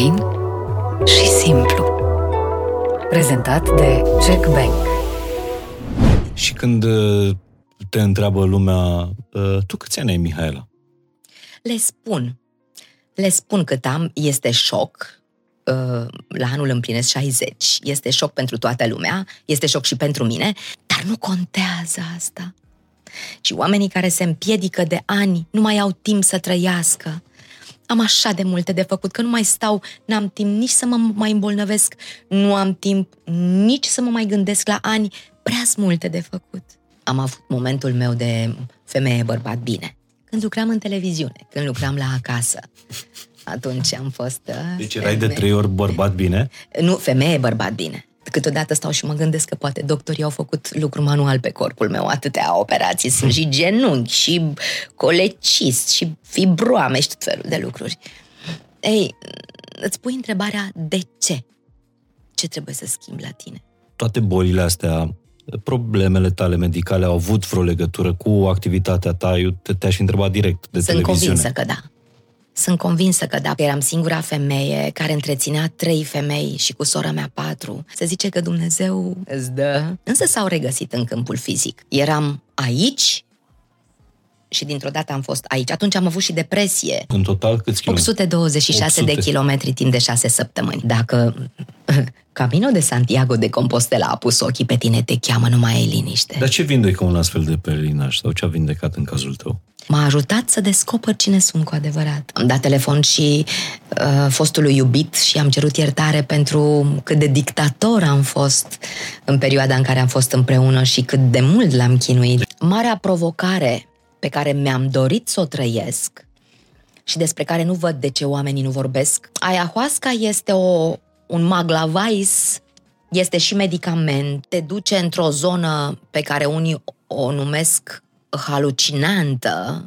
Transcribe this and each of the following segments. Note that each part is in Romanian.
Fain și simplu. Prezentat de Jack Bank. Și când uh, te întreabă lumea, uh, tu câți ani ai, Mihaela? Le spun. Le spun cât am, este șoc. Uh, La anul împlinesc 60. Este șoc pentru toată lumea, este șoc și pentru mine, dar nu contează asta. Și oamenii care se împiedică de ani nu mai au timp să trăiască. Am așa de multe de făcut că nu mai stau, n-am timp nici să mă mai îmbolnăvesc, nu am timp nici să mă mai gândesc la ani, prea multe de făcut. Am avut momentul meu de femeie bărbat bine. Când lucram în televiziune, când lucram la acasă. Atunci am fost... uh, Deci erai de femeie. trei ori bărbat bine? Nu, femeie, bărbat, bine. Câteodată stau și mă gândesc că poate doctorii au făcut lucru manual pe corpul meu, atâtea operații, sunt și genunchi, și colecist, și fibroame și tot felul de lucruri. Ei, îți pui întrebarea de ce? Ce trebuie să schimbi la tine? Toate bolile astea, problemele tale medicale au avut vreo legătură cu activitatea ta? Eu te, te-aș întreba direct de Sunt televiziune. convinsă că da. Sunt convinsă că da. Eram singura femeie care întreținea trei femei și cu sora mea patru. Se zice că Dumnezeu îți dă. Însă s-au regăsit în câmpul fizic. Eram aici și dintr-o dată am fost aici. Atunci am avut și depresie. În total câți kilometri? 826 de 800. kilometri timp de șase săptămâni. Dacă Camino de Santiago de Compostela a pus ochii pe tine, te cheamă, nu mai ai liniște. Dar ce vindecă un astfel de pelerinaj? Sau ce a vindecat în cazul tău? M-a ajutat să descoper cine sunt cu adevărat. Am dat telefon și uh, fostului iubit și am cerut iertare pentru cât de dictator am fost în perioada în care am fost împreună și cât de mult l-am chinuit. Marea provocare pe care mi-am dorit să o trăiesc și despre care nu văd de ce oamenii nu vorbesc. Ayahuasca este o, un maglavais, este și medicament, te duce într-o zonă pe care unii o numesc halucinantă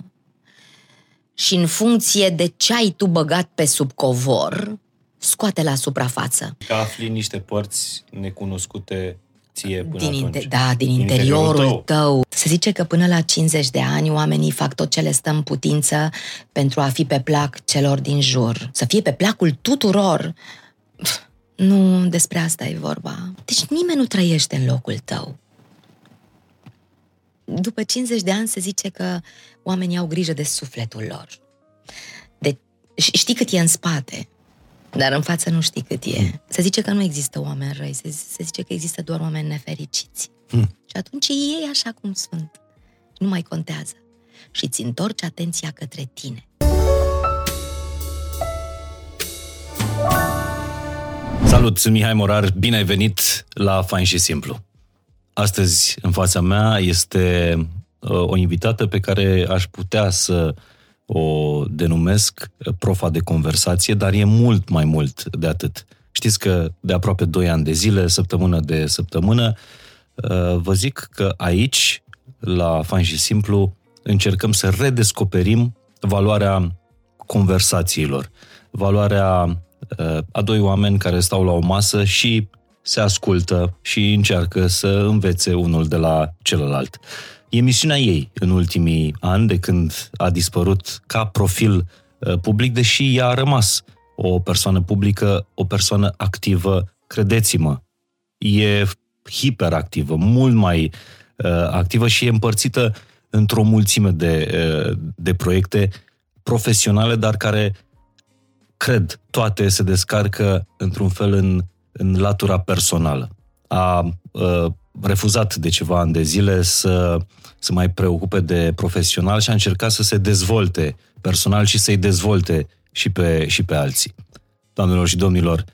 și în funcție de ce ai tu băgat pe sub covor, scoate la suprafață. Că afli niște părți necunoscute ție până Din, atunci. inte- da, din interiorul tău. Se zice că până la 50 de ani oamenii fac tot ce le stă în putință pentru a fi pe plac celor din jur. Să fie pe placul tuturor. Pf, Nu despre asta e vorba. Deci nimeni nu trăiește în locul tău. După 50 de ani se zice că oamenii au grijă de sufletul lor. De, ș- știi cât e în spate, dar în față nu știi cât e. Se zice că nu există oameni răi, se, se zice că există doar oameni nefericiți. Și atunci ei așa cum sunt. Nu mai contează. Și ți întorci atenția către tine. Salut, sunt Mihai Morar, bine ai venit la Fain și Simplu. Astăzi, în fața mea, este uh, o invitată pe care aș putea să o denumesc uh, profa de conversație, dar e mult mai mult de atât. Știți că de aproape 2 ani de zile, săptămână de săptămână, uh, vă zic că aici, la Fain și Simplu, încercăm să redescoperim valoarea conversațiilor, valoarea uh, a doi oameni care stau la o masă și se ascultă și încearcă să învețe unul de la celălalt. E misiunea ei în ultimii ani, de când a dispărut ca profil uh, public, deși ea a rămas o persoană publică, o persoană activă, credeți-mă, e hiperactivă, mult mai uh, activă și e împărțită într-o mulțime de, uh, de proiecte profesionale, dar care cred, toate se descarcă într-un fel în, în latura personală. A uh, refuzat de ceva ani de zile să se mai preocupe de profesional și a încercat să se dezvolte personal și să-i dezvolte și pe, și pe alții. Doamnelor și domnilor,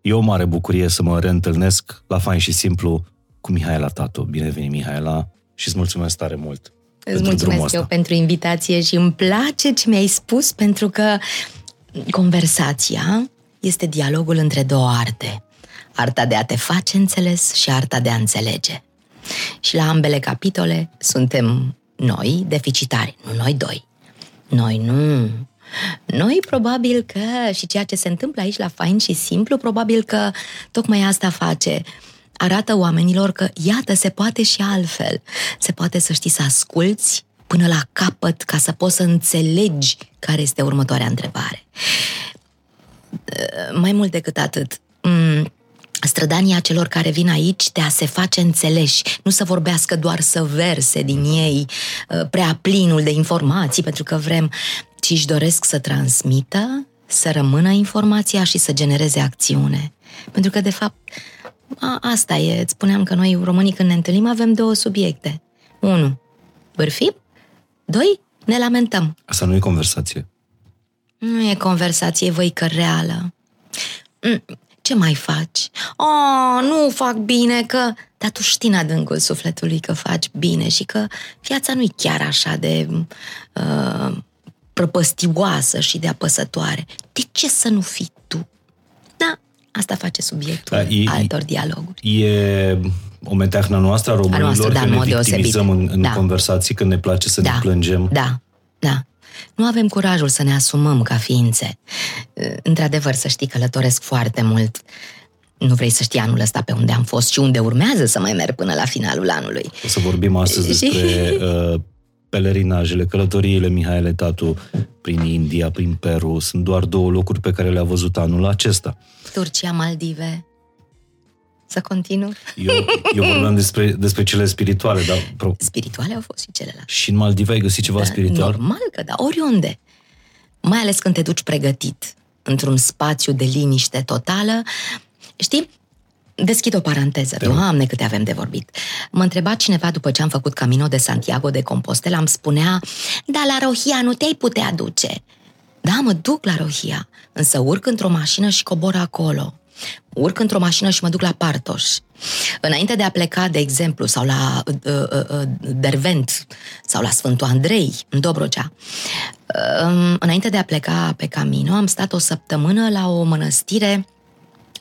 e o mare bucurie să mă reîntâlnesc la Fain și Simplu cu Mihaela Tatu. Bine venit, Mihaela, și îți mulțumesc tare mult. Îți pentru drumul mulțumesc ăsta. eu pentru invitație și îmi place ce mi-ai spus pentru că conversația este dialogul între două arte. Arta de a te face înțeles și arta de a înțelege. Și la ambele capitole suntem noi deficitari, nu noi doi. Noi nu. Noi probabil că, și ceea ce se întâmplă aici la Fain și Simplu, probabil că tocmai asta face. Arată oamenilor că, iată, se poate și altfel. Se poate să știi să asculți până la capăt ca să poți să înțelegi care este următoarea întrebare. mai mult decât atât, mm, strădania celor care vin aici de a se face înțeleși, nu să vorbească doar să verse din ei uh, prea plinul de informații, pentru că vrem, ci își doresc să transmită, să rămână informația și să genereze acțiune. Pentru că, de fapt, a, asta e. Îți spuneam că noi, românii, când ne întâlnim, avem două subiecte. Unu, bârfim. Doi, ne lamentăm. Asta nu e conversație. Nu e conversație văică reală. Mm, ce mai faci? Oh, nu fac bine că... Dar tu știi în adâncul sufletului că faci bine și că viața nu e chiar așa de uh, prăpăstioasă și de apăsătoare. De ce să nu fii tu? Da, asta face subiectul da, e, altor dialoguri. E o meteahnă noastră a românilor a noastră, da, că ne victimizăm în, în da. conversații când ne place să da. ne plângem. Da, da. Nu avem curajul să ne asumăm ca ființe. Într-adevăr, să știi, călătoresc foarte mult. Nu vrei să știi anul ăsta pe unde am fost și unde urmează să mai merg până la finalul anului. O să vorbim astăzi despre uh, pelerinajele, călătoriile Mihaele Tatu prin India, prin Peru. Sunt doar două locuri pe care le-a văzut anul acesta. Turcia, Maldive, să continu? Eu, eu vorbeam despre, despre cele spirituale, dar... Pro... Spirituale au fost și celelalte. Și în Maldive ai găsit ceva da, spiritual? Normal că da, oriunde. Mai ales când te duci pregătit într-un spațiu de liniște totală. Știi, Deschid o paranteză, de doamne câte avem de vorbit. Mă întreba cineva după ce am făcut Camino de Santiago de Compostela, îmi spunea, da, la Rohia nu te-ai putea duce. Da, mă duc la Rohia, însă urc într-o mașină și cobor acolo urc într-o mașină și mă duc la Partoș. Înainte de a pleca, de exemplu, sau la uh, uh, uh, Dervent sau la Sfântul Andrei, în Dobrogea, uh, înainte de a pleca pe Camino, am stat o săptămână la o mănăstire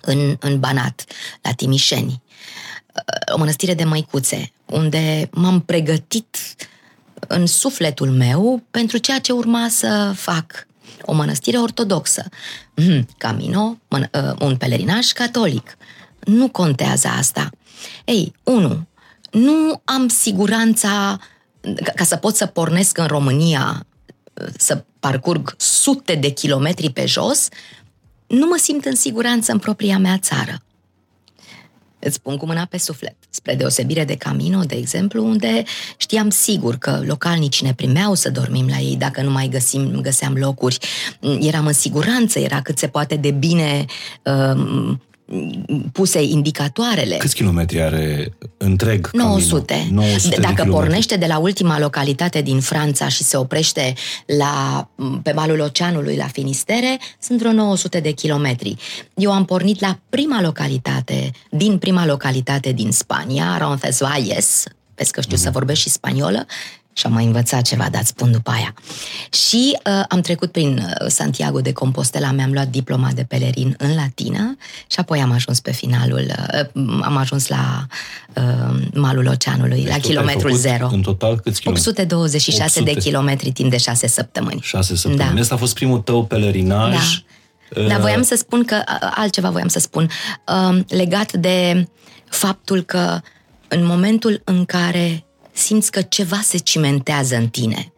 în, în Banat, la Timișeni. Uh, o mănăstire de măicuțe, unde m-am pregătit în sufletul meu pentru ceea ce urma să fac o mănăstire ortodoxă, mhm, Camino, uh, un pelerinaj catolic. Nu contează asta. Ei, unu, nu am siguranța ca să pot să pornesc în România, uh, să parcurg sute de kilometri pe jos, nu mă simt în siguranță în propria mea țară. Îți spun cu mâna pe suflet. Spre deosebire de Camino, de exemplu, unde știam sigur că localnicii ne primeau să dormim la ei dacă nu mai găsim, găseam locuri. Eram în siguranță, era cât se poate de bine uh, puse indicatoarele. Câți kilometri are întreg 900. Camino? 900 Dacă de pornește de la ultima localitate din Franța și se oprește la, pe malul oceanului, la Finistere, sunt vreo 900 de kilometri. Eu am pornit la prima localitate, din prima localitate din Spania, Roncesvalles, vezi că știu mm-hmm. să vorbesc și spaniolă, și am mai învățat ceva, dar spun după aia. Și uh, am trecut prin uh, Santiago de Compostela, mi-am luat diploma de pelerin în latină și apoi am ajuns pe finalul, uh, am ajuns la uh, malul oceanului, deci la kilometrul zero. În total câți kilometri? 826 800. de kilometri timp de șase săptămâni. Șase săptămâni. Da. Asta a fost primul tău pelerinaj. Da. Uh... Dar voiam să spun că, uh, altceva voiam să spun, uh, legat de faptul că în momentul în care simți că ceva se cimentează în tine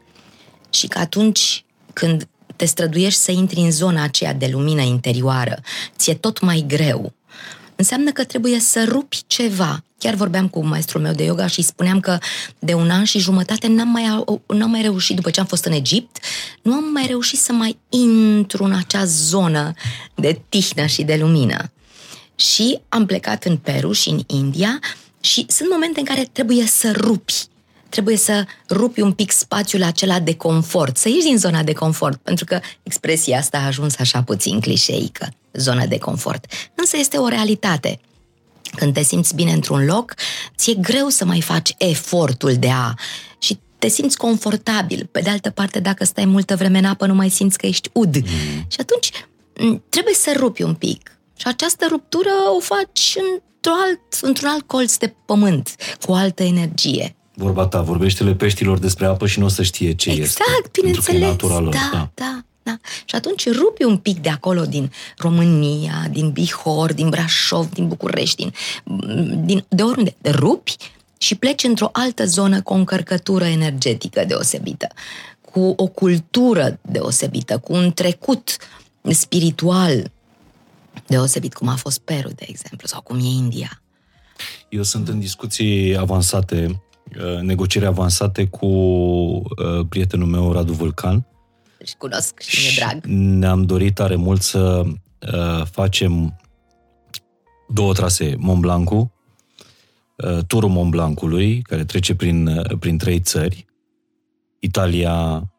și că atunci când te străduiești să intri în zona aceea de lumină interioară, ți-e tot mai greu. Înseamnă că trebuie să rupi ceva. Chiar vorbeam cu maestrul meu de yoga și spuneam că de un an și jumătate n-am mai, n-am mai reușit, după ce am fost în Egipt, nu am mai reușit să mai intru în acea zonă de tihnă și de lumină. Și am plecat în Peru și în India și sunt momente în care trebuie să rupi. Trebuie să rupi un pic spațiul acela de confort, să ieși din zona de confort, pentru că expresia asta a ajuns așa puțin clișeică, zona de confort. Însă este o realitate. Când te simți bine într-un loc, ți-e greu să mai faci efortul de a și te simți confortabil. Pe de altă parte, dacă stai multă vreme în apă, nu mai simți că ești ud. Mm. Și atunci trebuie să rupi un pic. Și această ruptură o faci în într-un alt, într-un alt colț de pământ, cu o altă energie. Vorba ta, vorbește-le peștilor despre apă și nu o să știe ce exact, este. Exact, bineînțeles. Pentru că e lor, da, da, da, da. Și atunci rupi un pic de acolo din România, din Bihor, din Brașov, din București, din, din, de oriunde. Rupi și pleci într-o altă zonă cu o încărcătură energetică deosebită, cu o cultură deosebită, cu un trecut spiritual Deosebit cum a fost Peru, de exemplu, sau cum e India. Eu sunt în discuții avansate, uh, negocieri avansate cu uh, prietenul meu, Radu Vulcan. Și cunosc și mi-e drag. Ne-am dorit tare mult să uh, facem două trasee, Mont Blancul, turul Mont Blancului, care trece prin, prin trei țări, Italia,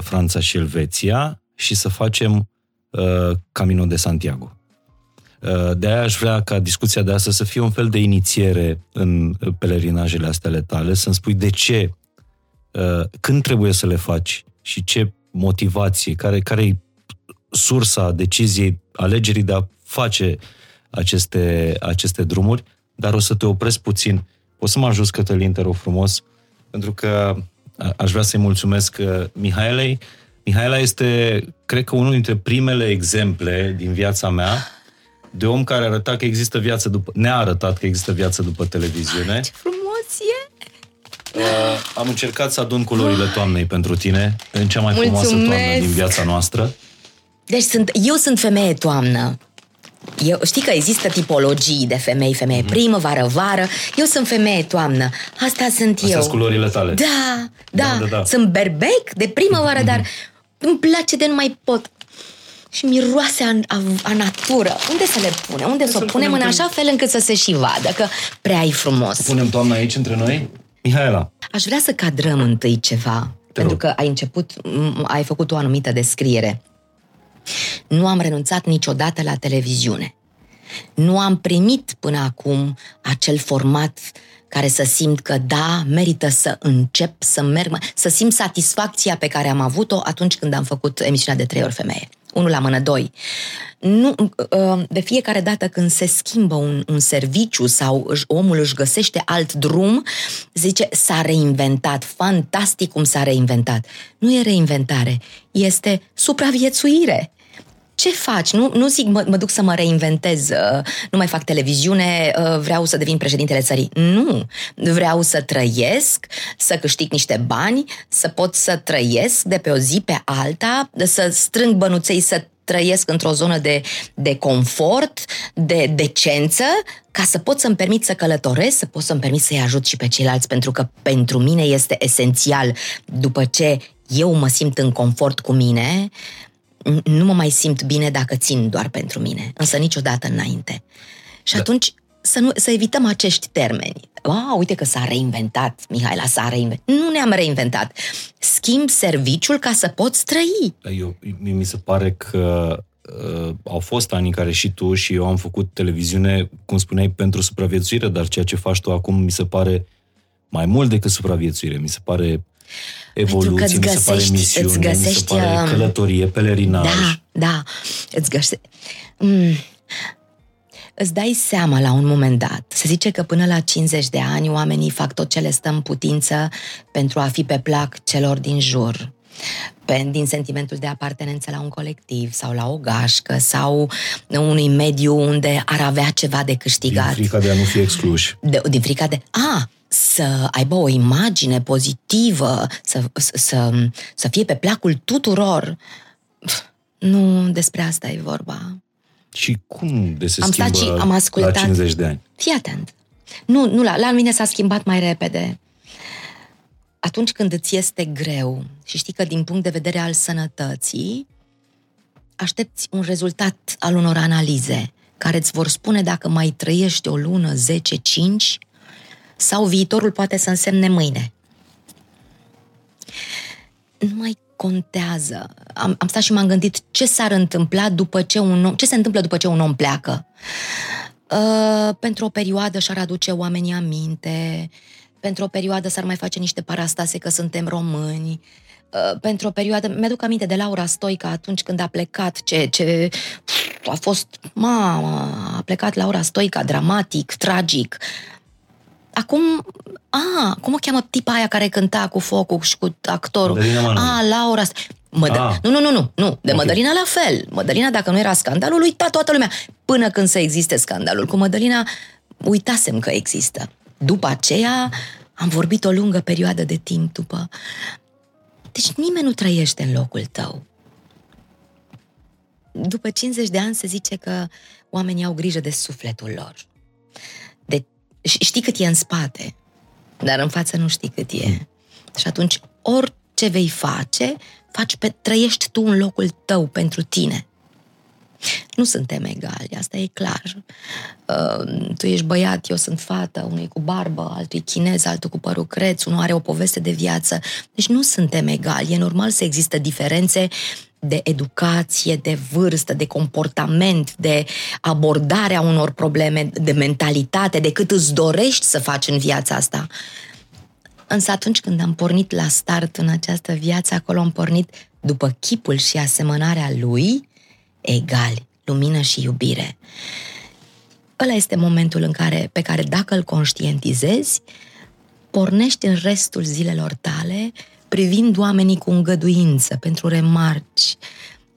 Franța și Elveția, și să facem Camino de Santiago. Uh, de aia aș vrea ca discuția de astăzi să fie un fel de inițiere în pelerinajele astea ale tale, să-mi spui de ce, uh, când trebuie să le faci și ce motivație, care, care e sursa deciziei, alegerii de a face aceste, aceste drumuri, dar o să te opresc puțin. O să mă ajut, Cătălin, te rog frumos, pentru că aș vrea să-i mulțumesc uh, Mihaelei. Mihaela este, cred că, unul dintre primele exemple din viața mea de om care arăta că există viață după... Ne-a arătat că există viață după televiziune. Ce frumos e! Uh, am încercat să adun culorile toamnei pentru tine, în cea mai Mulțumesc. frumoasă toamnă din viața noastră. Deci sunt, eu sunt femeie toamnă. Eu, știi că există tipologii de femei, femeie mm-hmm. primăvară, vară. Eu sunt femeie toamnă. Asta sunt Astea eu. sunt culorile tale. Da, da, da, da, da. Sunt berbec de primăvară, mm-hmm. dar îmi place de nu mai pot și miroase a, a, a natură. Unde să le punem? Unde să o punem în așa fel încât să se și vadă, că prea e frumos. Punem toamna aici între noi? Mihaela. Aș vrea să cadrăm întâi ceva, Te pentru rog. că ai început, ai făcut o anumită descriere. Nu am renunțat niciodată la televiziune. Nu am primit până acum acel format care să simt că da, merită să încep să merg, să simt satisfacția pe care am avut-o atunci când am făcut emisiunea de trei ori femeie unul la mână, doi. Nu, uh, de fiecare dată când se schimbă un, un serviciu sau omul își găsește alt drum, zice, s-a reinventat, fantastic cum s-a reinventat. Nu e reinventare, este supraviețuire ce faci? Nu, nu zic mă, mă duc să mă reinventez, uh, nu mai fac televiziune, uh, vreau să devin președintele țării. Nu! Vreau să trăiesc, să câștig niște bani, să pot să trăiesc de pe o zi pe alta, să strâng bănuței, să trăiesc într-o zonă de, de confort, de decență, ca să pot să-mi permit să călătoresc, să pot să-mi permit să-i ajut și pe ceilalți, pentru că pentru mine este esențial, după ce eu mă simt în confort cu mine, nu mă mai simt bine dacă țin doar pentru mine, însă niciodată înainte. Și da. atunci să, nu, să evităm acești termeni. Wow, uite că s-a reinventat, Mihaela s-a reinventat. Nu ne-am reinventat. Schimb serviciul ca să poți trăi. Eu, mi se pare că uh, au fost ani în care și tu și eu am făcut televiziune, cum spuneai, pentru supraviețuire, dar ceea ce faci tu acum mi se pare mai mult decât supraviețuire. Mi se pare evoluție, mi se pare misiune, îți găsești, mi se pare um, călătorie, pelerinaj. Da, da, îți găsești... Mm, îți dai seama la un moment dat, se zice că până la 50 de ani oamenii fac tot ce le stă în putință pentru a fi pe plac celor din jur din sentimentul de apartenență la un colectiv sau la o gașcă sau unui mediu unde ar avea ceva de câștigat. Din frica de a nu fi excluși. De, din frica de... A, să aibă o imagine pozitivă, să, să, să fie pe placul tuturor. Nu despre asta e vorba. Și cum de se am schimbă stat și am ascultat. la 50 de ani? Fii atent. Nu, nu la, la mine s-a schimbat mai repede. Atunci când îți este greu și știi că din punct de vedere al sănătății aștepți un rezultat al unor analize care îți vor spune dacă mai trăiești o lună, 10, 5 sau viitorul poate să însemne mâine. Nu mai contează. Am, am stat și m-am gândit ce s-ar întâmpla după ce un om, ce se întâmplă după ce un om pleacă. Uh, pentru o perioadă și-ar aduce oamenii aminte, pentru o perioadă s-ar mai face niște parastase că suntem români, uh, pentru o perioadă, mi-aduc aminte de Laura Stoica atunci când a plecat, ce, ce a fost, mama, a plecat Laura Stoica, dramatic, tragic, Acum, a, cum o cheamă tipa aia care cânta cu focul și cu actorul? A, Laura. Măd- ah. Nu, nu, nu, nu, nu. De okay. Mădălina la fel. Mădălina, dacă nu era scandalul, uita toată lumea. Până când să existe scandalul cu Mădălina, uitasem că există. După aceea, am vorbit o lungă perioadă de timp după. Deci nimeni nu trăiește în locul tău. după 50 de ani se zice că oamenii au grijă de sufletul lor. De, știi cât e în spate, dar în față nu știi cât e. Și atunci orice vei face, faci pe, trăiești tu în locul tău pentru tine. Nu suntem egali, asta e clar. Uh, tu ești băiat, eu sunt fată, unul e cu barbă, altul e chinez, altul cu părul creț, unul are o poveste de viață. Deci nu suntem egali. E normal să există diferențe de educație, de vârstă, de comportament, de abordarea unor probleme, de mentalitate, de cât îți dorești să faci în viața asta. Însă atunci când am pornit la start în această viață, acolo am pornit după chipul și asemănarea lui, egali, lumină și iubire. Ăla este momentul în care, pe care dacă îl conștientizezi, pornești în restul zilelor tale privind oamenii cu îngăduință, pentru remarci,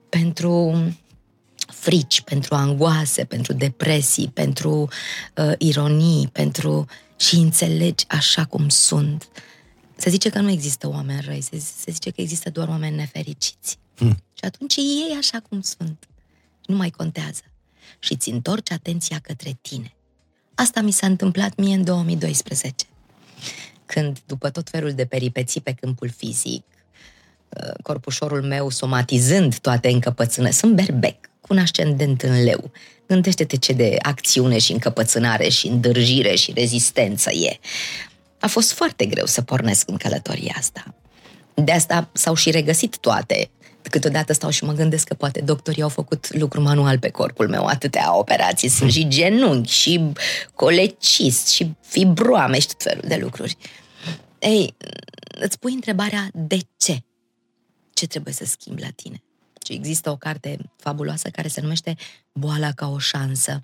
pentru frici, pentru angoase, pentru depresii, pentru uh, ironii, pentru și înțelegi așa cum sunt. Se zice că nu există oameni răi, se, se zice că există doar oameni nefericiți. Hmm. Și atunci ei așa cum sunt. Nu mai contează. Și ți întorci atenția către tine. Asta mi s-a întâmplat mie în 2012 când, după tot felul de peripeții pe câmpul fizic, uh, corpușorul meu somatizând toate încăpățână, sunt berbec, cu un ascendent în leu. Gândește-te ce de acțiune și încăpățânare și îndârjire și rezistență e. A fost foarte greu să pornesc în călătoria asta. De asta s-au și regăsit toate. Câteodată stau și mă gândesc că poate doctorii au făcut lucru manual pe corpul meu, atâtea operații. Sunt și genunchi, și colecist, și fibroame și tot felul de lucruri. Ei, îți pui întrebarea de ce? Ce trebuie să schimbi la tine? Și există o carte fabuloasă care se numește Boala ca o șansă,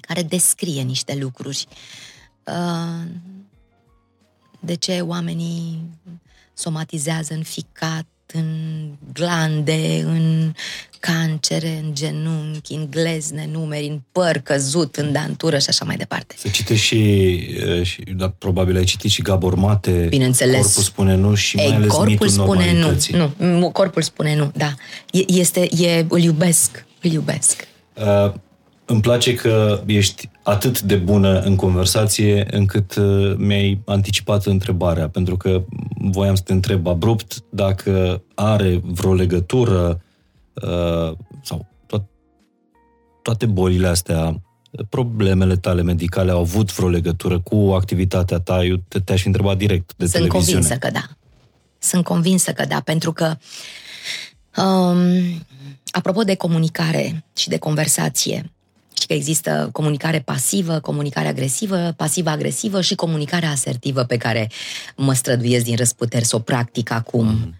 care descrie niște lucruri. Uh, de ce oamenii somatizează în ficat, în glande, în cancere, în genunchi, în glezne, numeri, în păr căzut, în dantură și așa mai departe. Se cite și, și da, probabil ai citit și Gabor Mate, Bineînțeles. Corpul spune nu și mai Ei, ales corpul mitul spune nu, normalității. nu, corpul spune nu, da. E, este, e, îl iubesc, îl iubesc. Uh, îmi place că ești atât de bună în conversație încât uh, mi-ai anticipat întrebarea, pentru că voiam să te întreb abrupt dacă are vreo legătură uh, sau to- toate bolile astea, problemele tale medicale au avut vreo legătură cu activitatea ta? Eu te, te-aș întreba direct de Sunt televiziune. convinsă că da. Sunt convinsă că da, pentru că um, apropo de comunicare și de conversație, Știi că există comunicare pasivă, comunicare agresivă, pasivă-agresivă și comunicare asertivă pe care mă străduiesc din răsputeri să o practic acum. Mm.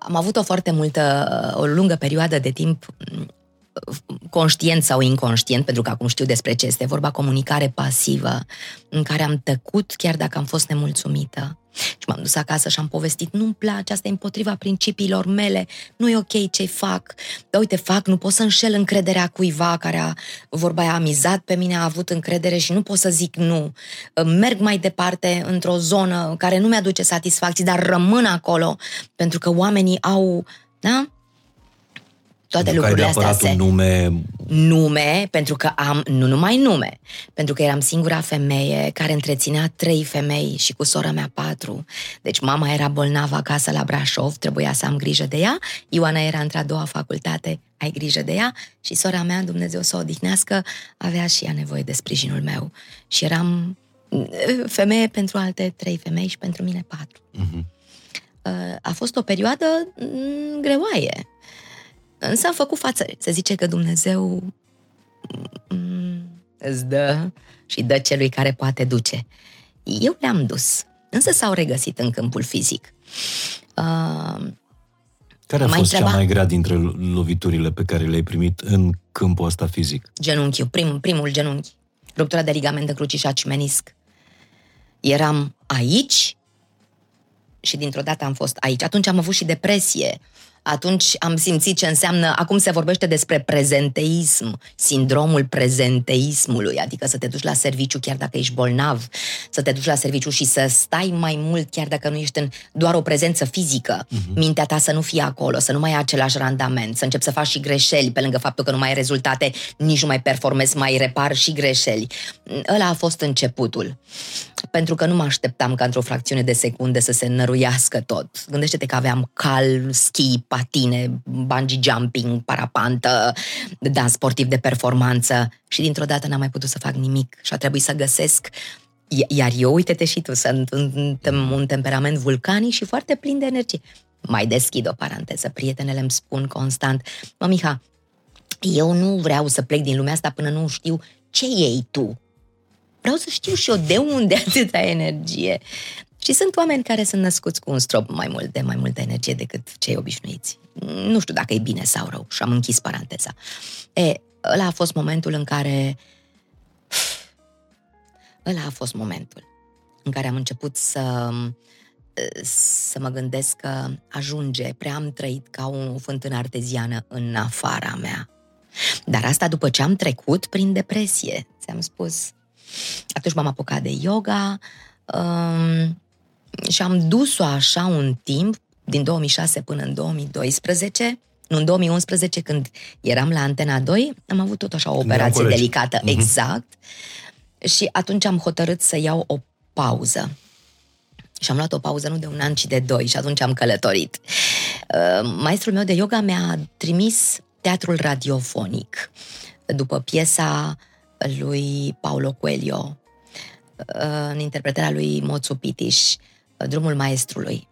Am avut o foarte multă, o lungă perioadă de timp conștient sau inconștient, pentru că acum știu despre ce este vorba, comunicare pasivă, în care am tăcut chiar dacă am fost nemulțumită. Și m-am dus acasă și am povestit, nu-mi place, asta e împotriva principiilor mele, nu e ok ce fac, dar uite, fac, nu pot să înșel încrederea cuiva care a, vorba aia, amizat pe mine, a avut încredere și nu pot să zic nu. Merg mai departe într-o zonă care nu mi-aduce satisfacții, dar rămân acolo, pentru că oamenii au, da? Toate pentru lucrurile că ai astea. Se... un nume... Nume, pentru că am, nu numai nume, pentru că eram singura femeie care întreținea trei femei și cu sora mea patru. Deci mama era bolnavă acasă la Brașov, trebuia să am grijă de ea, Ioana era într-a doua facultate, ai grijă de ea și sora mea, Dumnezeu să o odihnească, avea și ea nevoie de sprijinul meu. Și eram eh, femeie pentru alte trei femei și pentru mine patru. Uh-huh. A fost o perioadă mm, greoaie Însă am făcut față. Se zice că Dumnezeu mm, îți dă și dă celui care poate duce. Eu le-am dus, însă s-au regăsit în câmpul fizic. Uh, care a fost întreba... cea mai grea dintre loviturile pe care le-ai primit în câmpul ăsta fizic? Genunchiul, prim, primul genunchi. Ruptura de ligament de crucișat și menisc. Eram aici și dintr-o dată am fost aici. Atunci am avut și depresie atunci am simțit ce înseamnă, acum se vorbește despre prezenteism, sindromul prezenteismului, adică să te duci la serviciu chiar dacă ești bolnav, să te duci la serviciu și să stai mai mult chiar dacă nu ești în doar o prezență fizică, uh-huh. mintea ta să nu fie acolo, să nu mai ai același randament, să începi să faci și greșeli, pe lângă faptul că nu mai ai rezultate, nici nu mai performezi, mai repar și greșeli. Ăla a fost începutul. Pentru că nu mă așteptam ca într-o fracțiune de secunde să se năruiască tot. Gândește-te că aveam cal, ski, patine, bungee jumping, parapantă, dans sportiv de performanță și dintr-o dată n-am mai putut să fac nimic și a trebuit să găsesc iar eu, uite-te și tu, sunt un, un temperament vulcanic și foarte plin de energie. Mai deschid o paranteză. Prietenele îmi spun constant, mă, Miha, eu nu vreau să plec din lumea asta până nu știu ce iei tu. Vreau să știu și eu de unde atâta energie. Și sunt oameni care sunt născuți cu un strop mai mult de mai multă energie decât cei obișnuiți. Nu știu dacă e bine sau rău și am închis paranteza. E, ăla a fost momentul în care ăla a fost momentul în care am început să să mă gândesc că ajunge, prea am trăit ca o fântână arteziană în afara mea. Dar asta după ce am trecut prin depresie, ți-am spus. Atunci m-am apucat de yoga, um, și am dus-o așa un timp, din 2006 până în 2012, în 2011, când eram la Antena 2, am avut tot așa o operație delicată, uh-huh. exact. Și atunci am hotărât să iau o pauză. Și am luat o pauză nu de un an, ci de doi și atunci am călătorit. Uh, maestrul meu de yoga mi-a trimis teatrul radiofonic după piesa lui Paulo Coelho, uh, în interpretarea lui Moțu Pitiș, drumul maestrului.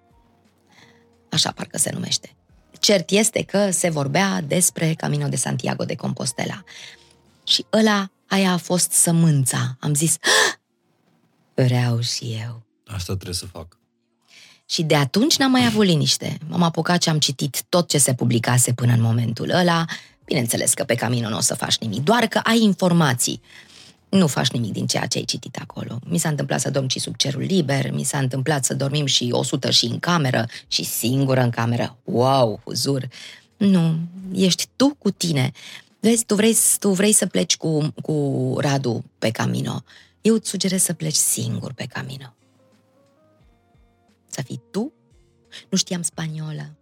Așa parcă se numește. Cert este că se vorbea despre Camino de Santiago de Compostela. Și ăla, aia a fost sămânța. Am zis, ah, vreau și eu. Asta trebuie să fac. Și de atunci n-am mai avut liniște. M-am apucat și am citit tot ce se publicase până în momentul ăla. Bineînțeles că pe Camino nu o să faci nimic, doar că ai informații nu faci nimic din ceea ce ai citit acolo. Mi s-a întâmplat să dorm și sub cerul liber, mi s-a întâmplat să dormim și 100 și în cameră și singură în cameră. Wow, huzur! Nu, ești tu cu tine. Vezi, tu vrei, tu vrei să pleci cu, cu Radu pe Camino. Eu îți sugerez să pleci singur pe Camino. Să fii tu? Nu știam spaniolă.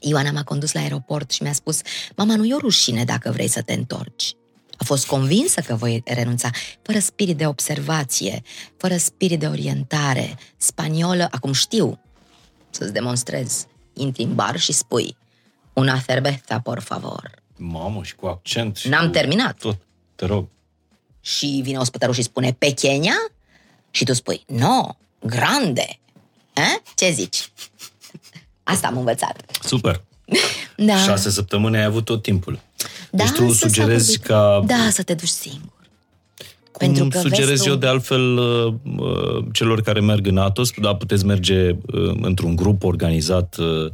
Ioana m-a condus la aeroport și mi-a spus, mama, nu e o rușine dacă vrei să te întorci. A fost convinsă că voi renunța, fără spirit de observație, fără spirit de orientare. Spaniolă, acum știu să-ți demonstrez. Intri în bar și spui una cerveza, por favor. Mamă, și cu accent. Și N-am cu terminat. Tot, te rog. Și vine ospătarul și spune pequeña și tu spui no, grande. Eh? Ce zici? Asta am învățat. Super. Da. Șase săptămâni ai avut tot timpul. Da, deci tu să s-a sugerezi vorbit. ca... Da, să te duci singur. Cum Pentru că sugerez vezi tu- eu de altfel uh, uh, celor care merg în Atos, da, puteți merge uh, într-un grup organizat uh,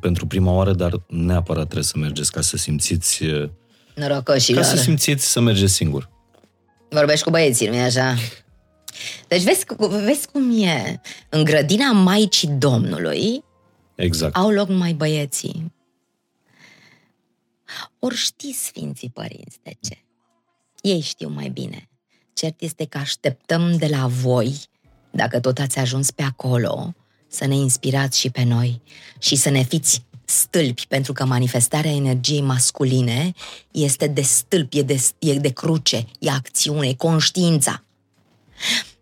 pentru prima oară, dar neapărat trebuie să mergeți ca să simțiți uh, Norocoșilor. ca să simțiți să mergeți singur. Vorbești cu băieții, nu-i așa? Deci vezi, cu- vezi cum e. În grădina Maicii Domnului Exact. au loc numai băieții. Ori știi Sfinții Părinți de ce? Ei știu mai bine. Cert este că așteptăm de la voi, dacă tot ați ajuns pe acolo, să ne inspirați și pe noi și să ne fiți stâlpi, pentru că manifestarea energiei masculine este de stâlp, e de, e de cruce, e acțiune, e conștiința.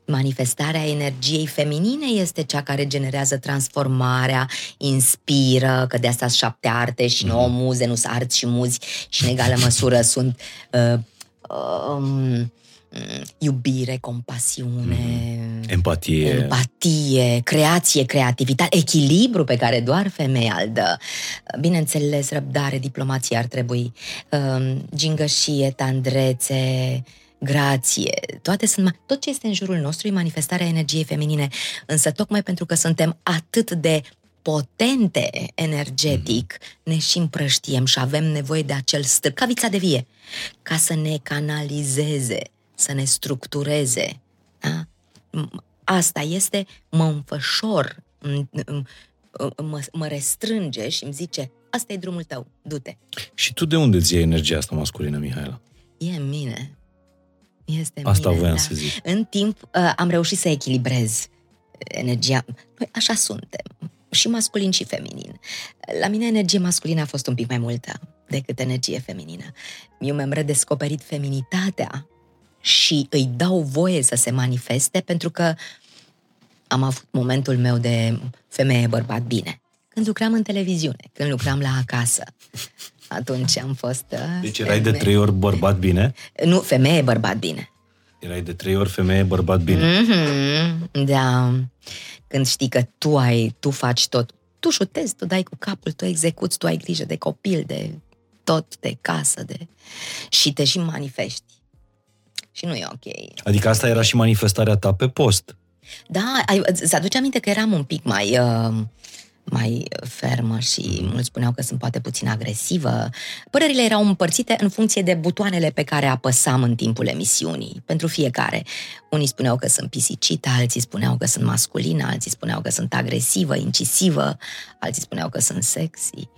Manifestarea energiei feminine este cea care generează transformarea, inspiră, că de asta sunt șapte arte și nouă muze, nu sunt arți și muzi și în egală măsură sunt uh, um, iubire, compasiune, Empatie. empatie, creație, creativitate, echilibru pe care doar femeia îl dă. Bineînțeles, răbdare, diplomație ar trebui, um, gingășie, tandrețe, grație, toate sunt, ma- tot ce este în jurul nostru e manifestarea energiei feminine, însă tocmai pentru că suntem atât de potente energetic, ne și împrăștiem și avem nevoie de acel stâlp, ca vița de vie, ca să ne canalizeze, să ne structureze. Da? M- Asta este, mă înfășor, m- m- mă, mă restrânge și îmi zice, asta e drumul tău, du-te. Și tu de unde ți iei energia asta masculină, Mihaela? E în mine. Este în Asta mine, voiam da. să zic. În timp uh, am reușit să echilibrez energia. Noi așa suntem. Și masculin și feminin. La mine energie masculină a fost un pic mai multă decât energie feminină. Eu mi-am redescoperit feminitatea și îi dau voie să se manifeste pentru că am avut momentul meu de femeie bărbat bine. Când lucram în televiziune, când lucram la acasă. Atunci am fost... uh, Deci erai de femeie- trei ori bărbat bine? Nu, femeie bărbat bine. Erai de trei ori femeie, bărbat bine. Mm-hmm, da. Când știi că tu ai, tu faci tot. Tu șutezi, tu dai cu capul, tu execuți, tu ai grijă de copil, de tot, de casă, de... și te și manifesti. Și nu e ok. Adică asta era și manifestarea ta pe post. Da, ai, îți aduce aminte că eram un pic mai, uh, mai fermă și mulți spuneau că sunt poate puțin agresivă. Părerile erau împărțite în funcție de butoanele pe care apăsam în timpul emisiunii, pentru fiecare. Unii spuneau că sunt pisicită, alții spuneau că sunt masculină, alții spuneau că sunt agresivă, incisivă, alții spuneau că sunt sexy.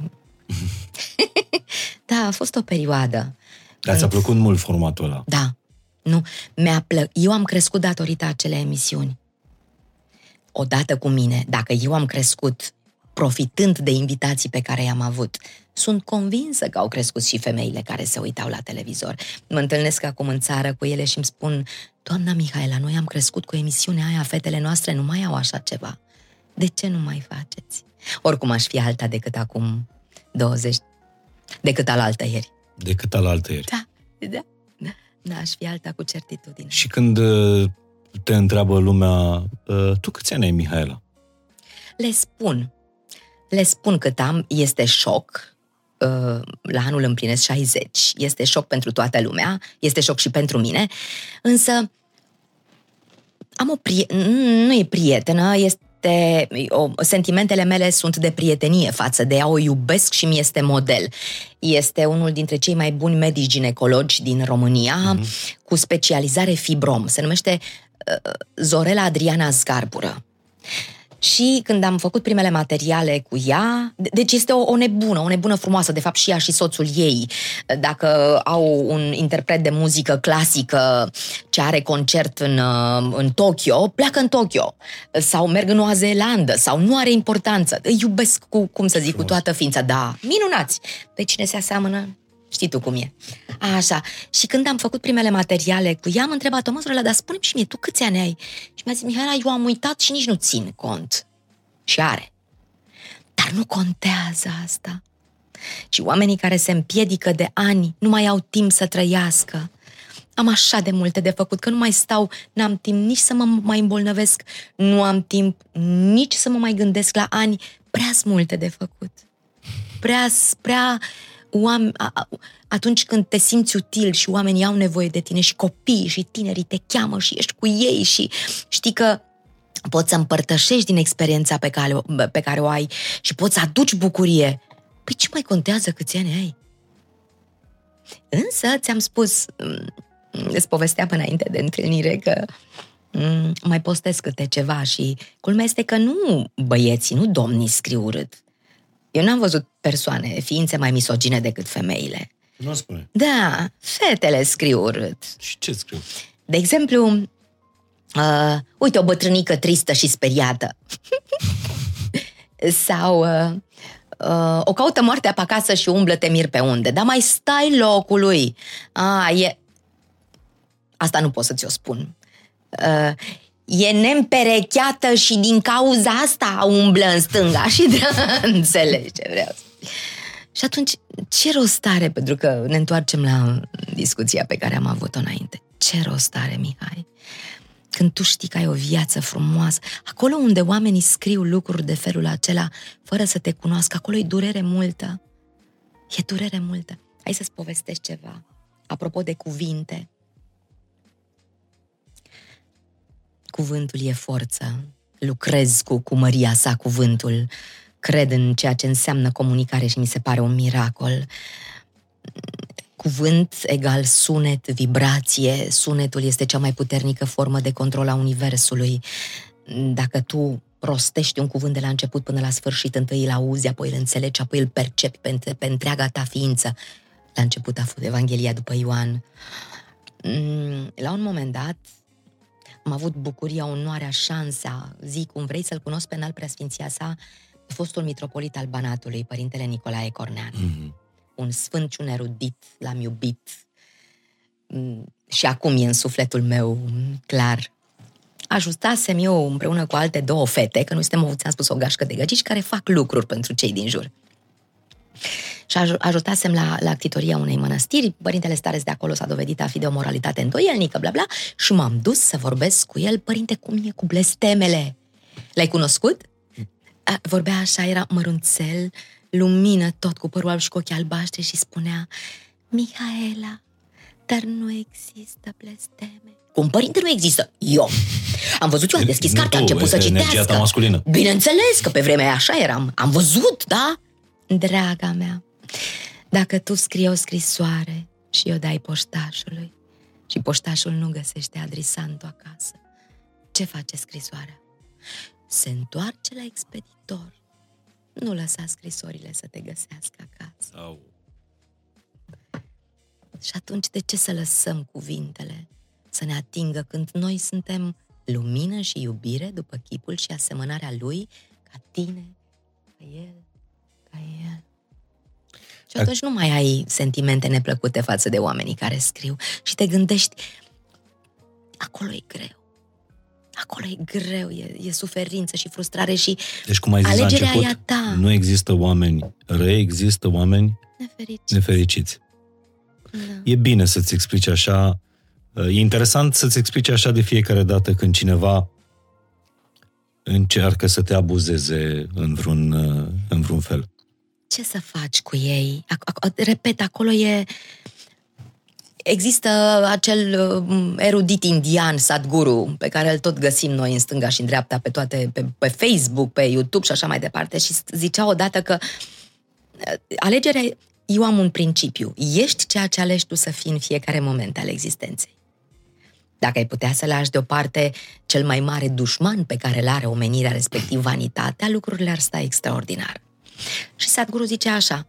da, a fost o perioadă. Dar ți-a plăcut mult formatul ăla. Da. Nu, mi-a plă... Eu am crescut datorită acelei emisiuni. Odată cu mine, dacă eu am crescut profitând de invitații pe care i-am avut, sunt convinsă că au crescut și femeile care se uitau la televizor. Mă întâlnesc acum în țară cu ele și îmi spun Doamna Mihaela, noi am crescut cu emisiunea aia, fetele noastre nu mai au așa ceva. De ce nu mai faceți? Oricum aș fi alta decât acum 20, decât alaltă ieri. Decât alaltă ieri. Da, da, da, da, aș fi alta cu certitudine. Și când uh, te întreabă lumea, uh, tu câți ani ai, Mihaela? Le spun, le spun cât am, este șoc, uh, la anul împlinesc 60, este șoc pentru toată lumea, este șoc și pentru mine, însă am o prietenă, nu e prietenă, este o, sentimentele mele sunt de prietenie față de ea, o iubesc și mi este model. Este unul dintre cei mai buni medici ginecologi din România, mm-hmm. cu specializare fibrom. Se numește uh, Zorela Adriana Zgarbură. Și când am făcut primele materiale cu ea, de- deci este o, o nebună, o nebună frumoasă, de fapt și ea și soțul ei, dacă au un interpret de muzică clasică ce are concert în, uh, în Tokyo, pleacă în Tokyo sau merg în Noua Zeelandă sau nu are importanță. Îi iubesc cu, cum să zic, cu toată ființa. Da, minunați! Pe cine se aseamănă, Știi tu cum e. Așa. Și când am făcut primele materiale cu ea, am întrebat-o, măsură, dar spune și mie, tu câți ani ai? Și mi-a zis, Mihaela, eu am uitat și nici nu țin cont. Și are. Dar nu contează asta. Și oamenii care se împiedică de ani nu mai au timp să trăiască. Am așa de multe de făcut, că nu mai stau, n-am timp nici să mă mai îmbolnăvesc, nu am timp nici să mă mai gândesc la ani, prea multe de făcut. Prea, prea oameni, atunci când te simți util și oamenii au nevoie de tine și copiii și tinerii te cheamă și ești cu ei și știi că poți să împărtășești din experiența pe care, pe care o ai și poți să aduci bucurie. Păi ce mai contează câți ani ai? Însă ți-am spus, îți povesteam înainte de întâlnire că mm, mai postez câte ceva și culmea este că nu băieții, nu domnii scriu urât. Eu n-am văzut persoane, ființe mai misogine decât femeile. Nu spune. Da, fetele scriu urât. Și ce scriu? De exemplu, uh, uite o bătrânică tristă și speriată. Sau uh, uh, o caută moartea pe acasă și umblă te mir pe unde. Dar mai stai locului. A, e... Asta nu pot să ți-o spun. Uh, e neîmperecheată și din cauza asta umblă în stânga și de înțelegi ce vreau să Și atunci, ce rost are, pentru că ne întoarcem la discuția pe care am avut-o înainte, ce rost are, Mihai? Când tu știi că ai o viață frumoasă, acolo unde oamenii scriu lucruri de felul acela, fără să te cunoască, acolo e durere multă. E durere multă. Hai să-ți povestești ceva. Apropo de cuvinte, cuvântul e forță. Lucrez cu, cu măria sa cuvântul. Cred în ceea ce înseamnă comunicare și mi se pare un miracol. Cuvânt egal sunet, vibrație. Sunetul este cea mai puternică formă de control a Universului. Dacă tu rostești un cuvânt de la început până la sfârșit, întâi îl auzi, apoi îl înțelegi, apoi îl percepi pe, pe întreaga ta ființă. La început a fost Evanghelia după Ioan. Mm, la un moment dat, am avut bucuria, onoarea, șansa, zi cum vrei să-l cunosc pe înalt preasfinția sa, fostul mitropolit al Banatului, părintele Nicolae Cornean. Mm-hmm. Un sfânt și un erudit, l-am iubit mm, și acum e în sufletul meu clar. Ajustasem eu împreună cu alte două fete, că noi suntem, ți-am spus, o gașcă de găgici, care fac lucruri pentru cei din jur. Și ajutasem la, la actitoria unei mănăstiri, părintele Stares de acolo s-a dovedit a fi de o moralitate îndoielnică, bla bla, și m-am dus să vorbesc cu el, părinte, cum e cu blestemele? L-ai cunoscut? A, vorbea așa, era mărunțel, lumină tot cu părul alb și cu ochii albaștri și spunea Mihaela, dar nu există blesteme. Cum părinte nu există? Eu. Am văzut eu, am deschis cartea, am început să citească. Ta masculină. Bineînțeles că pe vremea aia așa eram. Am văzut, da? Draga mea, dacă tu scrii o scrisoare și o dai poștașului și poștașul nu găsește adresantul acasă, ce face scrisoarea? Se întoarce la expeditor. Nu lăsa scrisorile să te găsească acasă. Au. Și atunci de ce să lăsăm cuvintele să ne atingă când noi suntem lumină și iubire după chipul și asemănarea lui ca tine, ca el, ca el? Și atunci nu mai ai sentimente neplăcute față de oamenii care scriu și te gândești, acolo e greu. Acolo e greu, e, e suferință și frustrare și deci, cum ai zis alegerea la început, e a ta. nu există oameni răi, există oameni nefericiți. nefericiți. Da. E bine să-ți explici așa, e interesant să-ți explici așa de fiecare dată când cineva încearcă să te abuzeze în vreun, în vreun fel ce să faci cu ei? Repet, acolo e... Există acel uh, erudit indian, Sadhguru, pe care îl tot găsim noi în stânga și în dreapta, pe toate, pe, pe Facebook, pe YouTube și așa mai departe, și zicea odată că uh, alegerea, eu am un principiu, ești ceea ce alegi tu să fii în fiecare moment al existenței. Dacă ai putea să lași deoparte cel mai mare dușman pe care îl are omenirea, respectiv vanitatea, lucrurile ar sta extraordinar. Și Sadhguru zice așa,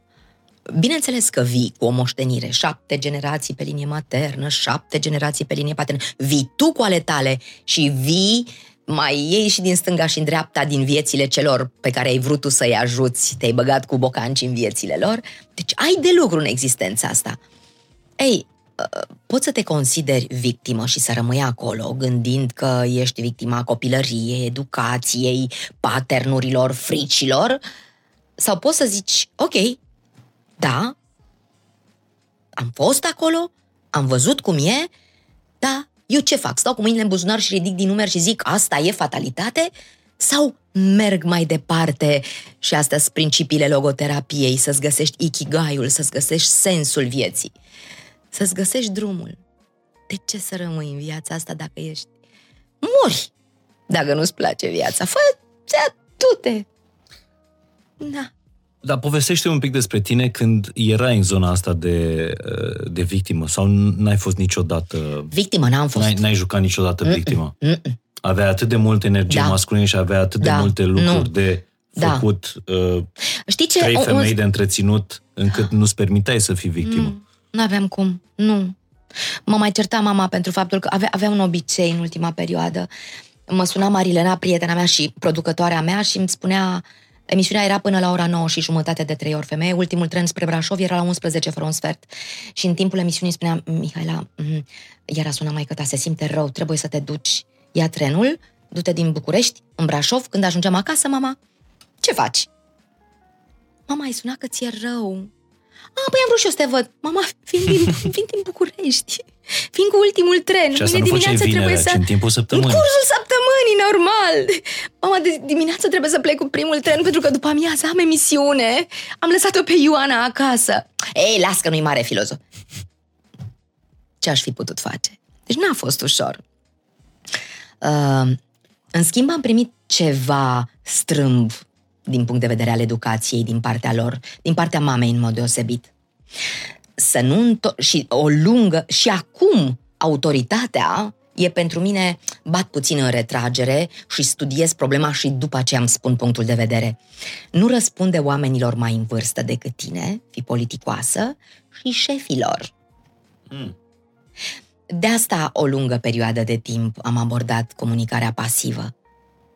Bineînțeles că vii cu o moștenire, șapte generații pe linie maternă, șapte generații pe linie paternă, vii tu cu ale tale și vii mai iei și din stânga și în dreapta din viețile celor pe care ai vrut tu să-i ajuți, te-ai băgat cu bocanci în viețile lor. Deci ai de lucru în existența asta. Ei, poți să te consideri victimă și să rămâi acolo gândind că ești victima copilăriei, educației, paternurilor, fricilor, uh, sau poți să zici, ok, da, am fost acolo, am văzut cum e, da, eu ce fac? Stau cu mâinile în buzunar și ridic din numeri și zic, asta e fatalitate? Sau merg mai departe și astea sunt principiile logoterapiei, să-ți găsești ikigaiul, să-ți găsești sensul vieții, să-ți găsești drumul. De ce să rămâi în viața asta dacă ești? Mori! Dacă nu-ți place viața, fă ce tu te da. Dar povestește un pic despre tine când erai în zona asta de, de victimă sau n-ai fost niciodată... Victimă n-am fost. N-ai, n-ai jucat niciodată Mm-mm. victimă? Mm-mm. Avea atât de multă energie da. masculină și avea atât da. de multe lucruri nu. de da. făcut, da. uh, Știi ce? trei femei un... de întreținut, încât nu-ți permiteai să fii victimă. Mm. Nu aveam cum, nu. Mă mai certa mama pentru faptul că avea, avea un obicei în ultima perioadă. Mă suna Marilena, prietena mea și producătoarea mea și îmi spunea Emisiunea era până la ora 9 și jumătate de 3 ori femeie. Ultimul tren spre Brașov era la 11 fără un sfert. Și în timpul emisiunii spunea, Mihaela, mm, iar a sunat mai ta, se simte rău, trebuie să te duci. Ia trenul, du-te din București, în Brașov, când ajungem acasă, mama, ce faci? Mama, ai sunat că ți-e rău. A, păi am vrut și eu să te văd. Mama, vin din, vin din București. Vin cu ultimul tren. Și asta Mâine nu dimineață vinere, trebuie să... în timpul săptămânii. În cursul săptămânii, normal. Mama, de dimineață trebuie să plec cu primul tren pentru că după amiază am emisiune. Am lăsat-o pe Ioana acasă. Ei, las că nu-i mare filozof. Ce aș fi putut face? Deci n-a fost ușor. Uh, în schimb, am primit ceva strâmb din punct de vedere al educației din partea lor, din partea mamei în mod deosebit. Să nu înto- și o lungă, și acum autoritatea e pentru mine, bat puțin în retragere și studiez problema și după aceea îmi spun punctul de vedere. Nu răspunde oamenilor mai în vârstă decât tine, fi politicoasă, și șefilor. Mm. De asta o lungă perioadă de timp am abordat comunicarea pasivă.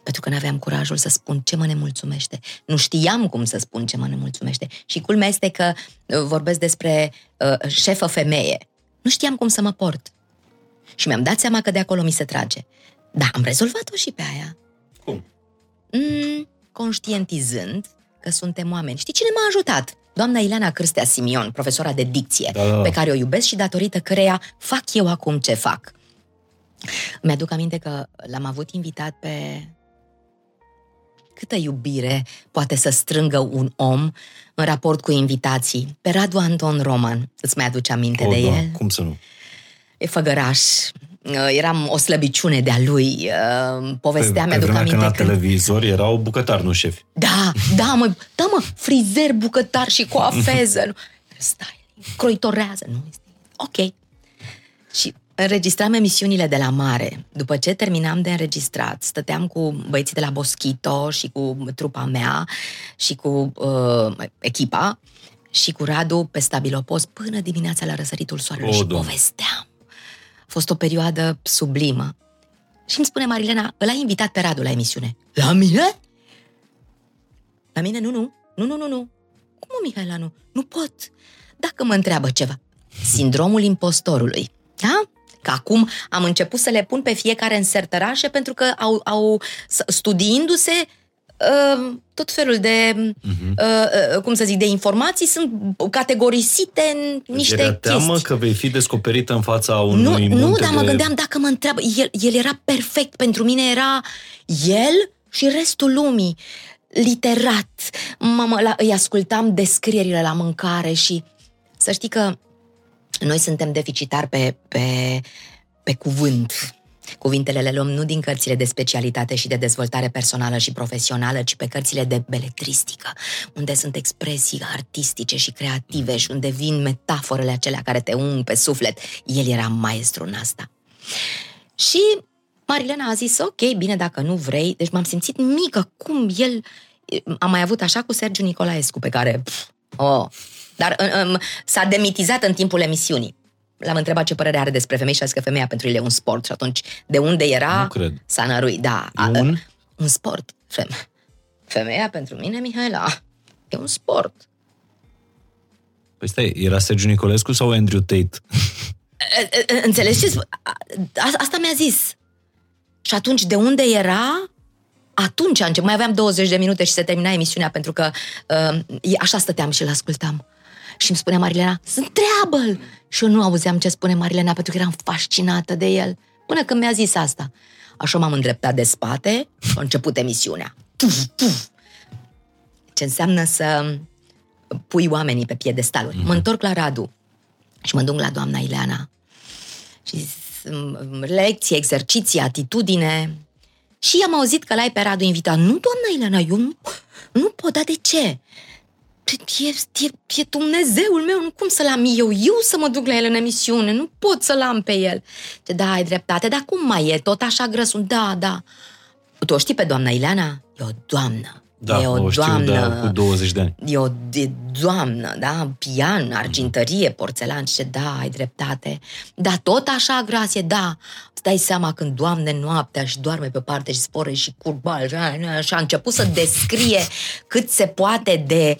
Pentru că nu aveam curajul să spun ce mă nemulțumește. Nu știam cum să spun ce mă nemulțumește. Și culmea este că uh, vorbesc despre uh, șefă femeie. Nu știam cum să mă port. Și mi-am dat seama că de acolo mi se trage. Da, am rezolvat-o și pe aia. Cum? Mm, conștientizând că suntem oameni. Știi cine m-a ajutat? Doamna Ileana Cârstea Simion, profesora de dicție, Da, da, da. pe care o iubesc și datorită căreia fac eu acum ce fac. Mi-aduc aminte că l-am avut invitat pe... Câtă iubire poate să strângă un om în raport cu invitații? Pe Radu Anton Roman. Îți mai aduce aminte O, de da, el? cum să nu? E făgăraș. Uh, Eram o slăbiciune de-a lui. Uh, Povestea, pe, pe mi-aduc vremea aminte când la când... televizor erau bucătari, nu șefi. Da, da, mă, da, mă, frizer, bucătar și coafeză. nu. Styling, croitorează, nu? Ok. Și înregistram emisiunile de la mare. După ce terminam de înregistrat, stăteam cu băieții de la Boschito și cu trupa mea și cu uh, echipa și cu Radu pe stabilopos până dimineața la răsăritul soarelui O, și Doamne. povesteam. A fost o perioadă sublimă. Și îmi spune Marilena, îl ai invitat pe Radu la emisiune. La mine? La mine nu, nu. Nu, nu, nu, nu. Cum, mă, Mihaela, nu? Nu pot. Dacă mă întreabă ceva. Sindromul impostorului. Da? Că acum am început să le pun pe fiecare în sertărașe pentru că au, au s- studiindu-se uh, tot felul de, uh, uh, cum să zic, de informații sunt categorisite în niște Era teamă chestii. că vei fi descoperită în fața unui Nu, munte nu, dar mă de... gândeam dacă mă întreabă. El, el era perfect. Pentru mine era el și restul lumii. Literat. Mamă, la, îi ascultam descrierile la mâncare și să știi că noi suntem deficitari pe, pe, pe cuvânt. Cuvintele le luăm nu din cărțile de specialitate și de dezvoltare personală și profesională, ci pe cărțile de beletristică, unde sunt expresii artistice și creative și unde vin metaforele acelea care te ung pe suflet. El era maestru în asta. Și Marilena a zis, ok, bine, dacă nu vrei. Deci m-am simțit mică, cum el... Am mai avut așa cu Sergiu Nicolaescu, pe care... Pf, oh, dar um, s-a demitizat în timpul emisiunii. L-am întrebat ce părere are despre femei și a zis că femeia pentru el e un sport. Și atunci, de unde era, Nu cred. s-a năruit. Da, E un? un sport. Feme- Femeia pentru mine, Mihaela, e un sport. Păi stai, era Sergiu Nicolescu sau Andrew Tate? E, e, Înțelegi ce spun? A- a- Asta mi-a zis. Și atunci, de unde era? Atunci a început. Mai aveam 20 de minute și se termina emisiunea pentru că uh, e- așa stăteam și îl ascultam. Și îmi spunea Marilena, întreabă-l! Și eu nu auzeam ce spune Marilena pentru că eram fascinată de el. Până când mi-a zis asta. Așa m-am îndreptat de spate și a început emisiunea. Puf, puf. Ce înseamnă să pui oamenii pe piedestaluri. Mă întorc la Radu și mă duc la doamna Ileana. Și mm, lecții, exerciții, atitudine. Și am auzit că l-ai pe Radu invitat. Nu, doamna Ileana, eu nu, nu pot, dar de ce? E, e, e Dumnezeul meu, nu cum să-l am eu, eu să mă duc la el în emisiune, nu pot să-l am pe el. Ce, da, ai dreptate, dar cum mai e, tot așa grăsul? Da, da. Tu o știi pe doamna Ileana? E o doamnă. Da, e o, o știu doamnă. de cu 20 de ani. E o de doamnă, da? Pian, argintărie, porțelan, ce da, ai dreptate. Da, tot așa grație, da. Îți dai seama când doamne noaptea și doarme pe parte și spore și curbal și a început să descrie cât se poate de,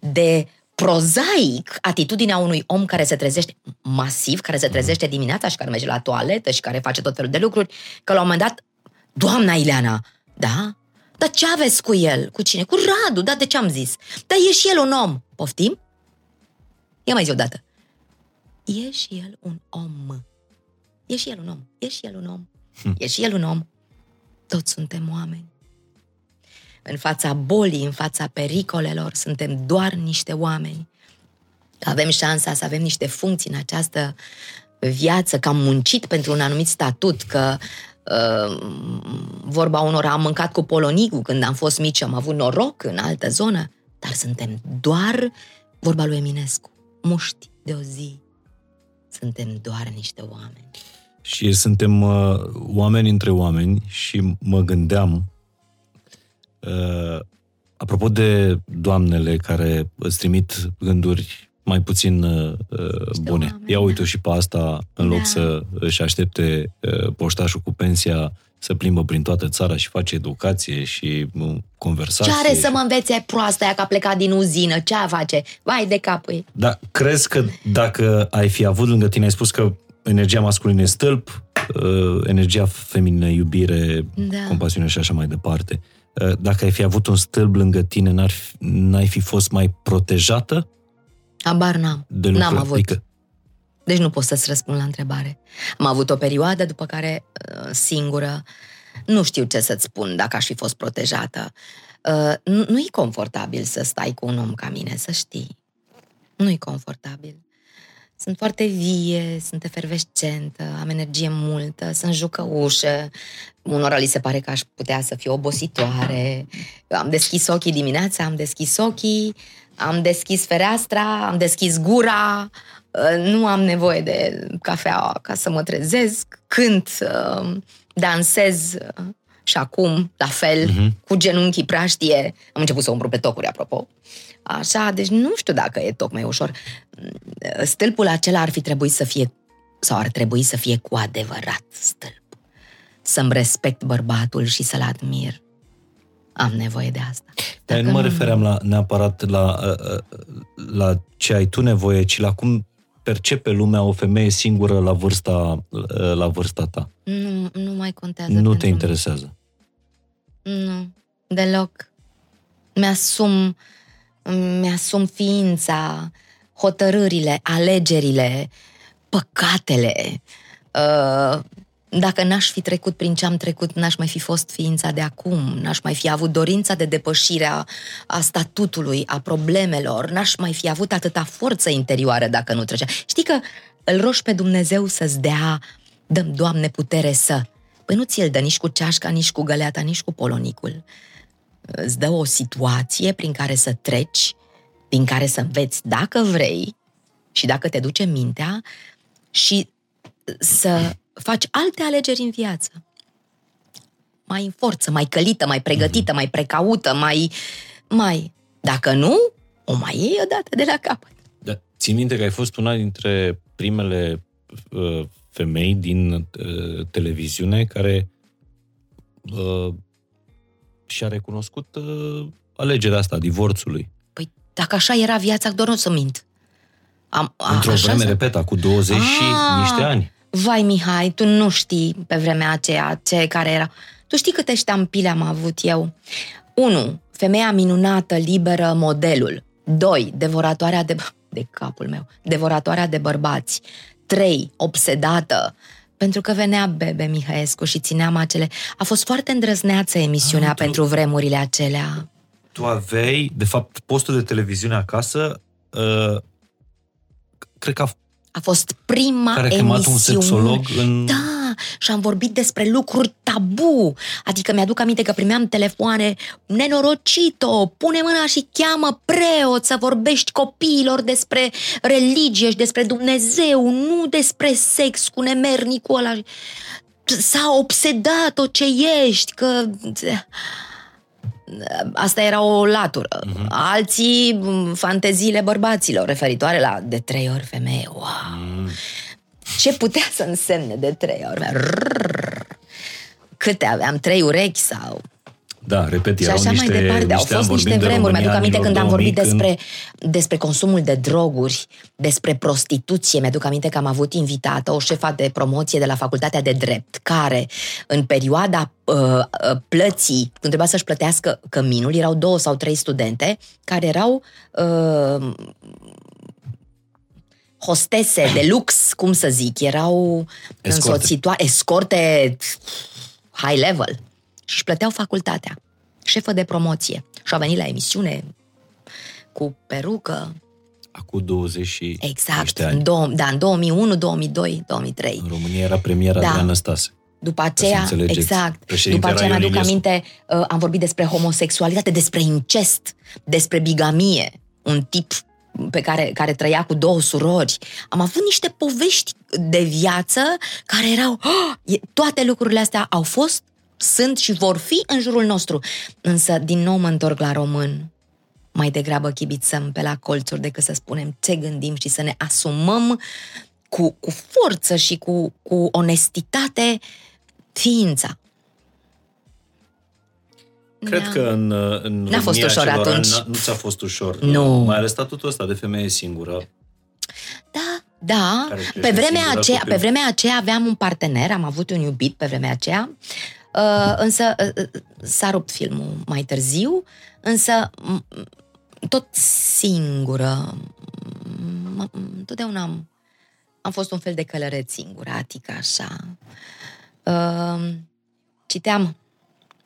de prozaic atitudinea unui om care se trezește masiv, care se trezește dimineața și care merge la toaletă și care face tot felul de lucruri, că la un moment dat, doamna Ileana, da? Dar ce aveți cu el? Cu cine? Cu Radu, da, de ce am zis? Dar e și el un om. Poftim? Ia mai zi odată. E și el un om. E și el un om. E și el un om. E și el un om. Toți suntem oameni. În fața bolii, în fața pericolelor, suntem doar niște oameni. Că avem șansa să avem niște funcții în această viață, că am muncit pentru un anumit statut, că uh, vorba unor am mâncat cu polonicul când am fost mici, am avut noroc în altă zonă, dar suntem doar, vorba lui Eminescu, muști de o zi. Suntem doar niște oameni. Și suntem uh, oameni între oameni și mă gândeam, uh, apropo de doamnele care îți trimit gânduri mai puțin uh, bune. Oameni, Ia uite și pe asta, în loc da. să își aștepte uh, poștașul cu pensia să plimbă prin toată țara și face educație și uh, conversație. Ce are și... să mă învețe proasta aia că a plecat din uzină? Ce a face? Vai de capul Da, crezi că dacă ai fi avut lângă tine, ai spus că energia masculină e stâlp, uh, energia feminină iubire, da. compasiune și așa mai departe. Uh, dacă ai fi avut un stâlp lângă tine, n-ar fi, n-ai fi fost mai protejată? Abar n-am. De n-am avut. Adică... Deci nu pot să-ți răspund la întrebare. Am avut o perioadă după care, uh, singură, nu știu ce să-ți spun dacă aș fi fost protejată. Nu, nu e confortabil să stai cu un om ca mine, să știi. Nu e confortabil. Sunt foarte vie, sunt efervescentă, am energie multă, sunt jucăușă. Unora li se pare că aș putea să fiu obositoare. Am deschis ochii dimineața, am deschis ochii, am deschis fereastra, am deschis gura, nu am nevoie de cafea ca să mă trezesc, cânt, dansez și acum, la fel, uh-huh. cu genunchii praștie, am început să umbru pe tocuri, apropo. Așa, deci nu știu dacă e tocmai ușor. Stâlpul acela ar fi trebuit să fie, sau ar trebui să fie cu adevărat stâlp. Să-mi respect bărbatul și să-l admir. Am nevoie de asta. Dar nu mă refeream la, neapărat la, la ce ai tu nevoie, ci la cum percepe lumea o femeie singură la vârsta, la vârsta ta. Nu, nu mai contează. Nu te interesează. Nu, deloc. Mi-asum mi-asum ființa, hotărârile, alegerile, păcatele. Uh, dacă n-aș fi trecut prin ce am trecut, n-aș mai fi fost ființa de acum, n-aș mai fi avut dorința de depășire a, a statutului, a problemelor, n-aș mai fi avut atâta forță interioară dacă nu trecea. Știi că îl roși pe Dumnezeu să-ți dea, dăm, Doamne, putere să... Păi nu ți-l dă nici cu ceașca, nici cu găleata, nici cu polonicul îți dă o situație prin care să treci, prin care să înveți dacă vrei și dacă te duce mintea și să faci alte alegeri în viață. Mai în forță, mai călită, mai pregătită, mai precaută, mai... mai... Dacă nu, o mai iei odată de la capăt. Da, țin minte că ai fost una dintre primele uh, femei din uh, televiziune care uh, și a recunoscut uh, alegerea asta, divorțului. Păi dacă așa era viața, doar nu să mint. Am, a, Într-o vreme, să... repet, cu 20 a, și niște ani. Vai, Mihai, tu nu știi pe vremea aceea ce care era. Tu știi câte ștampile am avut eu? 1. Femeia minunată, liberă, modelul. 2. Devoratoarea de... de capul meu. Devoratoarea de bărbați. 3. Obsedată, pentru că venea Bebe Mihaescu și țineam acele... A fost foarte îndrăzneață emisiunea ah, pentru vremurile acelea. Tu aveai, de fapt, postul de televiziune acasă, uh, cred că a a fost prima Care a emisiune. un sexolog în... Da, și am vorbit despre lucruri tabu. Adică mi-aduc aminte că primeam telefoane nenorocito, pune mâna și cheamă preot să vorbești copiilor despre religie și despre Dumnezeu, nu despre sex cu nemernicul ăla. S-a obsedat-o ce ești, că asta era o latură. Uh-huh. Alții, fanteziile bărbaților, referitoare la de trei ori femeie. Wow! Mm. Ce putea să însemne de trei ori? Rrr. Câte aveam? Trei urechi sau da, repet, erau și așa niște, mai departe. Au fost niște de vremuri. Mi-aduc aminte când am vorbit când... despre, despre consumul de droguri, despre prostituție. Mi-aduc aminte că am avut invitată o șefa de promoție de la Facultatea de Drept, care în perioada uh, uh, plății, când trebuia să-și plătească căminul, erau două sau trei studente care erau uh, hostese de lux, cum să zic, erau însoțitoare, escorte high level și își plăteau facultatea. Șefă de promoție. Și a venit la emisiune cu perucă. Acum 20 și Exact, ani. În două, da, în 2001, 2002, 2003. În România era premiera da. de Anastase. După aceea, exact, după aceea mi-aduc aminte, uh, am vorbit despre homosexualitate, despre incest, despre bigamie. Un tip pe care, care trăia cu două surori. Am avut niște povești de viață care erau... Oh, toate lucrurile astea au fost, sunt și vor fi în jurul nostru. Însă, din nou mă întorc la român. Mai degrabă chibițăm pe la colțuri decât să spunem ce gândim și să ne asumăm cu, cu forță și cu, cu onestitate ființa. Cred da. că în, în N-a fost ușor atunci. Ani, nu ți-a fost ușor. Nu. Mai ales statutul ăsta de femeie singură. Da, da. Pe vremea, aceea, pe vremea aceea aveam un partener, am avut un iubit pe vremea aceea, uh, însă uh, uh s-a rupt filmul mai târziu, însă tot singură. Întotdeauna am, am fost un fel de călăreț singuratic, așa. Uh, citeam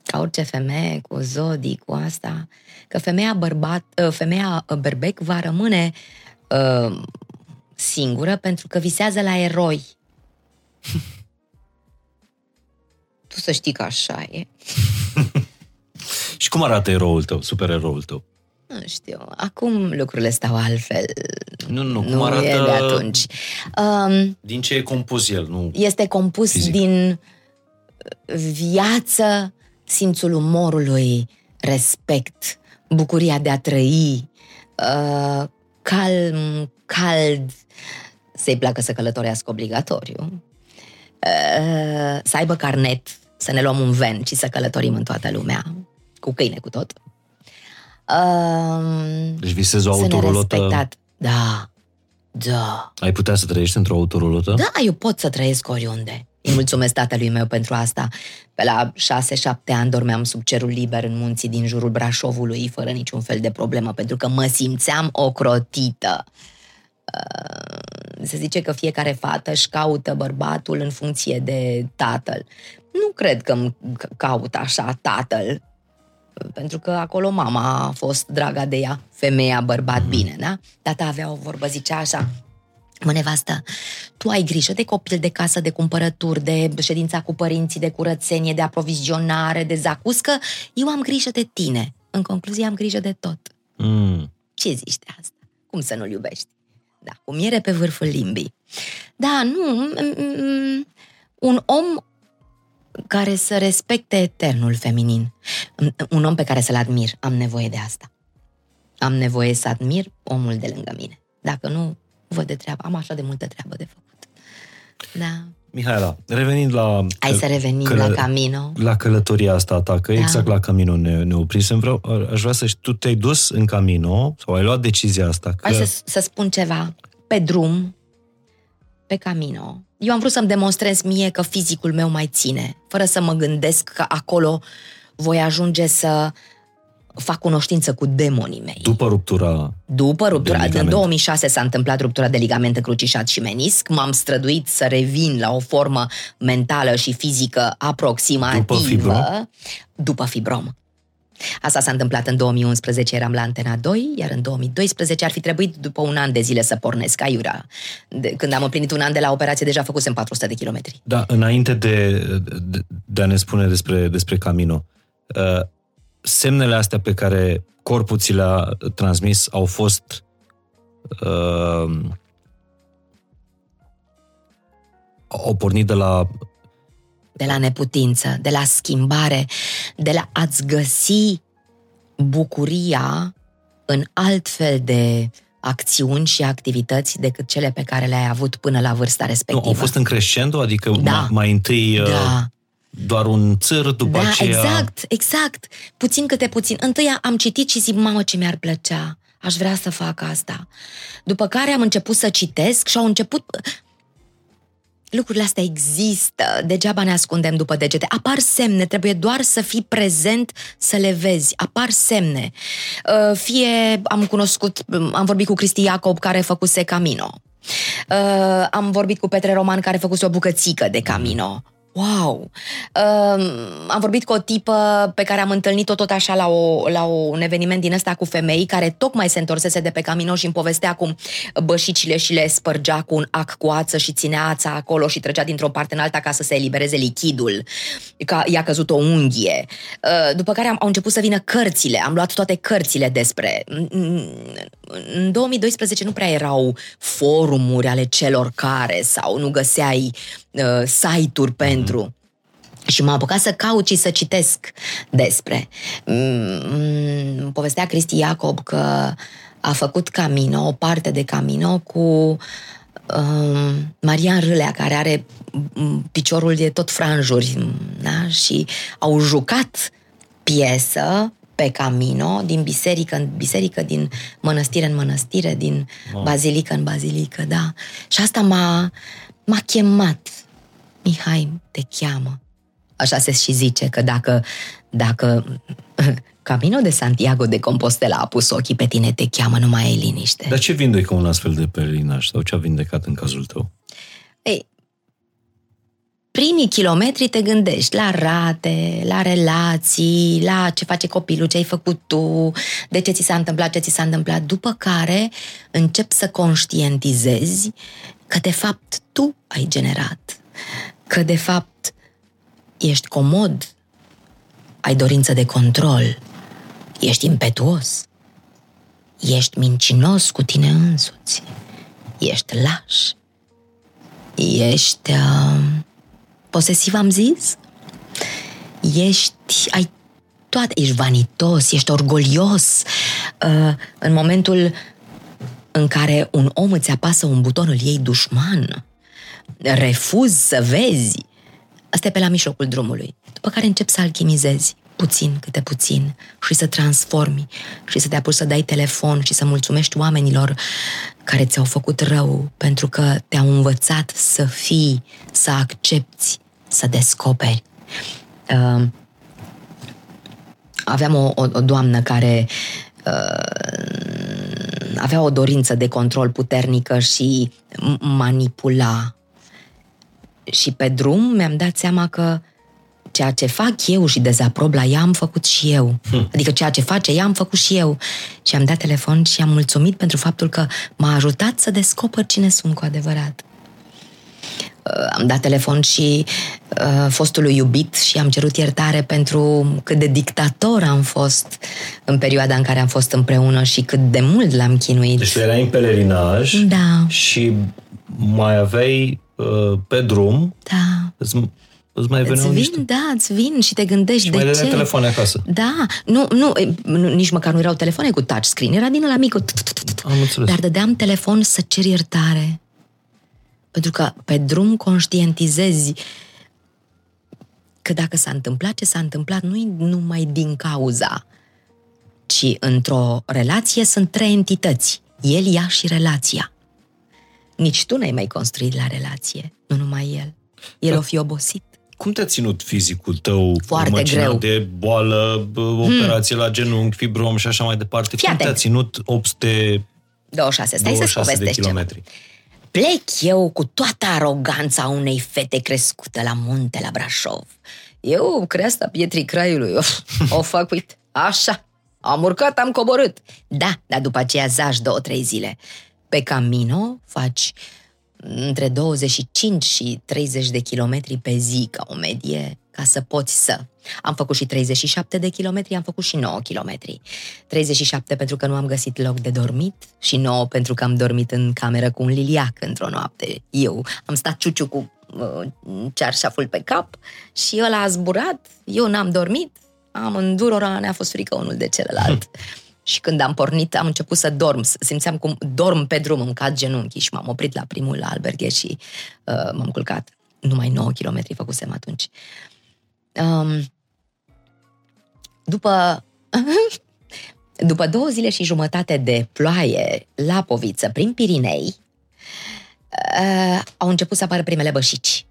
ca orice femeie, cu zodii, cu asta, că femeia, bărbat, ă, femeia ă, berbec va rămâne uh, singură pentru că visează la eroi. tu să știi că așa e. Și cum arată eroul tău, supereroul tău? Nu știu, acum lucrurile stau altfel. Nu, nu, cum nu arată... e de atunci. Um, din ce e compus el? Nu este compus fizic. din viață, simțul umorului, respect, bucuria de a trăi, uh, calm, cald, să-i placă să călătorească obligatoriu, uh, să aibă carnet, să ne luăm un ven și să călătorim în toată lumea, cu câine, cu tot. Uh, deci visezi o autorulotă... Da, da. Ai putea să trăiești într-o autorulotă? Da, eu pot să trăiesc oriunde. Îi mulțumesc tatălui meu pentru asta. Pe la șase-șapte ani dormeam sub cerul liber în munții din jurul Brașovului, fără niciun fel de problemă, pentru că mă simțeam ocrotită. Uh, se zice că fiecare fată își caută bărbatul în funcție de tatăl. Nu cred că îmi caut așa tatăl, pentru că acolo mama a fost draga de ea, femeia, bărbat, mm-hmm. bine, da? Tata avea o vorbă, zicea așa, Mă, nevastă, tu ai grijă de copil, de casă, de cumpărături, de ședința cu părinții, de curățenie, de aprovizionare, de zacuscă. Eu am grijă de tine. În concluzie, am grijă de tot. Mm. Ce zici de asta? Cum să nu-l iubești? Da, cu miere pe vârful limbii. Da, nu, un om care să respecte eternul feminin. Un om pe care să-l admir. Am nevoie de asta. Am nevoie să admir omul de lângă mine. Dacă nu, văd de treabă. Am așa de multă treabă de făcut. Da. Mihaela, revenind la... Hai să revenim căl- la Camino. La călătoria asta ta, că da. exact la Camino ne, ne oprisem. Vreau, aș vrea să știu, tu te-ai dus în Camino sau ai luat decizia asta? Că... Hai să, să spun ceva. Pe drum, pe Camino, eu am vrut să-mi demonstrez mie că fizicul meu mai ține, fără să mă gândesc că acolo voi ajunge să fac cunoștință cu demonii mei. După ruptura După ruptura, în 2006 s-a întâmplat ruptura de ligament crucișat și menisc, m-am străduit să revin la o formă mentală și fizică aproximativă. După fibrom? După fibrom. Asta s-a întâmplat în 2011, eram la Antena 2, iar în 2012 ar fi trebuit după un an de zile să pornesc aiurea. De, când am împlinit un an de la operație, deja făcusem 400 de kilometri. Da, înainte de, de, de a ne spune despre, despre Camino, uh, semnele astea pe care corpul ți le-a transmis au fost uh, au pornit de la de la neputință, de la schimbare, de la a-ți găsi bucuria în altfel de acțiuni și activități decât cele pe care le-ai avut până la vârsta respectivă. Nu, au fost în crescendo, adică da. mai întâi uh, da doar un țăr, după da, aceea... exact, exact. Puțin câte puțin. Întâi am citit și zic, mamă, ce mi-ar plăcea. Aș vrea să fac asta. După care am început să citesc și au început... Lucrurile astea există, degeaba ne ascundem după degete. Apar semne, trebuie doar să fii prezent să le vezi. Apar semne. Uh, fie am cunoscut, am vorbit cu Cristi Iacob care făcuse Camino. Uh, am vorbit cu Petre Roman care făcuse o bucățică de Camino Wow! Uh, am vorbit cu o tipă pe care am întâlnit-o tot așa la, o, la un eveniment din ăsta cu femei care tocmai se întorsese de pe camino și îmi povestea cum bășicile și le spărgea cu un ac cu ață și ținea ața acolo și trăgea dintr-o parte în alta ca să se elibereze lichidul. Că i-a căzut o unghie. Uh, după care am, au început să vină cărțile. Am luat toate cărțile despre... În 2012 nu prea erau forumuri ale celor care sau nu găseai uh, site-uri pentru. Mm. Și m-am apucat să caut și să citesc despre. Mm, povestea Cristi Iacob că a făcut Camino, o parte de Camino cu um, Marian Râlea, care are mm, piciorul de tot franjuri, da? și au jucat piesă pe Camino, din biserică în biserică, din mănăstire în mănăstire, din wow. bazilică în bazilică, da. Și asta m-a, m-a chemat. Mihai, te cheamă. Așa se și zice că dacă, dacă Camino de Santiago de Compostela a pus ochii pe tine, te cheamă, nu mai ai liniște. Dar ce vindecă un astfel de pelerinaj? Sau ce a vindecat în cazul tău? Ei, primii kilometri te gândești la rate, la relații, la ce face copilul, ce ai făcut tu, de ce ți s-a întâmplat, ce ți s-a întâmplat, după care începi să conștientizezi că de fapt tu ai generat, că de fapt ești comod, ai dorință de control, ești impetuos, ești mincinos cu tine însuți, ești laș, ești uh, posesiv, am zis, ești, ai toate, ești vanitos, ești orgolios. Uh, în momentul în care un om îți apasă un buton, îl iei dușman, refuzi să vezi, asta e pe la mijlocul drumului. După care începi să alchimizezi puțin câte puțin și să transformi și să te apuci să dai telefon și să mulțumești oamenilor care ți-au făcut rău pentru că te-au învățat să fii, să accepti, să descoperi. Uh, aveam o, o, o doamnă care uh, avea o dorință de control puternică și manipula. Și pe drum mi-am dat seama că ceea ce fac eu și dezaprob la ea am făcut și eu. Hm. Adică ceea ce face ea am făcut și eu. Și am dat telefon și am mulțumit pentru faptul că m-a ajutat să descoper cine sunt cu adevărat. Uh, am dat telefon și uh, fostului iubit și am cerut iertare pentru cât de dictator am fost în perioada în care am fost împreună și cât de mult l-am chinuit. Deci tu erai în pelerinaj da. și mai aveai uh, pe drum da. îți, îți mai veneau vin, niște... Da, îți vin și te gândești și de mai ce. telefoane acasă. Da, nu, nu, nu, nici măcar nu erau telefoane cu touchscreen, era din la mic. Am înțeles. Dar dădeam telefon să cer iertare pentru că pe drum conștientizezi că dacă s-a întâmplat ce s-a întâmplat, nu e numai din cauza, ci într-o relație sunt trei entități. El, ea și relația. Nici tu n-ai mai construit la relație, nu numai el. El da. o fi obosit. Cum te-a ținut fizicul tău? Foarte greu. de boală, operație hmm. la genunchi, fibrom și așa mai departe. Fii Cum te-a ținut 800 26. Stai 26 să de kilometri. Ceva plec eu cu toată aroganța unei fete crescute la munte, la Brașov. Eu, creasta pietrii craiului, o, o fac, uite, așa, am urcat, am coborât. Da, dar după aceea zași două, trei zile. Pe Camino faci între 25 și 30 de kilometri pe zi, ca o medie, ca să poți să. Am făcut și 37 de kilometri, am făcut și 9 kilometri. 37 pentru că nu am găsit loc de dormit și 9 pentru că am dormit în cameră cu un liliac într-o noapte. Eu am stat ciuciu cu uh, cearșaful pe cap și ăla a zburat, eu n-am dormit, am îndurora, ne-a fost frică unul de celălalt. Și când am pornit, am început să dorm. Simțeam cum dorm pe drum, îmi cad genunchii și m-am oprit la primul alberghe și uh, m-am culcat. Numai 9 km făcusem atunci. Um, după, după două zile și jumătate de ploaie la Poviță, prin Pirinei, uh, au început să apară primele bășici.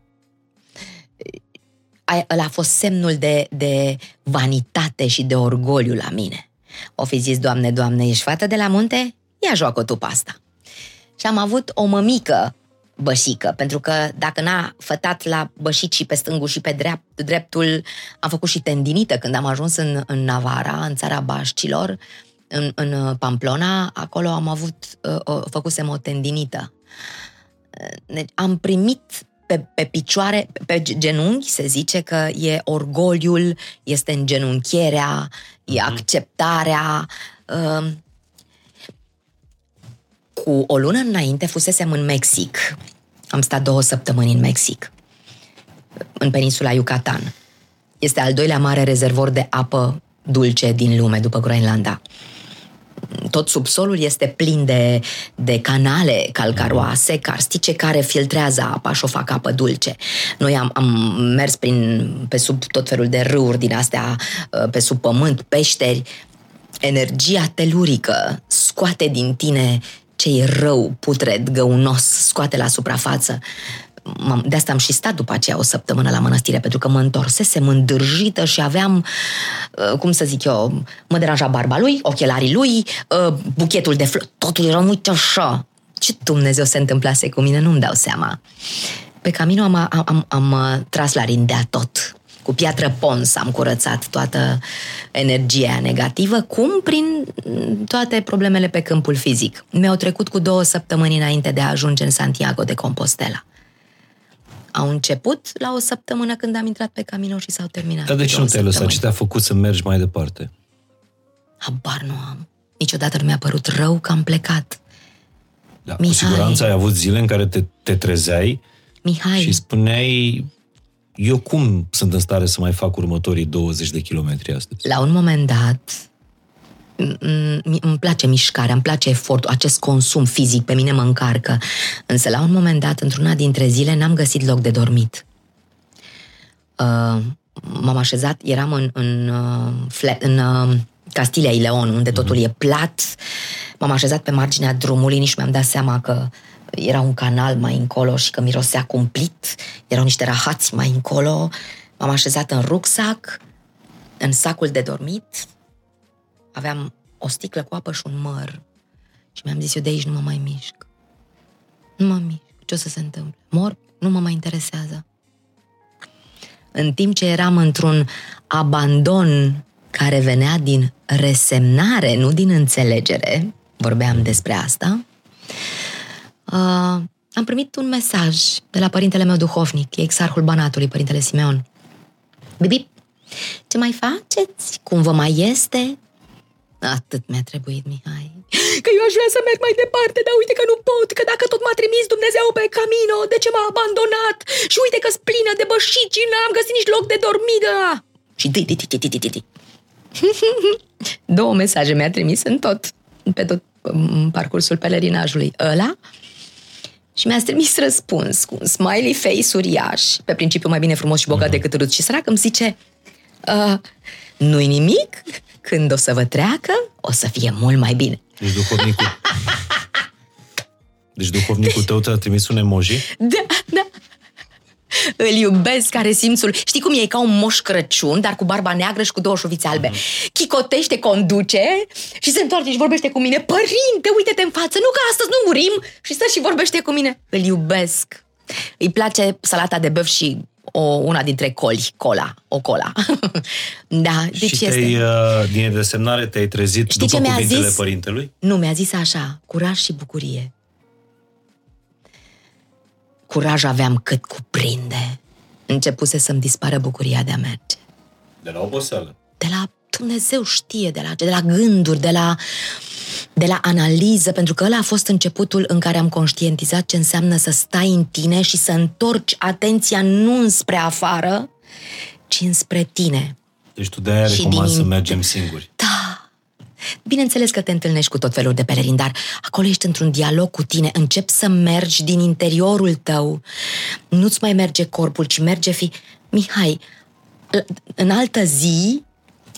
Ăla a fost semnul de, de vanitate și de orgoliu la mine. O fi zis, Doamne, Doamne, ești fată de la munte? Ia joacă tu pasta. Și am avut o mămică bășică, pentru că dacă n-a fătat la bășit și pe stângul și pe drept, dreptul, am făcut și tendinită când am ajuns în, în Navara, în țara Bașcilor, în, în Pamplona, acolo am avut, uh, uh, făcusem o tendinită. Deci am primit pe, pe picioare, pe genunchi, se zice că e orgoliul, este îngenunchierea, e mhm. acceptarea. Uh, cu o lună înainte fusesem în Mexic. Am stat două săptămâni în Mexic, în peninsula Yucatan. Este al doilea mare rezervor de apă dulce din lume, după Groenlanda. Tot subsolul este plin de, de canale calcaroase, carstice, care filtrează apa și o fac apă dulce. Noi am, am mers prin, pe sub tot felul de râuri din astea, pe sub pământ, peșteri. Energia telurică scoate din tine ce e rău, putred, găunos, scoate la suprafață. De asta am și stat după aceea o săptămână la mănăstire, pentru că mă întorsesem îndârjită și aveam, uh, cum să zic eu, mă deranja barba lui, ochelarii lui, uh, buchetul de flori, totul era uite așa. Ce Dumnezeu se întâmplase cu mine, nu-mi dau seama. Pe Camino am, am, am, am uh, tras la rindea tot cu piatră pons am curățat toată energia negativă, cum prin toate problemele pe câmpul fizic. Mi-au trecut cu două săptămâni înainte de a ajunge în Santiago de Compostela. Au început la o săptămână când am intrat pe Camino și s-au terminat. Dar de ce nu te-ai lăsat? Ce te-a făcut să mergi mai departe? Habar nu am. Niciodată nu mi-a părut rău că am plecat. Da, Mihai, cu siguranță ai avut zile în care te, te trezeai Mihai, și spuneai eu cum sunt în stare să mai fac următorii 20 de kilometri astăzi? La un moment dat, îmi place mișcarea, îmi place efortul, acest consum fizic pe mine mă încarcă. Însă la un moment dat, într-una dintre zile, n-am găsit loc de dormit. Uh, m-am așezat, eram în, în, uh, flat, în uh, Castilia y Leon, unde totul mm-hmm. e plat. M-am așezat pe marginea drumului, nici mi-am dat seama că era un canal mai încolo și că mirosea cumplit, erau niște rahați mai încolo, m-am așezat în rucsac, în sacul de dormit, aveam o sticlă cu apă și un măr și mi-am zis eu de aici nu mă mai mișc. Nu mă mișc. Ce o să se întâmple? Mor? Nu mă mai interesează. În timp ce eram într-un abandon care venea din resemnare, nu din înțelegere, vorbeam despre asta, uh, am primit un mesaj de la părintele meu duhovnic, exarhul Banatului, părintele Simeon. Bibi, ce mai faceți? Cum vă mai este? Atât mi-a trebuit, Mihai. Că eu aș vrea să merg mai departe, dar uite că nu pot, că dacă tot m-a trimis Dumnezeu pe camino, de ce m-a abandonat? Și uite că splină de bășici, n-am găsit nici loc de dormit. Și di, di, di, di, di, di. Două mesaje mi-a trimis în tot, pe tot parcursul pelerinajului. Ăla și mi-a trimis răspuns cu un smiley face uriaș, pe principiu mai bine frumos și bogat uh-huh. decât râd și sărac, îmi zice uh, nu-i nimic, când o să vă treacă, o să fie mult mai bine. Deci duhovnicul... deci duhovnicul tău te-a trimis un emoji? Da, da. Îl iubesc, are simțul. Știi cum e? ca un moș Crăciun, dar cu barba neagră și cu două șuvițe albe. Mm-hmm. Chicotește, conduce și se întoarce și vorbește cu mine. Părinte, uite-te în față, nu că astăzi nu murim. Și stă și vorbește cu mine. Îl iubesc. Îi place salata de băf și o, una dintre coli, cola, o cola. da, deci și este... uh, din desemnare te-ai trezit Știi după ce mi-a cuvintele zis? părintelui? Nu, mi-a zis așa, curaj și bucurie curaj aveam cât cuprinde. Începuse să-mi dispară bucuria de a merge. De la oboseală? De la Dumnezeu știe, de la, de la gânduri, de la, de la analiză, pentru că ăla a fost începutul în care am conștientizat ce înseamnă să stai în tine și să întorci atenția nu înspre afară, ci înspre tine. Deci tu de-aia recomand din... să mergem singuri. Bineînțeles că te întâlnești cu tot felul de pelerini, dar acolo ești într-un dialog cu tine, începi să mergi din interiorul tău. Nu-ți mai merge corpul, ci merge fi... Mihai, în altă zi,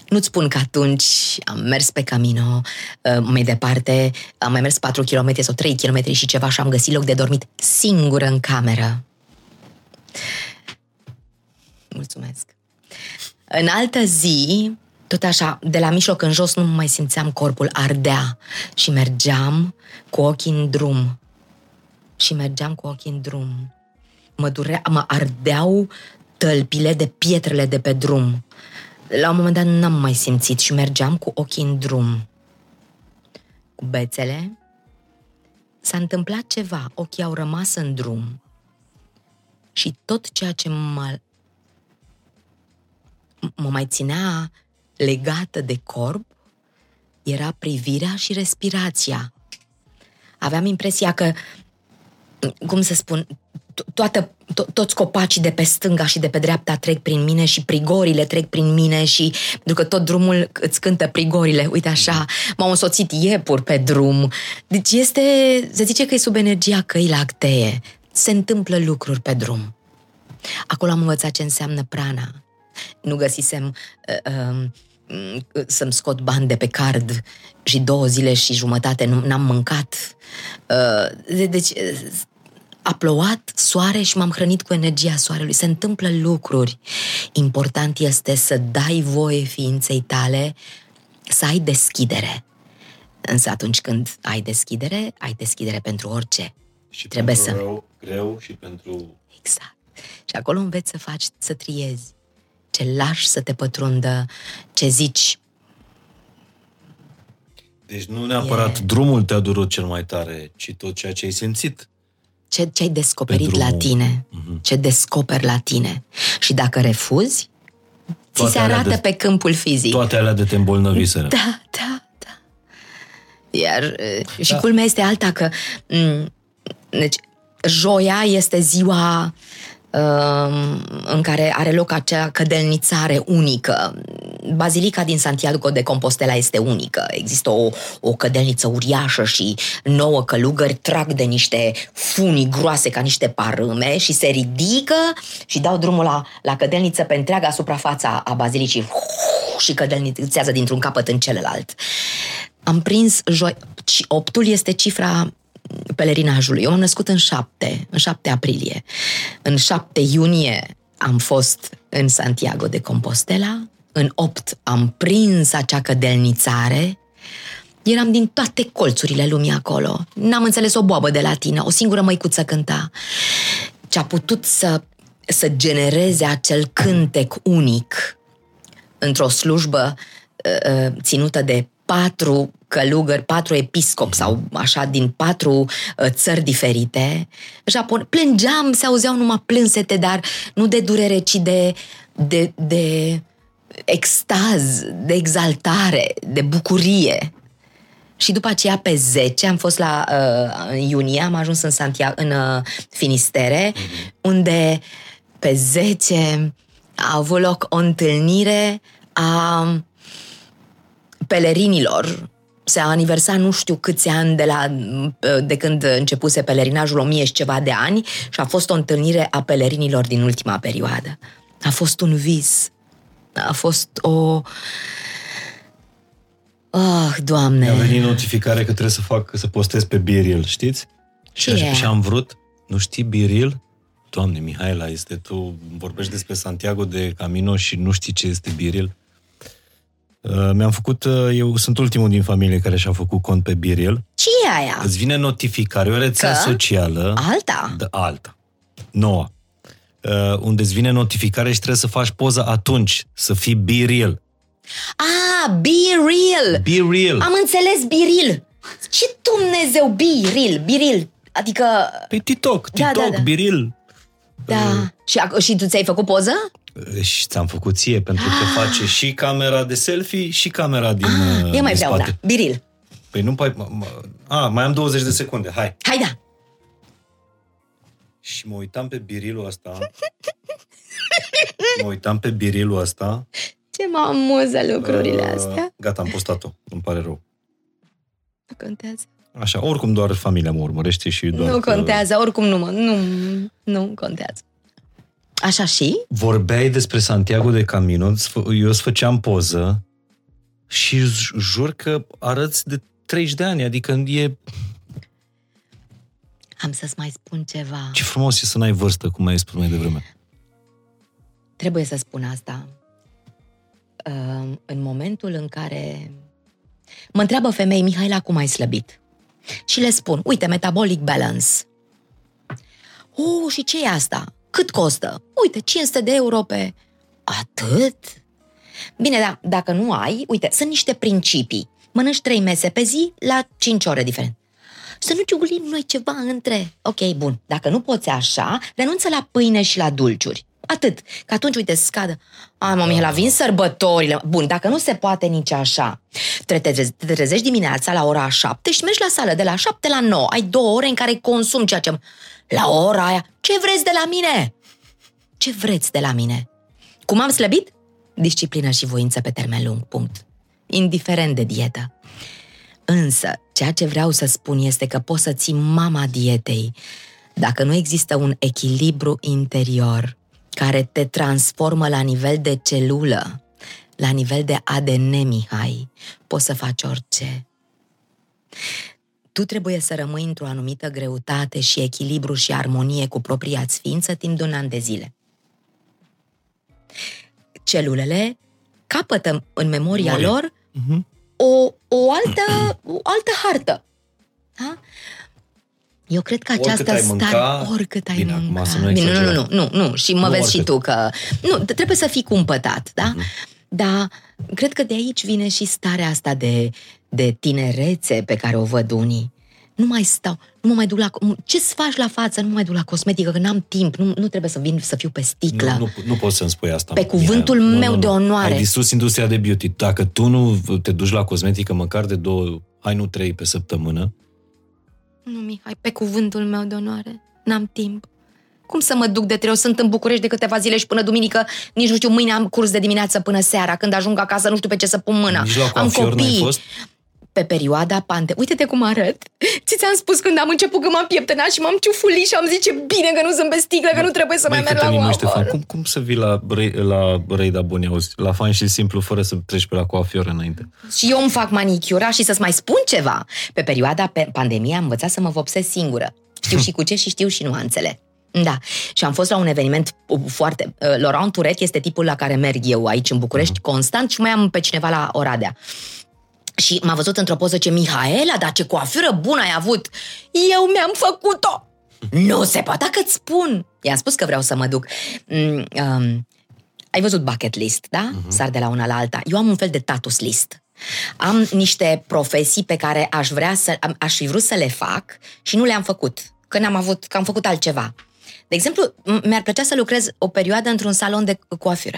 nu-ți spun că atunci am mers pe Camino uh, mai departe, am mai mers 4 km sau 3 km și ceva și am găsit loc de dormit singură în cameră. Mulțumesc. În altă zi, tot așa, de la mijloc în jos nu mai simțeam corpul, ardea și mergeam cu ochii în drum. și mergeam cu ochii în drum. Mă, durea, mă ardeau tălpile de pietrele de pe drum. La un moment dat n-am mai simțit și mergeam cu ochii în drum. Cu bețele s-a întâmplat ceva, ochii au rămas în drum și tot ceea ce mă, mă mai ținea legată de corp era privirea și respirația. Aveam impresia că, cum să spun, toată, to- toți copacii de pe stânga și de pe dreapta trec prin mine și prigorile trec prin mine și pentru că tot drumul îți cântă prigorile, uite așa, m-au însoțit iepuri pe drum. Deci este, se zice că e sub energia căii lactee. Se întâmplă lucruri pe drum. Acolo am învățat ce înseamnă prana. Nu găsisem uh, uh, să-mi scot bani de pe card și două zile și jumătate nu, n-am mâncat. Uh, deci a plouat soare și m-am hrănit cu energia soarelui. Se întâmplă lucruri. Important este să dai voie ființei tale să ai deschidere. Însă atunci când ai deschidere, ai deschidere pentru orice. Și Trebuie pentru să- rău, greu și pentru... Exact. Și acolo înveți să faci, să triezi. Ce lași să te pătrundă, ce zici, Deci nu neapărat E- drumul te-a durut cel mai tare, ci tot ceea ce ai simțit. Ce, ce ai descoperit Pe la drumul. tine, Mhm. ce descoperi la tine. Și dacă refuzi, ți Toate se alea arată de- pe câmpul fizic. Toate alea de te îmbolnăviseră. Da, da, da. Iar uh, și Da. culmea este alta că m, deci, joia este ziua um, în care are loc acea cădelnițare unică. Bazilica din Santiago de Compostela este unică. Există o, o cădelniță uriașă și nouă călugări trag de niște funii groase ca niște parâme și se ridică și dau drumul la, la cădelniță pe întreaga suprafața a bazilicii și cădelnițează dintr-un capăt în celălalt. Am prins joi... ci- Optul este cifra pelerinajului. Eu m-am născut în 7, în 7 aprilie. În 7 iunie am fost în Santiago de Compostela. În 8 am prins acea cădelnițare. Eram din toate colțurile lumii acolo. N-am înțeles o boabă de latină, o singură măicuță cânta. Ce a putut să, să genereze acel cântec unic într-o slujbă uh, uh, ținută de patru călugări, patru episcopi sau așa din patru uh, țări diferite. Japon, plângeam, se auzeau numai plânsete, dar nu de durere, ci de, de, de extaz, de exaltare, de bucurie. Și după aceea, pe 10, am fost la uh, în iunie, am ajuns în Santiago, în uh, Finistere, unde pe 10 a avut loc o întâlnire a pelerinilor. Se aniversa nu știu câți ani de, la, de când începuse pelerinajul, o mie și ceva de ani, și a fost o întâlnire a pelerinilor din ultima perioadă. A fost un vis. A fost o... Ah, Doamne! Mi-a venit notificare că trebuie să fac, să postez pe Biril, știți? Și, Ce aș- e? și am vrut, nu știi Biril? Doamne, Mihaela, este tu, vorbești despre Santiago de Camino și nu știi ce este Biril? Uh, mi-am făcut, uh, eu sunt ultimul din familie care și-a făcut cont pe Biril. ce e aia? Îți vine notificare, o rețea Că? socială. Alta? Da, alta. Noua. Uh, unde îți vine notificare și trebuie să faci poza atunci, să fii be real. Ah, be real! Be real. Am înțeles biril. Ce Dumnezeu, biril, biril. Adică, Pe TikTok, Da, TikTok, da, da. be real. da. Și, ac- și tu ți-ai făcut poză? Uh, Și ți-am făcut ție, pentru că face și camera de selfie și camera din, Ah, uh, eu mai din vreau spate. una. Biril. Păi nu mai... A, mai am 20 de secunde, hai. Hai da. Și mă uitam pe birilul ăsta. mă uitam pe birilul ăsta. Ce mă amuză lucrurile Uh, astea. Gata, am postat-o. Îmi pare rău. Nu contează. Așa, oricum doar familia mă urmărește și doar nu că contează, oricum nu mă, nu, nu contează. Așa și? Vorbeai despre Santiago de Camino, îți fă- eu îți făceam poză și j- jur că arăți de 30 de ani, adică e... Am să-ți mai spun ceva. Ce frumos e să n-ai vârstă, cum ai spus mai devreme. Trebuie să spun asta. Uh, În momentul în care mă întreabă femei, Mihaela, cum ai slăbit? Și le spun, uite, metabolic balance. Oh, și ce e asta? Cât costă? Uite, 500 de euro pe... Atât? Bine, da, dacă nu ai, uite, sunt niște principii. Mănânci trei mese pe zi la 5 ore diferent. Să nu ciugulim noi ceva între... Ok, bun, dacă nu poți așa, renunță la pâine și la dulciuri. Atât. Că atunci, uite, scadă. Ai, mă, la vin sărbătorile. Bun, dacă nu se poate nici așa, te, te, te trezești dimineața la ora 7 și mergi la sală de la 7 la 9. Ai două ore în care consumi ceea ce... La ora aia, ce vreți de la mine? Ce vreți de la mine? Cum am slăbit? Disciplină și voință pe termen lung, punct. Indiferent de dietă. Însă, ceea ce vreau să spun este că poți să ții mama dietei dacă nu există un echilibru interior care te transformă la nivel de celulă, la nivel de ADN, Mihai, poți să faci orice. Tu trebuie să rămâi într-o anumită greutate și echilibru și armonie cu propria ființă timp de un an de zile. Celulele capătă în memoria Memorie. lor uh-huh. o, o, altă, o altă hartă. Da? Eu cred că această oricât stare, mânca, oricât ai bine, mânca, nu, bine, nu, nu, nu, nu, nu, și mă nu vezi oricât. și tu că, nu, trebuie să fii cumpătat, da? Mm-hmm. Dar cred că de aici vine și starea asta de, de tinerețe pe care o văd unii. Nu mai stau, nu mă mai duc la... Ce-ți faci la față? Nu mă mai duc la cosmetică, că n-am timp, nu, nu trebuie să vin să fiu pe sticlă. Nu, nu, nu poți să-mi spui asta. Pe cuvântul nu, meu nu, nu. de onoare. Ai distrus industria de beauty. Dacă tu nu te duci la cosmetică măcar de două, hai nu trei pe săptămână, Nu, Mihai, pe cuvântul meu de onoare. N-am timp. Cum să mă duc de trei ori? Sunt în București de câteva zile și până duminică, nici nu știu, mâine am curs de dimineață până seara. Când ajung acasă, nu știu pe ce să pun mâna. nici la am coafior n-ai copii. fost? Pe perioada pande... Uite-te cum arăt. Ți ți-am spus când am început că m-am pieptănat și m-am ciufulit și am zis ce bine că nu sunt pe sticlă, că nu trebuie să mai merg la Cătălin, Ștefan, coafăr. cum, cum să vii la, Rei- la Reida Buni, auzi, la fain și simplu, fără să treci pe la coafior înainte? Și eu îmi fac manicura și să-ți mai spun ceva. Pe perioada pe pandemiei am învățat să mă vopsesc singură. Știu și cu ce și știu și nuanțele. Da. Și am fost la un eveniment foarte... uh, Laurent Turet este tipul la care merg eu aici în București constant și mai am pe cineva la Oradea. Și m-a văzut într-o poză ce Mihaela, dar ce coafură bună ai avut! Eu mi-am făcut-o! Nu se poate, dacă îți spun! I-am spus că vreau să mă duc. Mm, um, ai văzut bucket list, da? Uh-huh. Sar de la una la alta. Eu am un fel de status list. Am niște profesii pe care aș vrea să, am- aș fi vrut să le fac și nu le-am făcut, că n-am avut, că am făcut altceva. De exemplu, m- mi-ar plăcea să lucrez o perioadă într-un salon de coafură.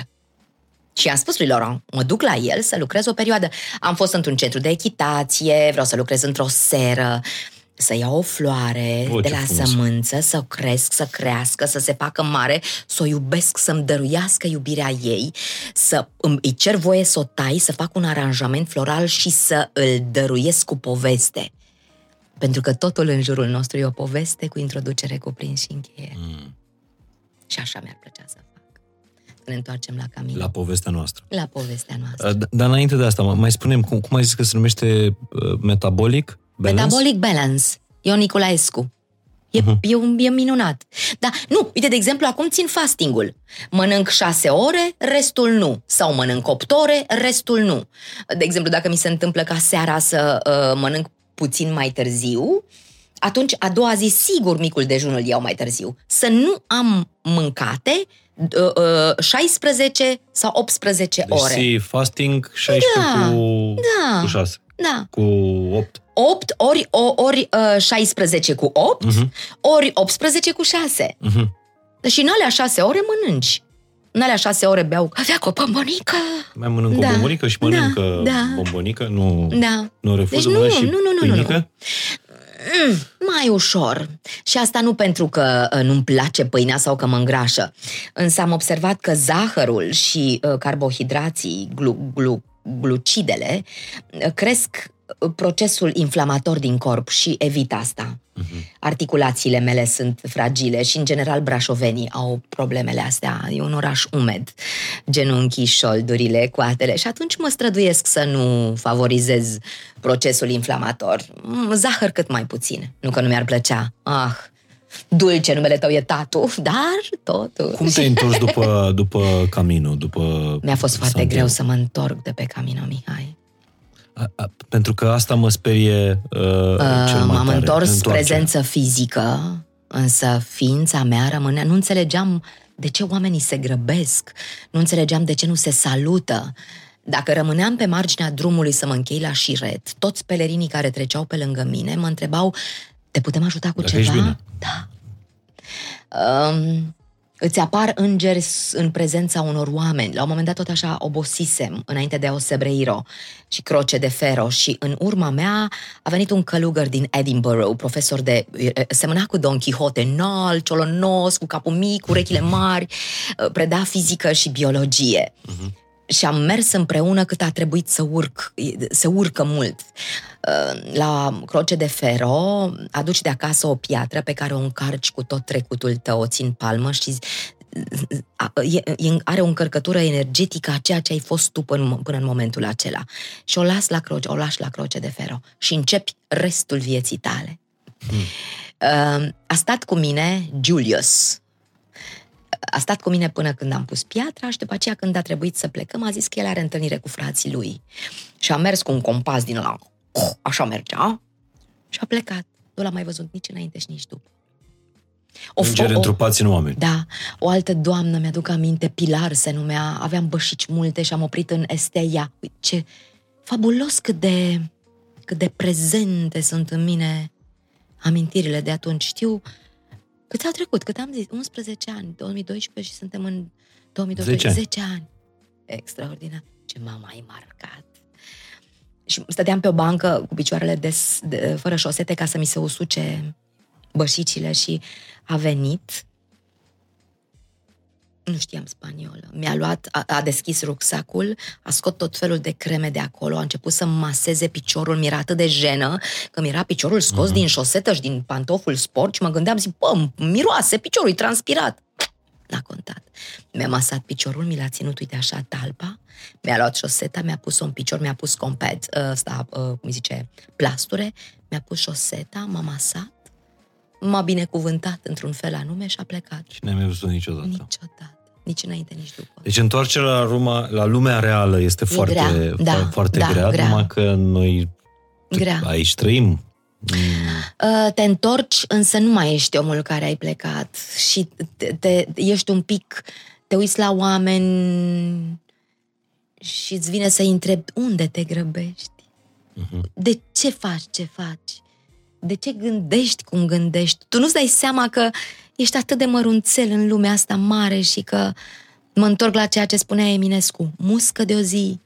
Și am spus lui Laurent, mă duc la el să lucrez o perioadă. Am fost într-un centru de echitație, vreau să lucrez într-o seră, să iau o floare O, de ce la frumos. sămânță, să o cresc, să crească, să se facă mare, să o iubesc, să-mi dăruiască iubirea ei, să îmi, îi cer voie să o tai, să fac un aranjament floral și să îl dăruiesc cu poveste. Pentru că totul în jurul nostru e o poveste cu introducere, cuprins și încheiere. Mm. Și așa mi-ar plăcea să fac. Să ne întoarcem la Camila. La povestea noastră. La povestea noastră. Uh, d- Dar înainte de asta, mă- mai spunem, cum, cum ai zis că se numește uh, metabolic? Balance? Metabolic Balance. Ion Nicolaescu. E, uh-huh. e, un, e minunat. Da, nu, uite, de exemplu, acum țin fastingul. Mănânc șase ore, restul nu. Sau mănânc opt ore, restul nu. De exemplu, dacă mi se întâmplă ca seara să uh, mănânc puțin mai târziu, atunci a doua zi sigur micul dejun îl iau mai târziu. Să nu am mâncate uh, uh, 16 sau 18 Deci ore. ții fasting 16 Da, cu, da. cu 6. Da. Cu 8. 8 ori, o, ori uh, 16 cu 8, Mhm. ori 18 cu 6. Mhm. Și în alea 6 ore mănânci. În alea 6 ore beau cafea cu o bombonică. Mai mănânc Da, o bombonică și mănâncă da, da. bombonică? Nu, Da. nu refuză Deci nu, mănânc și nu, nu, nu, nu, pâinică? Mm, mai ușor. Și asta nu pentru că uh, nu-mi place pâinea sau că mă îngrașă. Însă am observat că zahărul și uh, carbohidrații, glu, glu, glucidele, uh, cresc uh, procesul inflamator din corp și evit asta. Articulațiile mele sunt fragile și, în general, brașovenii au problemele astea. E un oraș umed, genunchii, șoldurile, coatele și atunci mă străduiesc să nu favorizez procesul inflamator. Mm, Zahăr cât mai puțin. Nu că nu mi-ar plăcea. Ah, dulce, numele tău e Tatu, dar totul. Cum te-ai întors după, după Camino? După Mi-a fost foarte Santiago? greu să mă întorc de pe Camino, Mihai. A, a, pentru că asta mă sperie uh, cel mai M-am tare. întors Întoarcerea. prezență fizică, însă ființa mea rămânea, nu înțelegeam de ce oamenii se grăbesc, nu înțelegeam de ce nu se salută. Dacă rămâneam pe marginea drumului să mă închei la șiret, toți pelerinii care treceau pe lângă mine mă întrebau, te putem ajuta cu Dacă ceva? ești bine. Da. Um, îți apar îngeri în prezența unor oameni. La un moment dat tot așa obosisem înainte de Osebreiro și Croce de Ferro și în urma mea a venit un călugăr din Edinburgh, profesor de... semăna cu Don Quixote, înalt, ciolonos, cu capul mic, cu urechile mari, preda fizică și biologie. Uh-huh. Și am mers împreună cât a trebuit să urc. Se urcă mult. La Croce de Ferro aduci de acasă o piatră pe care o încarci cu tot trecutul tău, o țin palmă și are o încărcătură energetică a ceea ce ai fost tu până, până în momentul acela. Și o las la croce, o lași la croce de ferro și începi restul vieții tale. Hmm. A stat cu mine Julius. A stat cu mine până când am pus piatra și după aceea când a trebuit să plecăm a zis că el are întâlnire cu frații lui. Și a mers cu un compas din la așa mergea și a plecat. Nu l-am mai văzut nici înainte și nici după. O, Îngeri întrupați în oameni. Da. O altă doamnă, mi-aduc aminte, Pilar se numea, aveam bășici multe și am oprit în Esteia. Uite, ce fabulos cât de, cât de prezente sunt în mine amintirile de atunci. Știu cât au trecut, cât am zis, 11 ani, 2012 și suntem în 2020, 10 ani. 10 ani. Extraordinar. Ce m-a mai marcat. Și stăteam pe o bancă cu picioarele des, de, fără șosete ca să mi se usuce bășicile și a venit nu știam spaniolă. Mi-a luat, a, a deschis rucsacul, a scos tot felul de creme de acolo, a început să maseze piciorul, mi-era atât de jenă că mi-era piciorul scos uh-huh. din șosetă și din pantoful sport și mă gândeam, zic, bă, miroase piciorul, e transpirat. N-a contat. Mi-a masat piciorul, mi l-a ținut, uite așa, talpa, mi-a luat șoseta, mi-a pus un picior, mi-a pus compet, ăsta, cum zice, plasture, mi-a pus șoseta, m-a masat, m-a binecuvântat într-un fel anume și a plecat. Și n-ai mai văzut niciodată. Niciodată. Nici înainte, nici după. Deci întoarcerea la, Roma, la lumea reală este E foarte, grea, da, foarte da, grea, grea. numai că noi Grea. aici trăim. Uh, Te întorci, însă nu mai ești omul care ai plecat și te, te, ești un pic, te uiți la oameni și îți vine să-i întrebi unde te grăbești, Mhm. de ce faci ce faci, de ce gândești cum gândești. Tu nu-ți dai seama că ești atât de mărunțel în lumea asta mare și că mă întorc la ceea ce spunea Eminescu, muscă de o zi.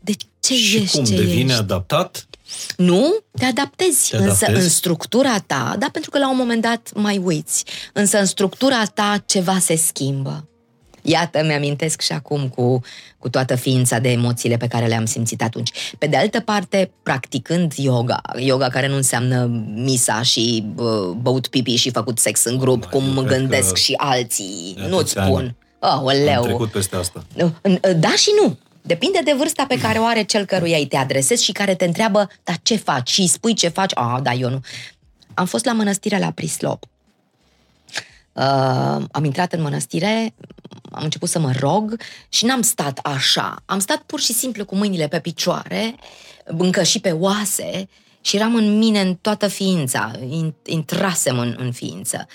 De ce și ești cum ce devine ești? adaptat? Nu, te adaptezi, Te însă adaptezi? în structura ta, da, pentru că la un moment dat mai uiți, însă în structura ta ceva se schimbă. Iată, mi-amintesc și acum cu, cu toată ființa de emoțiile pe care le-am simțit atunci. Pe de altă parte, practicând yoga, yoga care nu înseamnă misa și uh, băut pipi și făcut sex în grup, Mai, eu cum cred gândesc că și alții, de nu-ți atâția spun. ani Oh, Am oleu. trecut peste asta. Da și nu. Depinde de vârsta pe care o are cel căruia îi te adresezi și care te întreabă, dar ce faci? Și îi spui ce faci? Ah, da, eu nu. Am fost la mănăstirea la Prislop. Uh, am intrat în mănăstire, am început să mă rog și n-am stat așa. Am stat pur și simplu cu mâinile pe picioare, încă și pe oase și eram în mine în toată ființa, in- intrasem în, în ființă.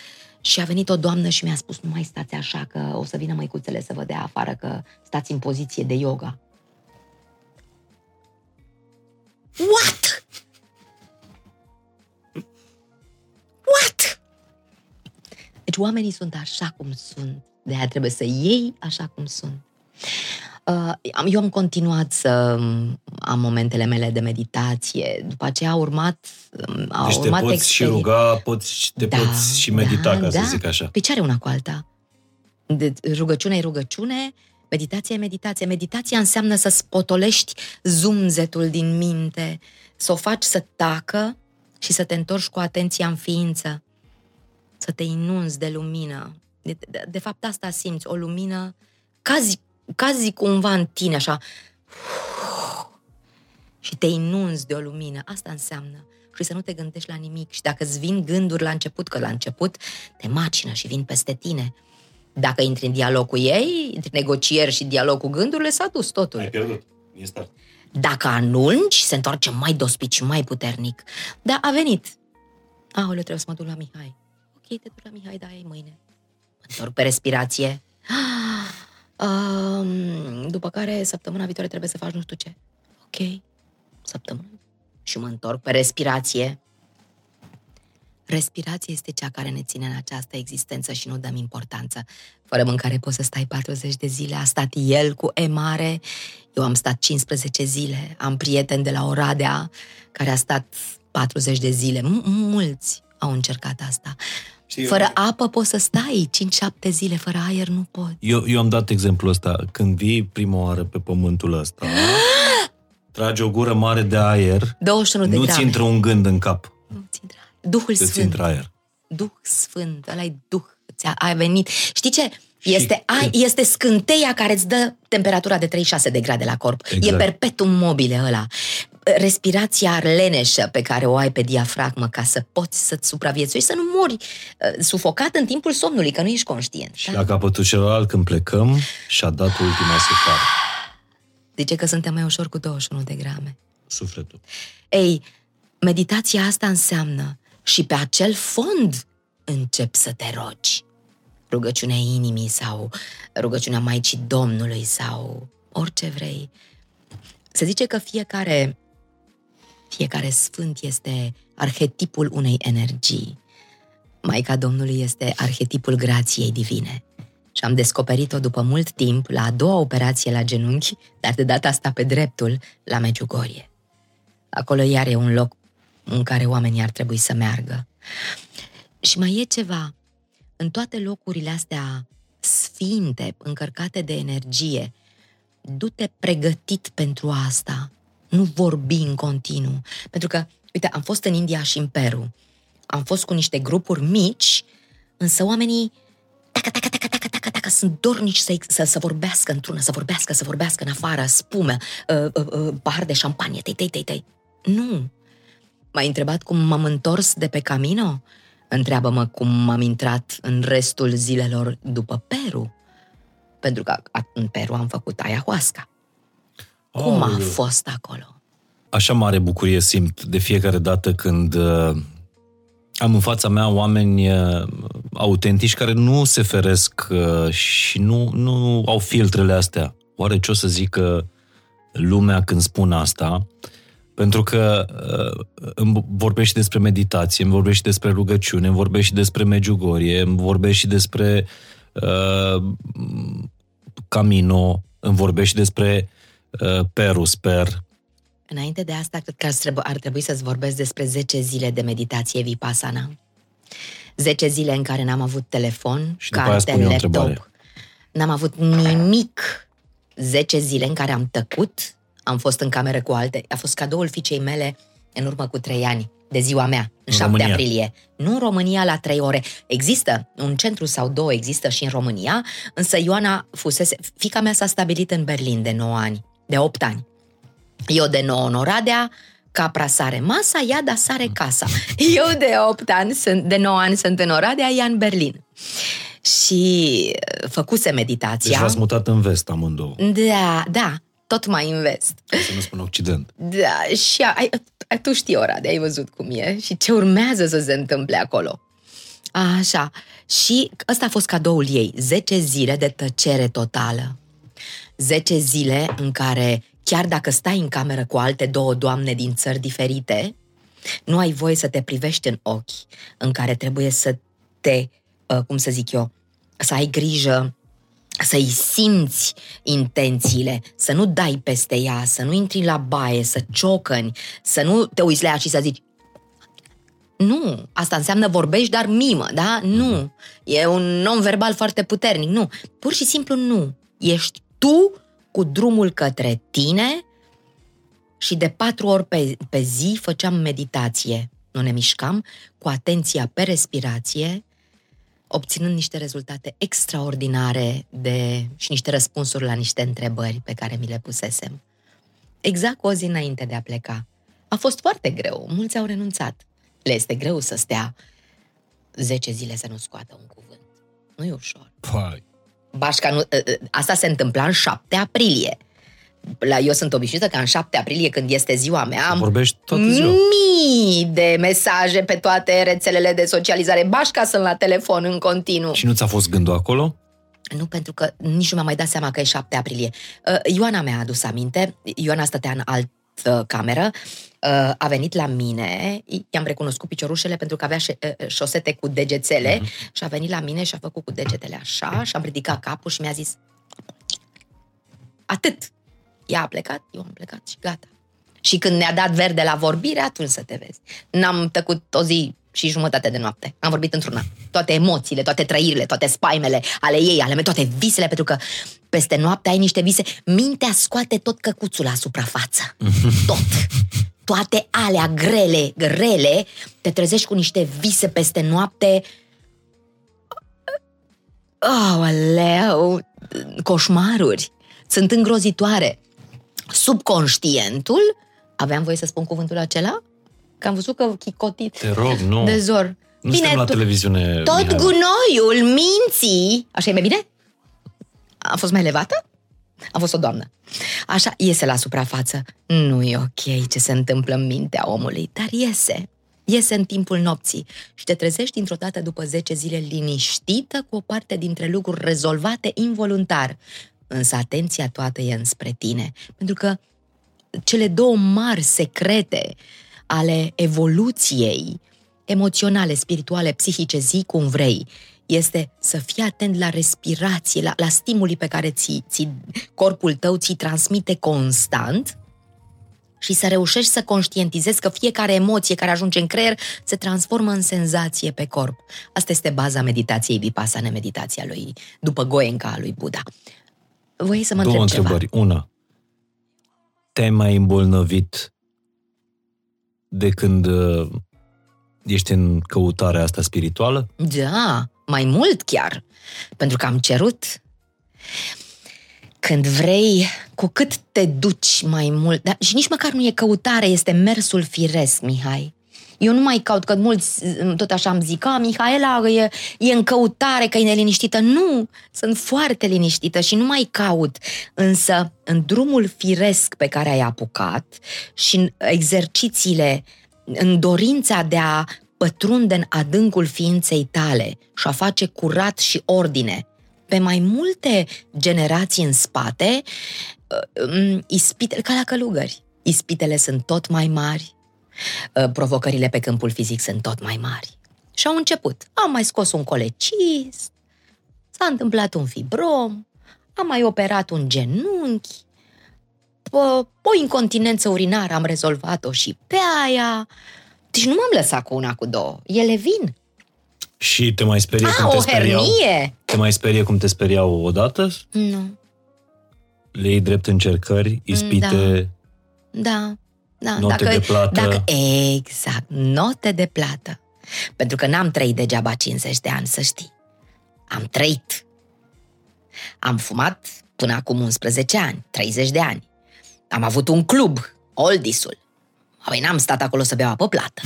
Și a venit o doamnă și mi-a spus, nu mai stați așa, că o să vină măicuțele să vă dea afară, că stați în poziție de yoga. What? What? Deci oamenii sunt așa cum sunt. De aia trebuie să iei așa cum sunt. Uh, am- eu am continuat să um, am momentele mele de meditație. După aceea a urmat, um, a Deci te urmat poți și experie- ruga, poți, te Da, poți și medita, da, ca să da. zic așa. Păi ce are una cu alta? De, rugăciune e rugăciune, meditație e meditație. Meditația înseamnă să spotolești zumzetul din minte, să o faci să tacă și să te întorci cu atenția în ființă, să te inunzi de lumină. De, de, de fapt, asta simți, o lumină, cazi, cazi cumva în tine, așa, și te inunzi de o lumină. Asta înseamnă. Și să nu te gândești la nimic. Și dacă îți vin gânduri la început, că la început te macină și vin peste tine. Dacă intri în dialog cu ei, între negocieri și dialog cu gândurile, s-a dus totul. pierdut. E start. Dacă anunci, se întoarce mai dospit și mai puternic. Dar a venit. Aoleu, trebuie să mă duc la Mihai. Ok, ok, te duc la Mihai, da, ai mâine. Mă întorc pe respirație. Um, după care, săptămâna viitoare trebuie să faci nu știu ce. Ok, săptămână. Și mă întorc pe respirație. Respirația este cea care ne ține în această existență și nu dăm importanță. Fără mâncare poți să stai 40 de zile. A stat el cu E mare, eu am stat 15 zile. Am prieten de la Oradea care a stat 40 de zile. M- mulți au încercat asta. Știi, Fără apă poți să stai 5-7 zile, fără aer nu poți. Eu, eu am dat exemplul ăsta. Când vii prima oară pe pământul ăsta, tragi o gură mare de aer, 21 de nu-ți grame. intră un gând în cap. Nu-ți intră. Duhul Îți Sfânt. intră aer. Duh Sfânt, ăla e Duh, ți-a a venit. Știi ce? Și Este, a, când- este scânteia care îți dă temperatura de 36 de grade la corp. Exact. E perpetuum mobile ăla. Respirația leneșă pe care o ai pe diafragmă ca să poți să-ți supraviețuiești, să nu mori uh, sufocat în timpul somnului, că nu ești conștient. Și da? la capătul celălalt, când plecăm, și-a dat ultima suflare. Zice că suntem mai ușor cu 21 de grame. Sufletul. Ei, meditația asta înseamnă și pe acel fond încep să te rogi. Rugăciunea inimii sau rugăciunea Maicii Domnului sau orice vrei. Se zice că fiecare, fiecare sfânt este arhetipul unei energii. Maica Domnului este arhetipul grației divine. Și am descoperit-o după mult timp la a doua operație la genunchi, dar de data asta pe dreptul, la Medjugorje. Acolo iar e un loc în care oamenii ar trebui să meargă. Și mai e ceva. În toate locurile astea sfinte, încărcate de energie, du-te pregătit pentru asta. Nu vorbi în continuu. Pentru că, uite, am fost în India și în Peru. Am fost cu niște grupuri mici, însă oamenii tacă, tacă, tacă, tacă, tacă, tacă, sunt dornici să, să, să vorbească într-una, să vorbească, să vorbească în afară, spumă, uh, uh, uh, pahar de șampanie, tei, tei, tei, tei. Nu. M-ai întrebat cum m-am întors de pe Camino? Întreabă-mă cum m-am intrat în restul zilelor după Peru. Pentru că a- în Peru am făcut ayahuasca. Cum a Aoleu. fost acolo? Așa mare bucurie simt de fiecare dată când uh, am în fața mea oameni uh, autentici care nu se feresc uh, și nu, nu au filtrele astea. Oare ce o să zică lumea când spun asta? Pentru că uh, îmi vorbești și despre meditație, îmi vorbești și despre rugăciune, îmi vorbești și despre Medjugorje, îmi vorbești și despre uh, Camino, îmi vorbești și despre uh, Peru, sper, Înainte de asta, cred că ar trebui, ar trebui să-ți vorbesc despre 10 zile de meditație vipassana. 10 zile în care n-am avut telefon, Și după aia carte, spun eu o laptop. întrebare. N-am avut nimic. 10 zile în care am tăcut, am fost în cameră cu alte. A fost cadoul fiicei mele în urmă cu 3 ani, de ziua mea, în, În 7 România. aprilie. Nu în România la 3 ore. Există un centru sau două, există și în România, însă Ioana fusese... Fica mea s-a stabilit în Berlin de 9 ani, de 8 ani. Eu de 9 în Oradea, capra sare masa, ea da sare casa. Eu de 8 ani, sunt, de 9 ani sunt în Oradea, ea în Berlin. Și uh, făcuse meditația. Deci v-ați mutat în vest amândouă, Da, da, tot mai invest. să nu spun Occident. Da, și ai, ai, tu știi Oradea, ai văzut cum e și ce urmează să se întâmple acolo. Așa, și ăsta a fost cadoul ei, 10 zile de tăcere totală. 10 zile în care, chiar dacă stai în cameră cu alte două doamne din țări diferite, nu ai voie să te privești în ochi, în care trebuie să te, uh, cum să zic eu, să ai grijă să-i simți intențiile, să nu dai peste ea, să nu intri la baie, să ciocăni, să nu te uiți la ea și să zici nu, asta înseamnă vorbești, dar mimă, da? Nu. E un non-verbal foarte puternic. Nu. Pur și simplu nu. Ești tu cu drumul către tine și de patru ori pe, pe zi făceam meditație. Nu ne mișcam, cu atenția pe respirație, obținând niște rezultate extraordinare de, și niște răspunsuri la niște întrebări pe care mi le pusesem. Exact cu o zi înainte de a pleca. A fost foarte greu, mulți au renunțat. Le este greu să stea 10 zile să nu scoată un cuvânt. Nu e ușor. Pai. Bașca nu, ă, ă, asta se întâmpla în 7 aprilie. la, eu sunt obișnuită ca în 7 aprilie, când este ziua mea, am Vorbești toată ziua. mii de mesaje pe toate rețelele de socializare. Bașca sunt la telefon în continuu. Și nu ți-a fost gândul acolo? Nu, pentru că nici nu mi-am mai dat seama că e 7 aprilie. Uh, Ioana mi-a adus aminte, Ioana stătea în altă cameră, uh, a venit la mine, i-am recunoscut piciorușele pentru că avea șe- uh, șosete cu degețele și a venit la mine și a făcut cu degetele așa și am ridicat capul și mi-a zis atât. Ea a plecat, eu am plecat și gata. Și când ne-a dat verde la vorbire, atunci să te vezi. N-am tăcut o zi și jumătate de noapte. Am vorbit într-una. Toate emoțiile, toate trăirile, toate spaimele ale ei, ale mele, toate visele, pentru că peste noapte ai niște vise. Mintea scoate tot căcuțul la suprafață. Tot. Toate alea grele, grele, te trezești cu niște vise peste noapte. Aoleu, coșmaruri. Sunt îngrozitoare. Subconștientul, aveam voie să spun cuvântul acela? Că am văzut că chicotit Te rog, nu. de zor. Nu suntem la tu- televiziune, tot Mihaela. gunoiul minții, așa e mai bine? A fost mai elevată? A fost o doamnă. Așa, iese la suprafață. Nu e ok ce se întâmplă în mintea omului, dar iese. Iese în timpul nopții și te trezești dintr-o dată după 10 zile liniștită cu o parte dintre lucruri rezolvate involuntar. Însă atenția toată e înspre tine, pentru că cele două mari secrete ale evoluției emoționale, spirituale, psihice, zi cum vrei, este să fii atent la respirație, la, la stimulii pe care ți, ți, corpul tău ți transmite constant și să reușești să conștientizezi că fiecare emoție care ajunge în creier se transformă în senzație pe corp. Asta este baza meditației Vipassana, meditația lui, după Goenka a lui Buddha. Voi să mă Două întreb ceva. întrebări. Una, te-ai mai îmbolnăvit de când uh, ești în căutarea asta spirituală? Da, mai mult chiar. Pentru că am cerut. Când vrei, cu cât te duci mai mult, dar și nici măcar nu e căutare, este mersul firesc, Mihai. Eu nu mai caut, că mulți tot așa îmi zic, a, Mihaela e, e în căutare, că e neliniștită. Nu, sunt foarte liniștită și nu mai caut. Însă, în drumul firesc pe care ai apucat și în exercițiile, în dorința de a pătrunde în adâncul ființei tale și a face curat și ordine, pe mai multe generații în spate, uh, ispitele, ca la călugări, ispitele sunt tot mai mari, uh, provocările pe câmpul fizic sunt tot mai mari. Și au început. Am mai scos un colecist, s-a întâmplat un fibrom, am mai operat un genunchi, P- o incontinență urinară am rezolvat-o și pe aia. Deci nu m-am lăsat cu una, cu două. Ele vin. Și te mai sperie cum A, te o speriau? hernie? Te mai sperie cum te speriau odată? Nu. Le iei drept încercări, ispite, Da, da. Note dacă, de plată. Dacă, exact, note de plată. Pentru că n-am trăit degeaba 50 de ani, să știi. Am trăit. Am fumat până acum 11 ani, 30 de ani. Am avut un club, Oldisul. Apoi n-am stat acolo să beau apă plată.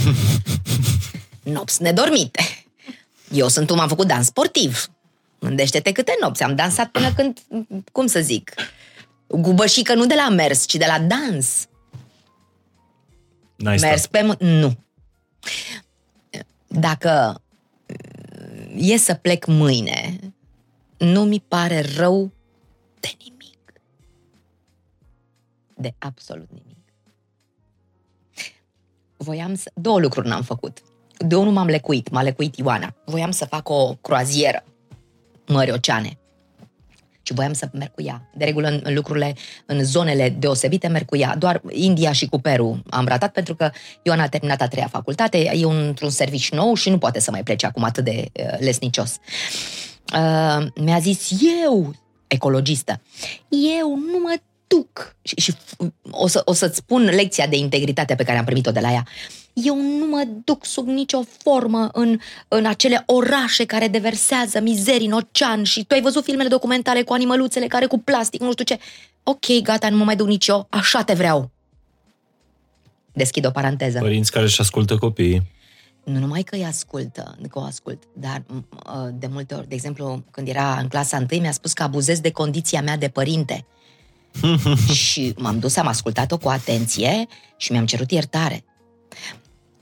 Nopți nedormite. Eu sunt un, am făcut dans sportiv. Gândește-te câte nopți. Am dansat până când, cum să zic, gubășică nu de la mers, ci de la dans. n-ai Mers stat. pe... m- Nu. Dacă uh, e să plec mâine, nu mi pare rău de nimic. De absolut nimic. Voiam să... Două lucruri n-am făcut. De unul m-am lecuit, m-a lecuit Ioana. Voiam să fac o croazieră, mări oceane. Și voiam să merg cu ea. De regulă, în, în lucrurile, în zonele deosebite, merg cu ea. Doar India și cu Peru am ratat pentru că Ioana a terminat a treia facultate, e un, într-un serviciu nou și nu poate să mai plece acum atât de uh, lesnicios. Uh, mi-a zis, eu, ecologistă, eu nu mă duc. Și, și o, să, o să-ți spun lecția de integritate pe care am primit-o de la ea. Eu nu mă duc sub nicio formă în, în acele orașe care deversează mizerii în ocean și tu ai văzut filmele documentare cu animăluțele care cu plastic, nu știu ce. Ok, gata, nu mă mai duc nici eu, așa te vreau. Deschid o paranteză. Părinți care își ascultă copiii. Nu numai că îi ascultă, că o ascult, dar m- uh, de multe ori, de exemplu, când era în clasa întâi, mi-a spus că abuzez de condiția mea de părinte. și m-am dus, am ascultat-o cu atenție și mi-am cerut iertare.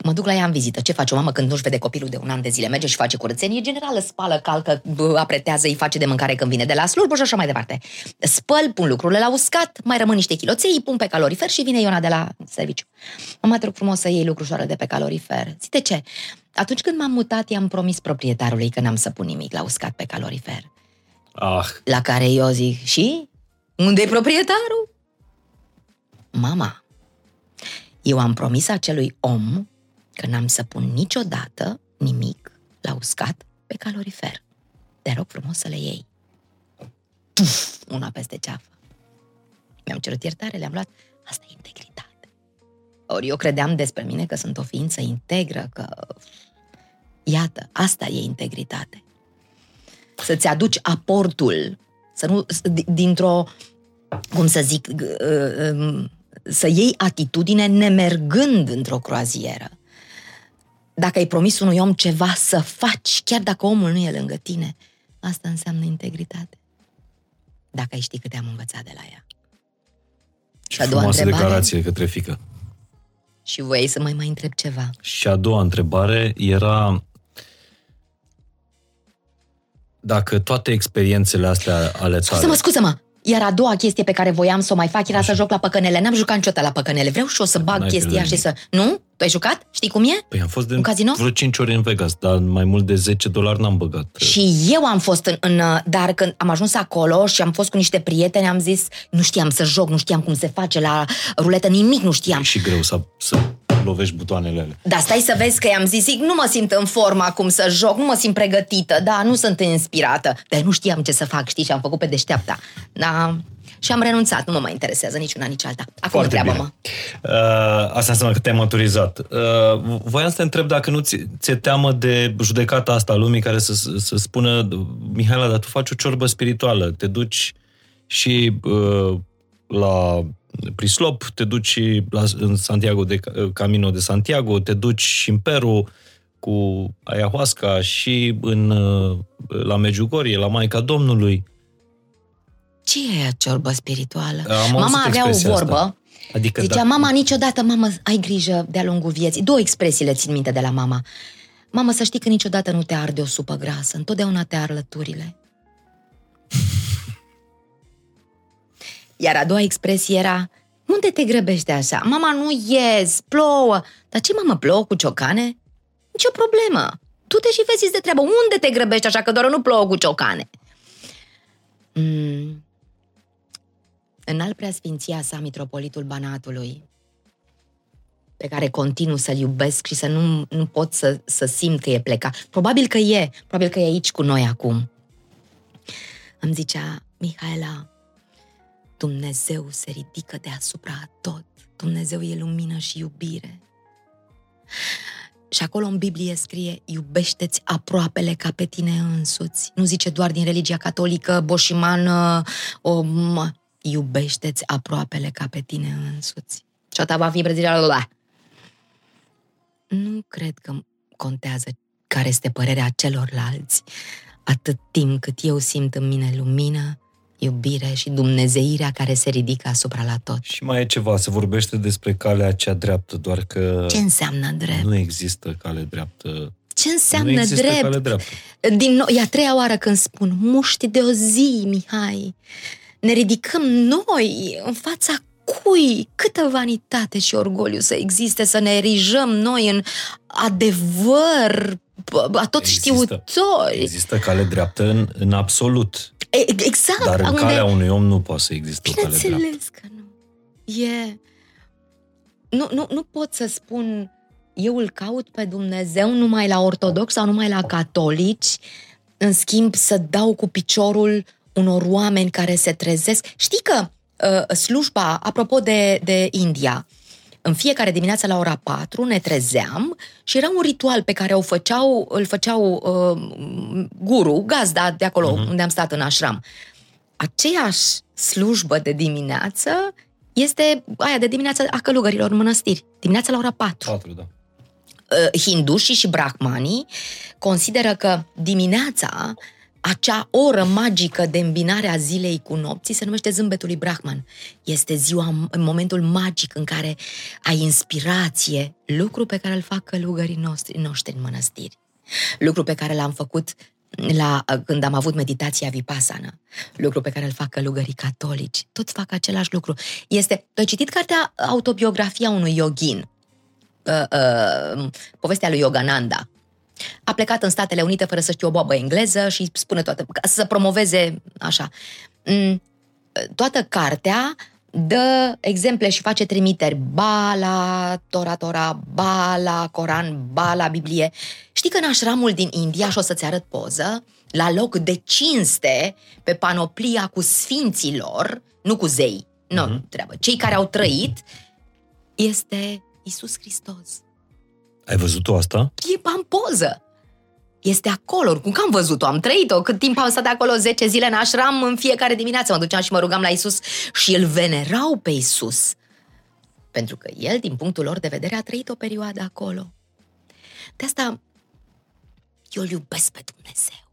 Mă duc la ea în vizită. Ce face o mamă când nu-și vede copilul de un an de zile? Merge și face curățenie generală, spală, calcă, bă, apretează, îi face de mâncare când vine de la slujbă și așa mai departe. Spăl, pun lucrurile la uscat, mai rămân niște chiloței, îi pun pe calorifer și vine Iona de la serviciu. Mama, te rog frumos să iei lucrușoară de pe calorifer. Zici de ce? Atunci când m-am mutat, i-am promis proprietarului că n-am să pun nimic la uscat pe calorifer. Ah, La care eu zic, și? Unde e proprietarul? Mama, eu am promis acelui om că n-am să pun niciodată nimic la uscat pe calorifer. Te rog frumos să le iei. Tuf, una peste ceafă. Mi-am cerut iertare, le-am luat. Asta e integritate. Ori eu credeam despre mine că sunt o ființă integră, că... Iată, asta e integritate. Să-ți aduci aportul, să nu... dintr-o... Cum să zic... uh, um, Să iei atitudine nemergând într-o croazieră dacă ai promis unui om ceva să faci, chiar dacă omul nu e lângă tine, asta înseamnă integritate. Dacă ai ști câte am învățat de la ea. și a doua frumoasă întrebare? declarație către fică. Și voi să mai mai întreb ceva. Și a doua întrebare era dacă toate experiențele astea ale tale... Scuză-mă, scuză-mă! Iar a doua chestie pe care voiam să o mai fac era să joc la păcănele. N-am jucat niciodată la păcănele. Vreau și eu să bag N-ai chestia pierdut și să... Nu? Tu ai jucat? Știi cum e? Păi am fost de Un casino? vreo 5 ori în Vegas, dar mai mult de 10 dolari n-am băgat. Și eu am fost în, în... Dar când am ajuns acolo și am fost cu niște prieteni, am zis, nu știam să joc, nu știam cum se face la ruletă, nimic nu știam. E și greu să, să lovești butoanele alea. Dar stai să vezi că i-am zis, zic, nu mă simt în formă acum să joc, nu mă simt pregătită, da, nu sunt inspirată. Dar nu știam ce să fac, știi, și am făcut pe deșteapta. Da, și am renunțat, nu mă mai interesează nici una, nici alta. Acum întreabă-mă. Uh, asta înseamnă că te-ai maturizat. Uh, voiam să te întreb dacă nu ți, ți-e teamă de judecata asta a lumii care să, să spună Mihaela, dar tu faci o ciorbă spirituală, te duci și uh, la Prislop, te duci și la, în Santiago de Camino de Santiago, te duci și în Peru cu ayahuasca și în, uh, la Medjugorje, la Maica Domnului. Ce e aia ciorbă spirituală? Am mama auzit avea o expresia vorbă, asta. Adică zicea, dacă- mama, niciodată, mamă, ai grijă de-a lungul vieții. Două expresii le țin minte de la mama. Mamă, să știi că niciodată nu te arde o supă grasă, întotdeauna te ar lăturile. Iar a doua expresie era, unde te grăbește așa? Mama, nu ies, plouă. Dar ce, mamă, plouă cu ciocane? Nicio problemă. Tu te și vezi de treabă. Unde te grăbești așa că doar nu plouă cu ciocane? Mm. În al preasfinția sa, mitropolitul Banatului, pe care continuu să-l iubesc și să nu, nu pot să, să simt că e plecat. Probabil că e, probabil că e aici cu noi acum. Îmi zicea, Mihaela, Dumnezeu se ridică deasupra a tot. Dumnezeu e lumină și iubire. Și acolo în Biblie scrie, iubește-ți aproapele ca pe tine însuți. Nu zice doar din religia catolică, boșimană, o... mă, Iubește-ți aproapele ca pe tine însuți. Și ta va fi preziderea la Nu cred că contează care este părerea celorlalți, atât timp cât eu simt în mine lumină, iubire și dumnezeirea care se ridică asupra la tot. Și mai e ceva, se vorbește despre calea cea dreaptă, doar că Ce înseamnă drept? nu există cale dreaptă. Ce înseamnă nu există drept? cale dreaptă. Din nou, e a treia oară când spun muști de o zi, Mihai. Ne ridicăm noi în fața cui? Câtă vanitate și orgoliu să existe, să ne erijăm noi în adevăr, a tot Există. știutori. Există cale dreaptă în, în absolut, E, Exact. dar în unde- calea unui om nu poate să existe o cale dreaptă. Bineînțeles că nu. E... Nu, nu, nu pot să spun eu îl caut pe Dumnezeu numai la ortodox sau numai la catolici, în schimb să dau cu piciorul unor oameni care se trezesc. Știi că uh, slujba, apropo de, de India, în fiecare dimineață la ora 4 ne trezeam și era un ritual pe care o făceau, îl făceau uh, guru, gazda de acolo uh-huh. unde am stat în ashram. Aceeași slujbă de dimineață este aia de dimineață a călugărilor în mănăstiri. Dimineața la ora 4 Patru, da. uh, hindușii și brahmanii consideră că dimineața acea oră magică de îmbinare a zilei cu nopții se numește zâmbetul lui Brahman. Este ziua, în momentul magic în care ai inspirație, lucru pe care îl fac călugării noștri, noștri în mănăstiri. Lucru pe care l-am făcut la, când am avut meditația vipassana, lucru pe care îl fac călugării catolici, tot fac același lucru. Este, tu ai citit cartea Autobiografia unui yogin, uh, uh, povestea lui Yogananda, a plecat în Statele Unite fără să știe o boabă engleză și spune toată, să promoveze așa. Mm, toată cartea dă exemple și face trimiteri ba la Tora Tora, ba la Coran, ba la Biblie. Știi că în așramul din India, și o să-ți arăt poză, la loc de cinste, pe panoplia cu sfinților, nu cu zei, nu, uh-huh. treabă, cei care au trăit, este Isus Hristos. Ai văzut-o asta? E, am poză. Este acolo, cum că am văzut-o, am trăit-o, cât timp am stat acolo 10 zile în așram, în fiecare dimineață mă duceam și mă rugam la Isus și îl venerau pe Isus. Pentru că el, din punctul lor de vedere, a trăit o perioadă acolo. De asta eu îl iubesc pe Dumnezeu.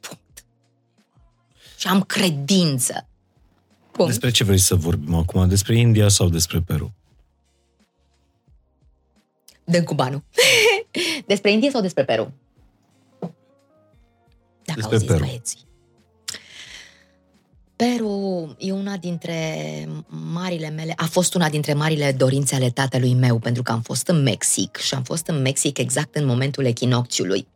Punct. Și am credință. Punct. Despre ce vrei să vorbim acum? Despre India sau despre Peru? Dăm cu banul. despre India sau despre Peru? Dacă despre Peru. Băieții. Peru e una dintre marile mele, a fost una dintre marile dorințe ale tatălui meu, pentru că am fost în Mexic și am fost în Mexic exact în momentul echinocțiului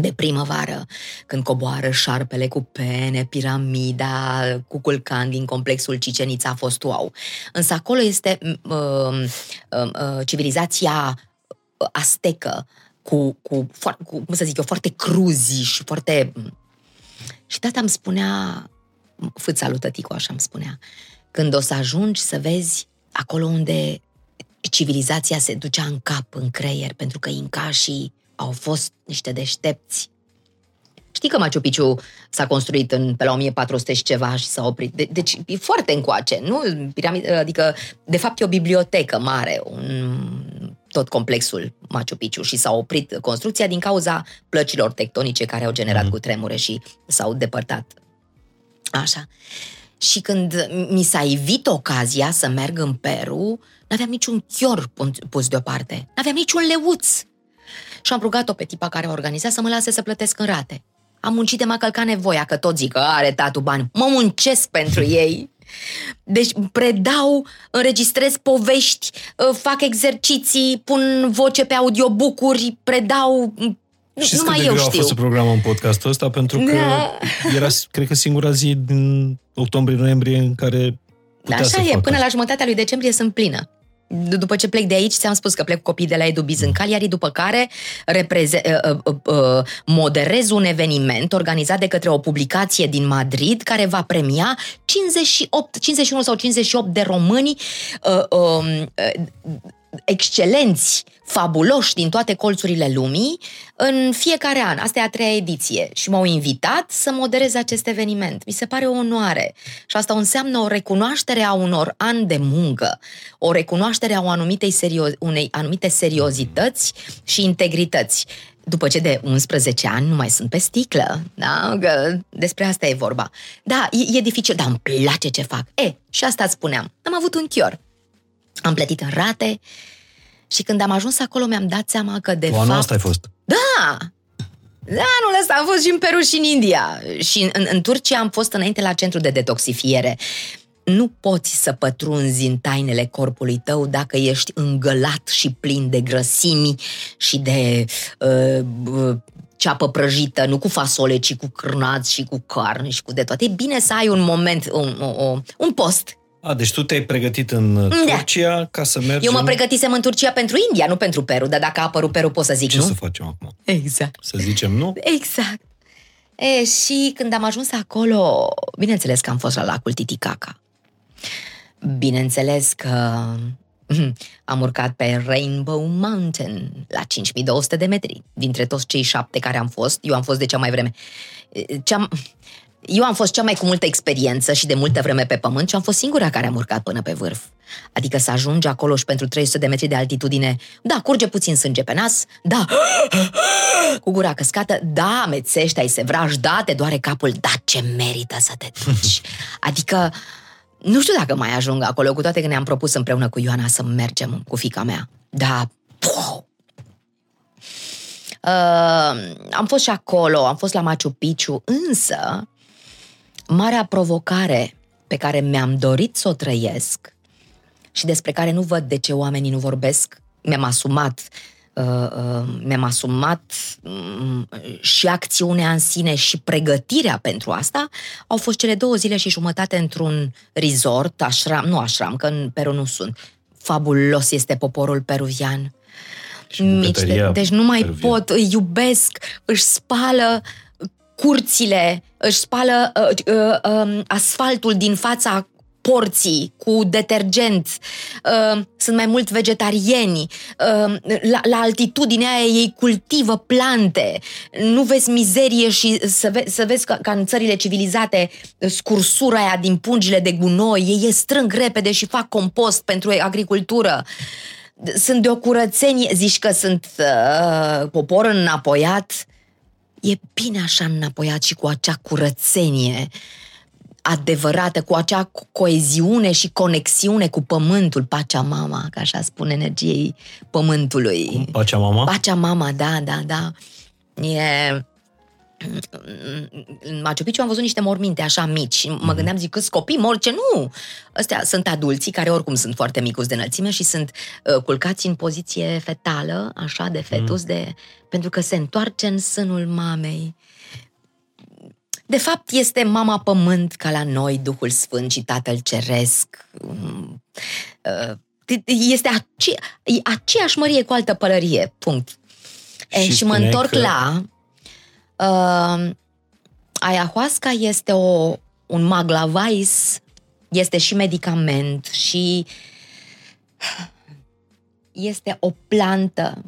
de primăvară, când coboară șarpele cu pene, piramida, cu culcan din complexul Cicenița a fost wow. Însă acolo este uh, uh, uh, civilizația astecă, cu, cu, cu, cum să zic eu, foarte cruzi și foarte... Și tata îmi spunea, fâța lui tăticu așa îmi spunea, când o să ajungi să vezi acolo unde civilizația se ducea în cap, în creier, pentru că incașii au fost niște deștepți. Știi că Machu Picchu s-a construit în, pe la 1400 și ceva și s-a oprit. De, deci e foarte încoace, nu? Piramid, adică, de fapt, e o bibliotecă mare, un, tot complexul Machu Picchu și s-a oprit construcția din cauza plăcilor tectonice care au generat mm-hmm. cu tremure și s-au depărtat. Așa. Și când mi s-a evit ocazia să merg în Peru, n-aveam niciun chior pus deoparte, n-aveam niciun leuț și am rugat-o pe tipa care a organizat să mă lase să plătesc în rate. Am muncit de m-a călcat nevoia, că tot zic că are tatu bani. Mă muncesc pentru ei. Deci predau, înregistrez povești, uh, fac exerciții, pun voce pe audiobook-uri, predau și numai de eu știu. a fost să programăm în podcastul ăsta pentru că da. era, cred că, singura zi din octombrie-noiembrie în care putea Așa să e, facă. până la jumătatea lui decembrie sunt plină după ce plec de aici, ți-am spus că plec cu copiii de la EduBiz în Cagliari, după care repreze- uh, uh, uh, moderez un eveniment organizat de către o publicație din Madrid care va premia 58, 51 sau 58 de români uh, um, uh, excelenți, fabuloși din toate colțurile lumii în fiecare an. Asta e a treia ediție și m-au invitat să moderez acest eveniment. Mi se pare o onoare și asta înseamnă o recunoaștere a unor ani de muncă, o recunoaștere a o anumitei serio- unei anumite seriozități și integrități după ce de 11 ani nu mai sunt pe sticlă, da? Că despre asta e vorba. Da, e, e dificil, dar îmi place ce fac. E, și asta îți spuneam. Am avut un chior. Am plătit în rate și când am ajuns acolo mi-am dat seama că de o, fapt... asta ai fost. Da! Da, anul ăsta am fost și în Peru și în India. Și în, în, în Turcia am fost înainte la centru de detoxifiere. Nu poți să pătrunzi în tainele corpului tău dacă ești îngălat și plin de grăsimi și de uh, uh, ceapă prăjită, nu cu fasole, ci cu cârnați și cu carne și cu de toate. E bine să ai un moment, un, un, un post a, deci tu te-ai pregătit în uh, da. Turcia ca să mergi Eu mă pregătisem în Turcia pentru India, nu pentru Peru, dar dacă a apărut Peru pot să zic Ce nu. să facem acum? Exact. Să zicem nu? Exact. E, și când am ajuns acolo, bineînțeles că am fost la lacul Titicaca. Bineînțeles că am urcat pe Rainbow Mountain la 5200 de metri. Dintre toți cei șapte care am fost, eu am fost de cea mai vreme. Cea, Eu am fost cea mai cu multă experiență și de multă vreme pe pământ și am fost singura care am urcat până pe vârf. Adică să ajungi acolo și pentru 300 de metri de altitudine, da, curge puțin sânge pe nas, da, cu gura căscată, da, amețești, ai sevraș, da, te doare capul, da, ce merită să te duci. Adică, nu știu dacă mai ajung acolo, cu toate că ne-am propus împreună cu Ioana să mergem cu fica mea. Da, wow, Uh, am fost și acolo, am fost la Machu Picchu, însă marea provocare pe care mi-am dorit să o trăiesc și despre care nu văd de ce oamenii nu vorbesc, mi-am asumat uh, uh, mi-am asumat um, și acțiunea în sine și pregătirea pentru asta, au fost cele două zile și jumătate într-un resort, așram, nu așram, că în Peru nu sunt. Fabulos este poporul peruvian mici. De, deci nu mai peruvian. pot, îi iubesc, își spală curțile, își spală uh, uh, uh, asfaltul din fața porții cu detergent, uh, sunt mai mult vegetarieni, uh, la, la altitudinea aia ei cultivă plante, nu vezi mizerie și să, ve- să vezi ca, ca în țările civilizate scursura aia din pungile de gunoi, ei strâng repede și fac compost pentru agricultură. Sunt de o curățenie, zici că sunt uh, popor înapoiat, e bine așa înapoiat și cu acea curățenie adevărată, cu acea coeziune și conexiune cu pământul, pacea mama, ca așa spune energiei pământului. Cum? Pacea mama? Pacea mama, da, da, da. E în Machu Picchu am văzut niște morminte așa mici și mă mhm. gândeam, zic, câți copii mor, ce nu? Ăstea sunt adulții care oricum sunt foarte micuți de înălțime și sunt uh, culcați în poziție fetală, așa, de fetus, mm. de, pentru că se întoarce în sânul mamei. De fapt, este mama pământ ca la noi, Duhul Sfânt și Tatăl Ceresc. Mm, uh, este ace- aceeași mărie cu altă pălărie, punct. Și, e, și mă întorc că... la Uh, ayahuasca este o, un maglavais, este și medicament și este o plantă,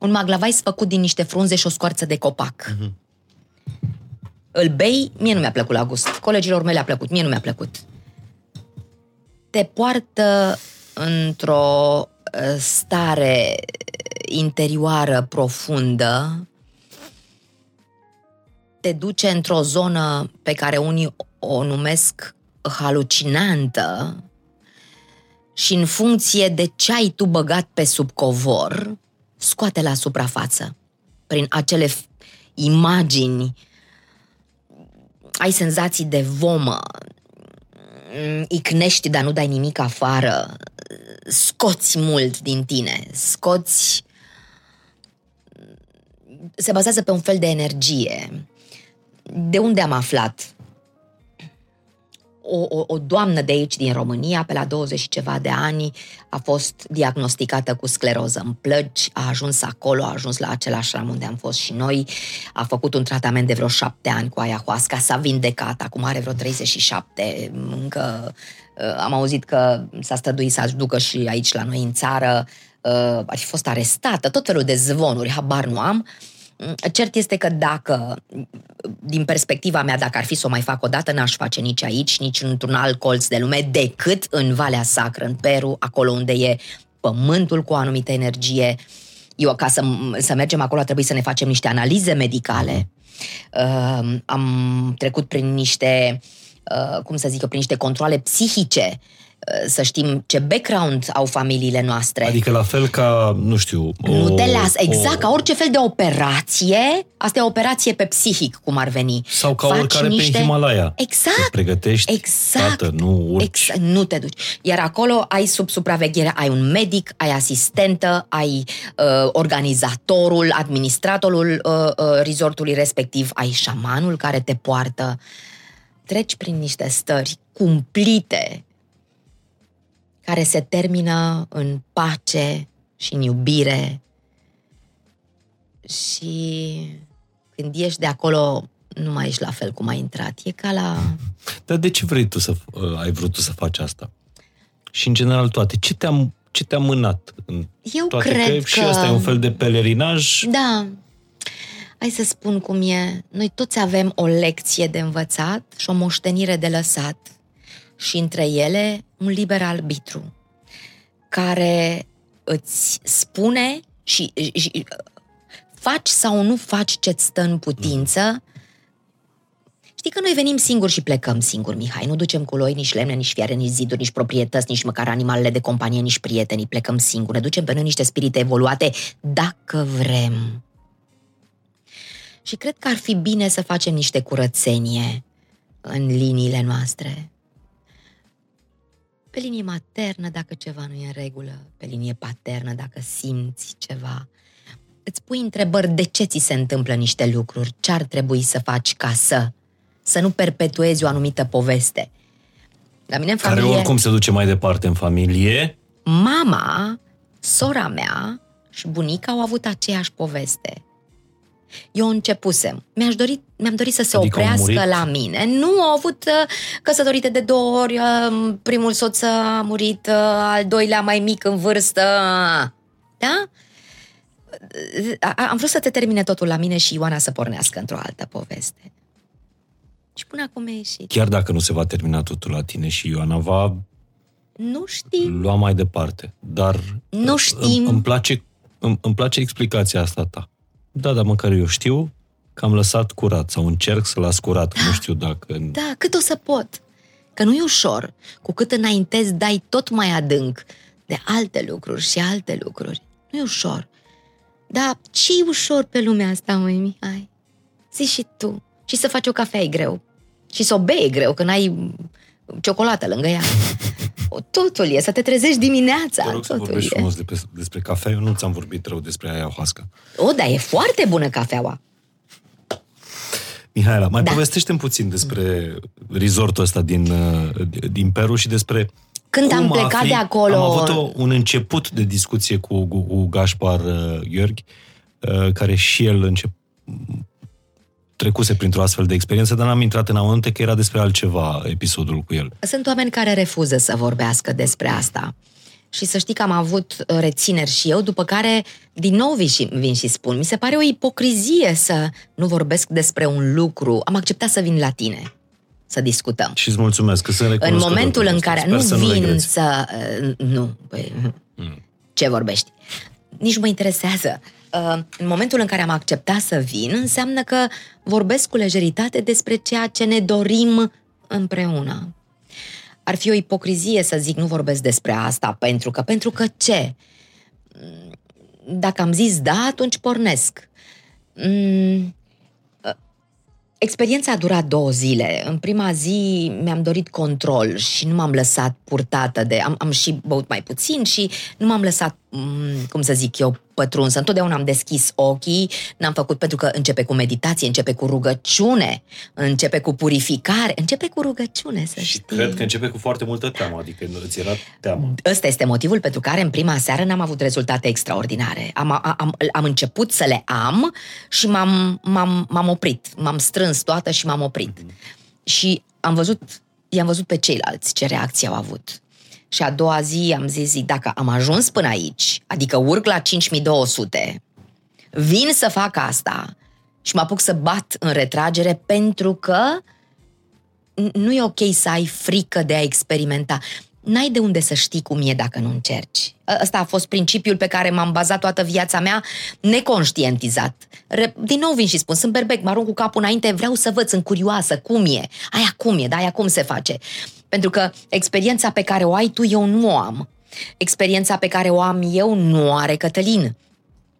un maglavais făcut din niște frunze și o scoarță de copac. Uh-huh. Îl bei, mie nu mi-a plăcut la gust. Colegilor mei le-a plăcut, mie nu mi-a plăcut. Te poartă într-o uh, stare interioară profundă, te duce într-o zonă pe care unii o numesc halucinantă și în funcție de ce ai tu băgat pe sub covor, scoate la suprafață. Prin acele imagini ai senzații de vomă, icnești, dar nu dai nimic afară, scoți mult din tine, scoți... Se bazează pe un fel de energie de unde am aflat? O, o, o doamnă de aici, din România, pe la 20 și ceva de ani, a fost diagnosticată cu scleroză în plăci, a ajuns acolo, a ajuns la același ram unde am fost și noi, a făcut un tratament de vreo șapte ani cu ayahuasca, s-a vindecat, acum are vreo 37, încă uh, am auzit că s-a străduit să ducă și aici la noi în țară, uh, ar fi fost arestată, tot felul de zvonuri, habar nu am, uh, Cert este că dacă, din perspectiva mea, dacă ar fi să o mai fac o dată, n-aș face nici aici, nici într-un alt colț de lume, decât în Valea Sacră, în Peru, acolo unde e pământul cu o anumită energie. Eu, ca să, să mergem acolo, a trebuit să ne facem niște analize medicale. Uh, am trecut prin niște, uh, cum să zic eu, prin niște controle psihice Uh, să știm ce background au familiile noastre. Adică la fel ca, nu știu... O, nu te las, exact, o... ca orice fel de operație, asta e o operație pe psihic, cum ar veni. Sau ca Faci oricare niște... pe Himalaya. Exact. Te pregătești, exact. tată, nu urci. Exact, nu te duci. Iar acolo ai sub supraveghere, ai un medic, ai asistentă, ai uh, organizatorul, administratorul uh, uh, resortului respectiv, ai șamanul care te poartă. Treci prin niște stări cumplite care se termină în pace și în iubire. Și când ieși de acolo, nu mai ești la fel cum ai intrat. E ca la... Dar de ce vrei tu să, uh, ai vrut tu să faci asta? Și în general toate. Ce te-a, ce te-a mânat? În Eu toate? cred că... Și asta e un fel de pelerinaj? Da. hai să spun cum e, noi toți avem o lecție de învățat și o moștenire de lăsat și între ele un liber arbitru care îți spune și, și faci sau nu faci ce-ți stă în putință. Știi că noi venim singuri și plecăm singuri, Mihai. Nu ducem cu loi nici lemne, nici fiare, nici ziduri, nici proprietăți, nici măcar animalele de companie, nici prietenii. Plecăm singuri. Ne ducem pe noi niște spirite evoluate dacă vrem. Și cred că ar fi bine să facem niște curățenie în liniile noastre. Pe linie maternă, dacă ceva nu e în regulă, pe linie paternă, dacă simți ceva, îți pui întrebări de ce ți se întâmplă niște lucruri, ce ar trebui să faci ca să, să nu perpetuezi o anumită poveste. La mine în Care familie... oricum se duce mai departe în familie. Mama, sora mea și bunica au avut aceeași poveste. Eu începusem. Mi-aș dori, mi-am dorit să se Adică au oprească murit? la mine. Nu, au avut uh, căsătorite de două ori, uh, primul soț a murit, uh, al doilea mai mic în vârstă. Da? A- a- Am vrut să te termine totul la mine și Ioana să pornească într-o altă poveste. Și până acum e ieșit. Chiar dacă nu se va termina totul la tine și Ioana va Nu știm. lua mai departe. Dar Nu îmi, știm. îmi, place, îmi, îmi place explicația asta ta. Da, dar măcar eu știu că am lăsat curat sau încerc să las curat, că nu știu dacă... Da, cât o să pot. Că nu e ușor. Cu cât înaintezi, dai tot mai adânc de alte lucruri și alte lucruri. Nu e ușor. Dar ce e ușor pe lumea asta, măi, Mihai? Zici și tu. Și să faci o cafea e greu. Și să o bei e greu, când ai ciocolată lângă ea. O, totul e, să te trezești dimineața. Te rog să totul vorbești e. frumos despre, despre cafea. Eu nu ți-am vorbit rău despre ayahuasca. O, dar e foarte bună cafeaua. Mihaela, mai Da. povestește-mi puțin despre resortul ăsta din, uh, din Peru și despre Când cum am plecat afli- de acolo- Am avut o, un început de discuție cu, cu, cu Gaspar uh, Gheorghi, uh, care și el încep, trecuse printr-o astfel de experiență, dar n-am intrat în amănunte că era despre altceva episodul cu el. Sunt oameni care refuză să vorbească despre asta. Și să știi că am avut uh, rețineri și eu, după care din nou vin și, vin și spun, mi se pare o ipocrizie să nu vorbesc despre un lucru. Am acceptat să vin la tine, să discutăm. Și îți mulțumesc că sunt În recunoscător momentul pentru în asta. care Sper nu să nu vin regreți. să... uh, Nu, păi, ce vorbești? Nici nu mă interesează. Uh, În momentul în care am acceptat să vin, înseamnă că vorbesc cu lejeritate despre ceea ce ne dorim împreună. Ar fi o ipocrizie să zic nu vorbesc despre asta, pentru că, pentru că ce? Dacă am zis da, atunci pornesc. Mm, Experiența a durat două zile. În prima zi mi-am dorit control și nu m-am lăsat purtată de... Am, am și băut mai puțin și nu m-am lăsat, mm, cum să zic eu, pătrunsă. Întotdeauna am deschis ochii, n-am făcut pentru că începe cu meditație, începe cu rugăciune, începe cu purificare, începe cu rugăciune, să Și știi. cred că începe cu foarte multă teamă, adică îți era teamă. Ăsta este motivul pentru care în prima seară n-am avut rezultate extraordinare. Am, am, am început să le am și m-am, m-am, m-am oprit. M-am strâns toată și m-am oprit. Și am văzut, i-am văzut pe ceilalți ce reacție au avut. Și a doua zi am zis, zic, dacă am ajuns până aici, adică urc la 5200, vin să fac asta și mă apuc să bat în retragere pentru că n- nu e ok să ai frică de a experimenta. N-ai de unde să știi cum e dacă nu încerci. Ă- Ăsta a fost principiul pe care m-am bazat toată viața mea, neconștientizat. Re- Din nou vin și spun, sunt berbec, mă arunc cu capul înainte, vreau să văd, sunt curioasă, cum e, aia cum e, da, aia cum se face. Pentru că experiența pe care o ai tu, eu nu o am. Experiența pe care o am eu, nu o are Cătălin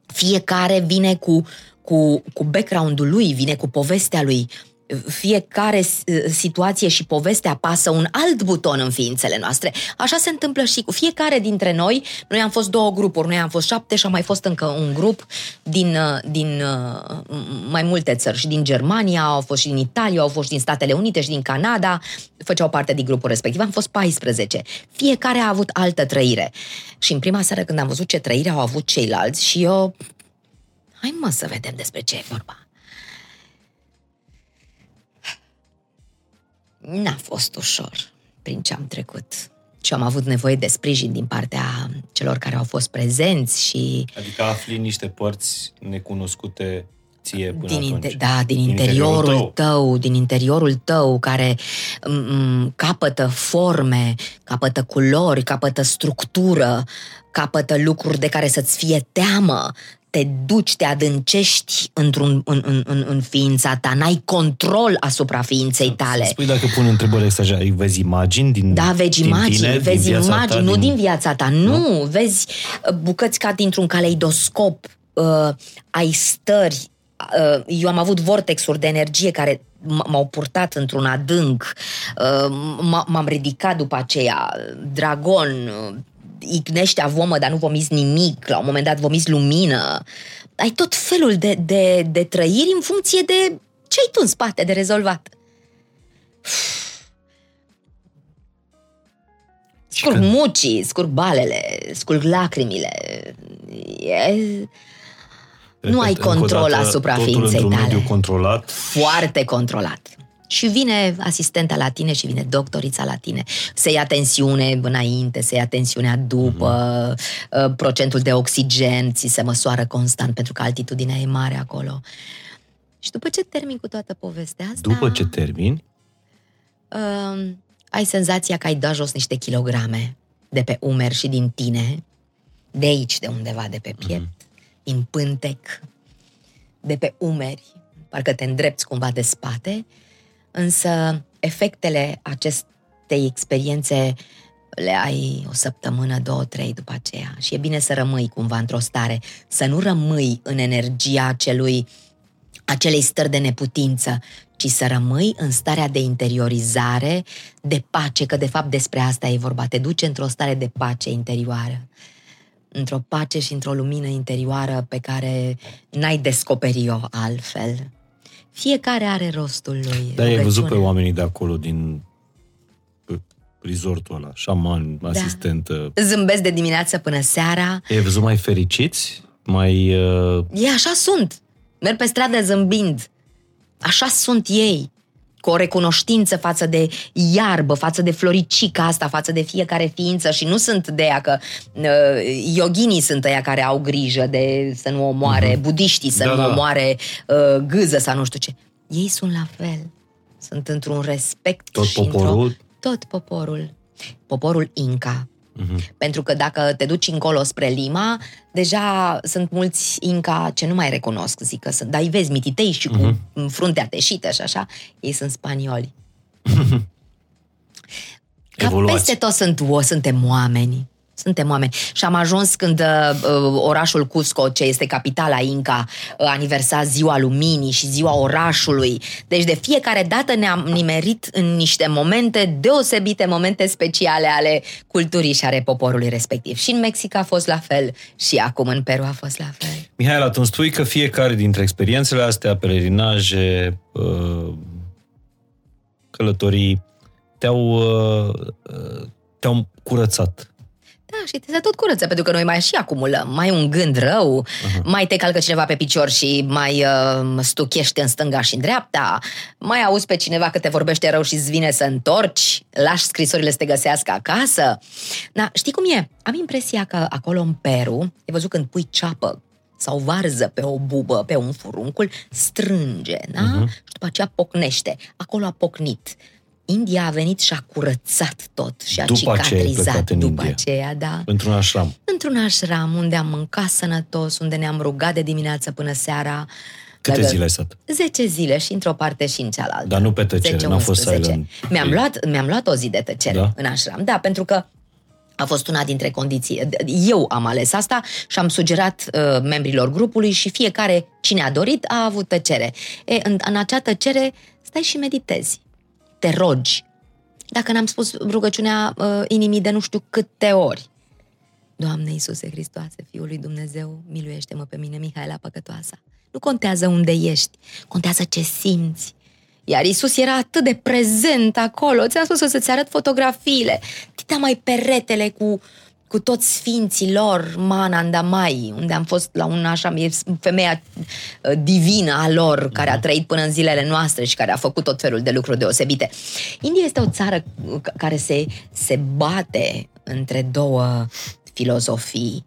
fiecare vine cu, cu, cu background-ul lui, vine cu povestea lui. Fiecare s- situație și poveste apasă un alt buton în ființele noastre. Așa se întâmplă și cu fiecare dintre noi. Noi am fost două grupuri, noi am fost șapte și a mai fost încă un grup din, uh, din uh, mai multe țări. Și din Germania, au fost și din Italia, au fost și din Statele Unite și din Canada. Făceau parte din grupul respectiv. Am fost 14. Fiecare a avut altă trăire. Și în prima seară când am văzut ce trăire au avut ceilalți și eu... Hai mă să vedem despre ce e vorba. N-a fost ușor prin ce am trecut. Și am avut nevoie de sprijin din partea celor care au fost prezenți și Adică afli niște părți necunoscute ție până din atunci. Da, din, Din interiorul, interiorul tău. tău, din interiorul tău, care m- capătă forme, capătă culori, capătă structură, capătă lucruri de care să-ți fie teamă, te duci, te adâncești într-un, în, în, în, în ființa ta, n-ai control asupra ființei tale. Spui dacă pun întrebări exagerate, vezi imagini din Da, vezi din imagini, tine, vezi din viața imagini, ta, nu din viața ta, nu, nu. vezi uh, bucăți ca dintr-un caleidoscop, uh, ai stări, uh, eu am avut vortexuri de energie care m- m-au purtat într-un adânc, uh, m- m-am ridicat după aceea, dragon, uh, ignește vomă, dar nu vomiți nimic, la un moment dat vomiți lumină. Ai tot felul de, de, de trăiri în funcție de ce ai tu în spate de rezolvat. Scurg mucii, scurg balele, scurg lacrimile. E... Nu ai încă o control dată, asupra totul ființei într-un tale. mediu controlat. Foarte controlat. Și vine asistenta la tine și vine doctorița la tine. Se ia tensiune înainte, se ia tensiunea după, mm-hmm. procentul de oxigen ți se măsoară constant pentru că altitudinea e mare acolo. Și după ce termin cu toată povestea asta... După ce termini, uh, ai senzația că ai dat jos niște kilograme de pe umeri și din tine, de aici, de undeva, de pe piept, mm-hmm. din pântec, de pe umeri, parcă te îndrepți cumva de spate, însă efectele acestei experiențe le ai o săptămână, două, trei după aceea. Și e bine să rămâi cumva într-o stare, să nu rămâi în energia acelui, acelei stări de neputință, ci să rămâi în starea de interiorizare, de pace, că de fapt despre asta e vorba. Te duce într-o stare de pace interioară într-o pace și într-o lumină interioară pe care n-ai descoperi-o altfel. Fiecare are rostul lui. Da, ai văzut pe rugăciunea. oamenii de acolo din pe resortul ăla, șaman, Da. asistentă. Zâmbesc de dimineață până seara. Ai văzut mai fericiți? Mai... Uh, E așa sunt. Merg pe stradă zâmbind. Așa sunt ei. Cu o recunoștință față de iarbă, față de floricica asta, față de fiecare ființă și nu sunt de ea că uh, yoginii sunt ăia care au grijă de să nu omoare, uh-huh. budiștii să Da, nu da. omoare uh, gâză sau nu știu ce. Ei sunt la fel. Sunt într-un respect Tot și într-o... poporul? Tot poporul. Poporul Inca. Uh-huh. Pentru că dacă te duci încolo spre Lima, deja sunt mulți Inca ce nu mai recunosc, zic că sunt, dar îi vezi mititei și cu Mhm. fruntea teșită și așa, ei sunt spanioli. Ca Evoluați. peste tot sunt, o, suntem oameni. Suntem oameni. Și am ajuns când uh, orașul Cusco, ce este capitala Inca, uh, aniversa ziua luminii și ziua orașului. Deci de fiecare dată ne-am nimerit în niște momente deosebite, momente speciale ale culturii și ale poporului respectiv. Și în Mexic a fost la fel și acum în Peru a fost la fel. Mihaela, tu îmi spui că fiecare dintre experiențele astea, pelerinaje, uh, călătorii, te-au, uh, uh, te-au curățat. Da, și te se tot curăță, pentru că noi mai și acumulăm. Mai un gând rău, uh-huh. mai te calcă cineva pe picior și mai uh, stuchești în stânga și în dreapta, mai auzi pe cineva că te vorbește rău și îți vine să întorci, lași scrisorile să te găsească acasă. Da, știi cum e? Am impresia că acolo în Peru, ai văzut când pui ceapă sau varză pe o bubă, pe un furuncul, strânge, da? Uh-huh. Și după aceea pocnește. Acolo a pocnit. India a venit și a curățat tot și a După aceea ai cicatrizat plecat în după India. aceea, da Într-un așram. într-un așram unde am mâncat sănătos, unde ne-am rugat de dimineață până seara. Câte Lăgă- zile ai stat? 10 zile și într-o parte și în cealaltă. Dar nu pe tăcere, 10, n-a fost 11. silent. Mi-am luat, mi-am luat o zi de tăcere Da? în așram, da, pentru că a fost una dintre condiții. Eu am ales asta și am sugerat uh, membrilor grupului și fiecare, cine a dorit, a avut tăcere. E, în, în acea tăcere stai și meditezi. Te rogi. Dacă n-am spus rugăciunea uh, inimii de nu știu câte ori. Doamne Iisuse Hristoase, Fiul lui Dumnezeu, miluiește-mă pe mine, Mihaela Păcătoasa. Nu contează unde ești, contează ce simți. Iar Isus era atât de prezent acolo, ți-am spus să-ți arăt fotografiile. Tita mai peretele cu, cu toți sfinții lor, Mana Andamai, unde am fost la un așa, e femeia uh, divină a lor, care a trăit până în zilele noastre și care a făcut tot felul de lucruri deosebite. India este o țară uh, care se, se bate între două filozofii.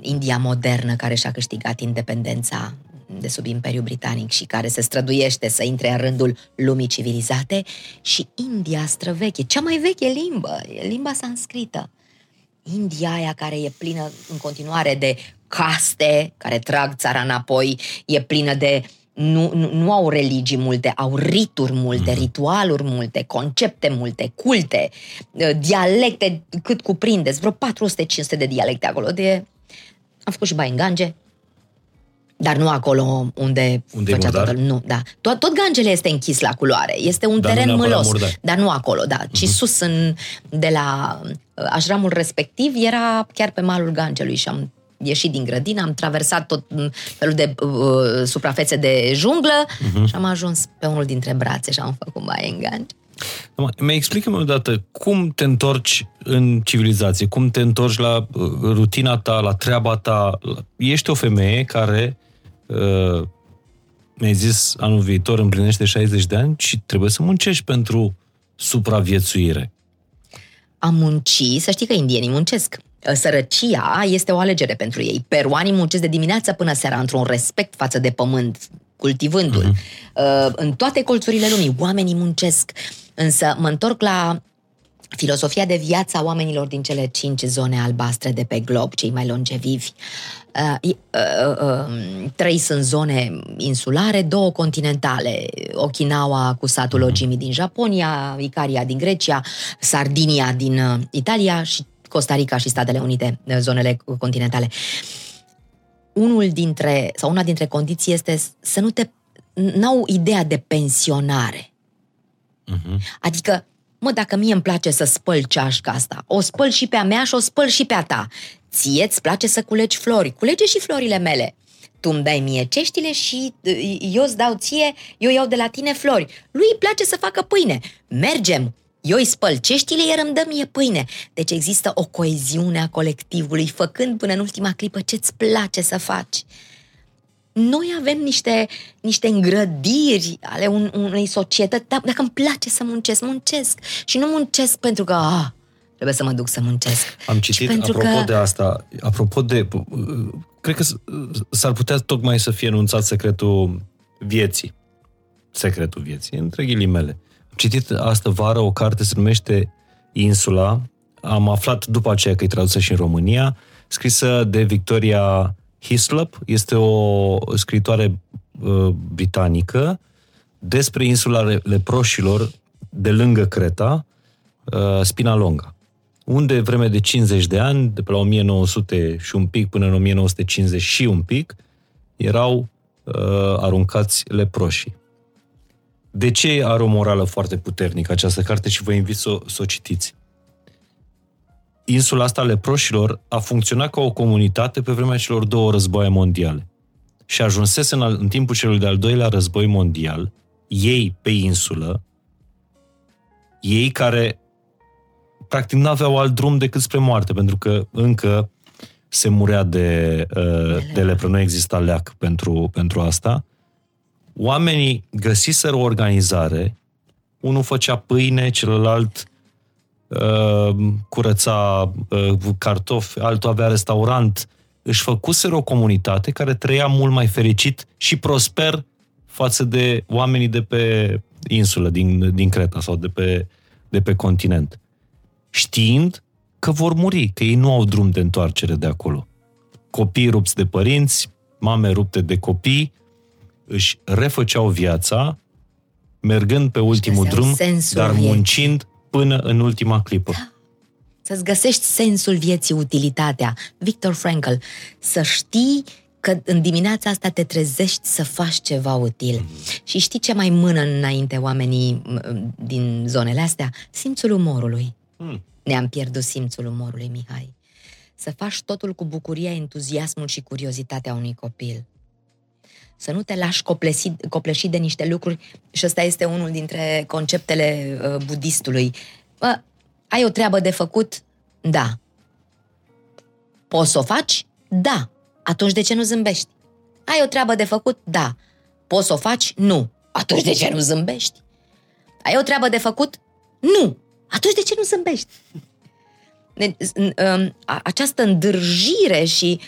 India modernă care și-a câștigat independența de sub Imperiul Britanic și care se străduiește să intre în rândul lumii civilizate, și India străveche, cea mai veche limbă, e limba sanscrită. India aia care e plină în continuare de caste care trag țara înapoi, e plină de nu, nu, nu au religii multe, au rituri multe, mm. ritualuri multe, concepte multe, culte, uh, dialecte cât cuprindeți, vreo 400-500 de dialecte acolo. De... Am făcut și bai în Gange, dar nu acolo unde, unde făcea totul. Nu, da. Tot, tot Gangele este închis la culoare. Este un dar teren mâlos. Murdar. Dar nu acolo, da. Ci uh-huh. sus în, de la uh, așramul respectiv era chiar pe malul Gangelui și am ieșit din grădină, am traversat tot felul de uh, suprafețe de junglă uh-huh. și am ajuns pe unul dintre brațe și am făcut mai în Mi explică-mi o dată cum te întorci în civilizație, cum te întorci la uh, rutina ta, la treaba ta. Ești o femeie care, uh, mi-ai zis, anul viitor împlinește 60 de ani și trebuie să muncești pentru supraviețuire. Am muncit, să știi că indienii muncesc. Uh, sărăcia este o alegere pentru ei. Peruanii muncesc de dimineață până seara într-un respect față de pământ, cultivându-l. Uh-huh. În toate colțurile lumii, oamenii muncesc. Însă mă întorc la filosofia de viață a oamenilor din cele cinci zone albastre de pe glob, cei mai longevivi. Uh, uh, uh, trei sunt zone insulare, două continentale. Okinawa cu satul mhm. Ojimi din Japonia, Icaria din Grecia, Sardinia din uh, Italia și Costa Rica și Statele Unite, eh, zonele continentale. Unul dintre, sau una dintre condiții este să nu te, n-au ideea de pensionare. Uh-huh. Adică, mă, dacă mie îmi place să spăl ceașca asta, o spăl și pe a mea și o spăl și pe a ta. Ție îți place să culegi flori, culege și florile mele. Tu îmi dai mie ceștile și eh, eu îți dau ție, eu iau de la tine flori. Lui îi place să facă pâine. Mergem, eu îi spăl ceștile, iar îmi dă mie pâine. Deci există o coeziune a colectivului, făcând până în ultima clipă ce-ți place să faci. Noi avem niște, niște îngrădiri ale un, unei societăți. Da, dacă îmi place să muncesc, muncesc. Și nu muncesc pentru că, ah, trebuie să mă duc să muncesc. Am citit, apropo că... de asta, apropo de... Cred că s-ar putea tocmai să fie anunțat secretul vieții. Secretul vieții, între ghilimele citit astă vară o carte, se numește Insula. Am aflat după aceea că e tradusă și în România, scrisă de Victoria Hislop. Este o scritoare uh, britanică despre insula leproșilor de lângă Creta, uh, Spinalonga, unde vreme de 50 de ani, de pe la 1900 și un pic până în 1950 și un pic, erau uh, aruncați leproșii. De ce are o morală foarte puternică această carte și vă invit să, să o citiți? Insula asta leproșilor a funcționat ca o comunitate pe vremea celor două războaie mondiale. Și ajunsese în, în timpul celui de-al doilea război mondial, ei pe insulă, ei care practic nu aveau alt drum decât spre moarte, pentru că încă se murea de, uh, de lepră, nu exista leac pentru, pentru asta, oamenii găsiseră o organizare, unul făcea pâine, celălalt uh, curăța uh, cartofi, altul avea restaurant, își făcuseră o comunitate care trăia mult mai fericit și prosper față de oamenii de pe insulă, din, din Creta sau de pe, de pe continent. Știind că vor muri, că ei nu au drum de întoarcere de acolo. Copii rupți de părinți, mame rupte de copii, își refăceau viața, mergând pe ultimul drum, dar muncind până în ultima clipă. Da. Să-ți găsești sensul vieții, utilitatea. Victor Frankl, să știi că în dimineața asta te trezești să faci ceva util. Mm-hmm. Și știi ce mai mână înainte oamenii din zonele astea? Simțul umorului. Mm. Ne-am pierdut simțul umorului, Mihai. Să faci totul cu bucuria, entuziasmul și curiozitatea unui copil să nu te lași coplesit, copleșit de niște lucruri și ăsta este unul dintre conceptele uh, budistului. Bă, ai o treabă de făcut? Da. Poți să o faci? Da. Atunci de ce nu zâmbești? Ai o treabă de făcut? Da. Poți să o faci? Nu. Atunci de ce nu zâmbești? Ai o treabă de făcut? Nu. Atunci de ce nu zâmbești? Um, această îndârjire și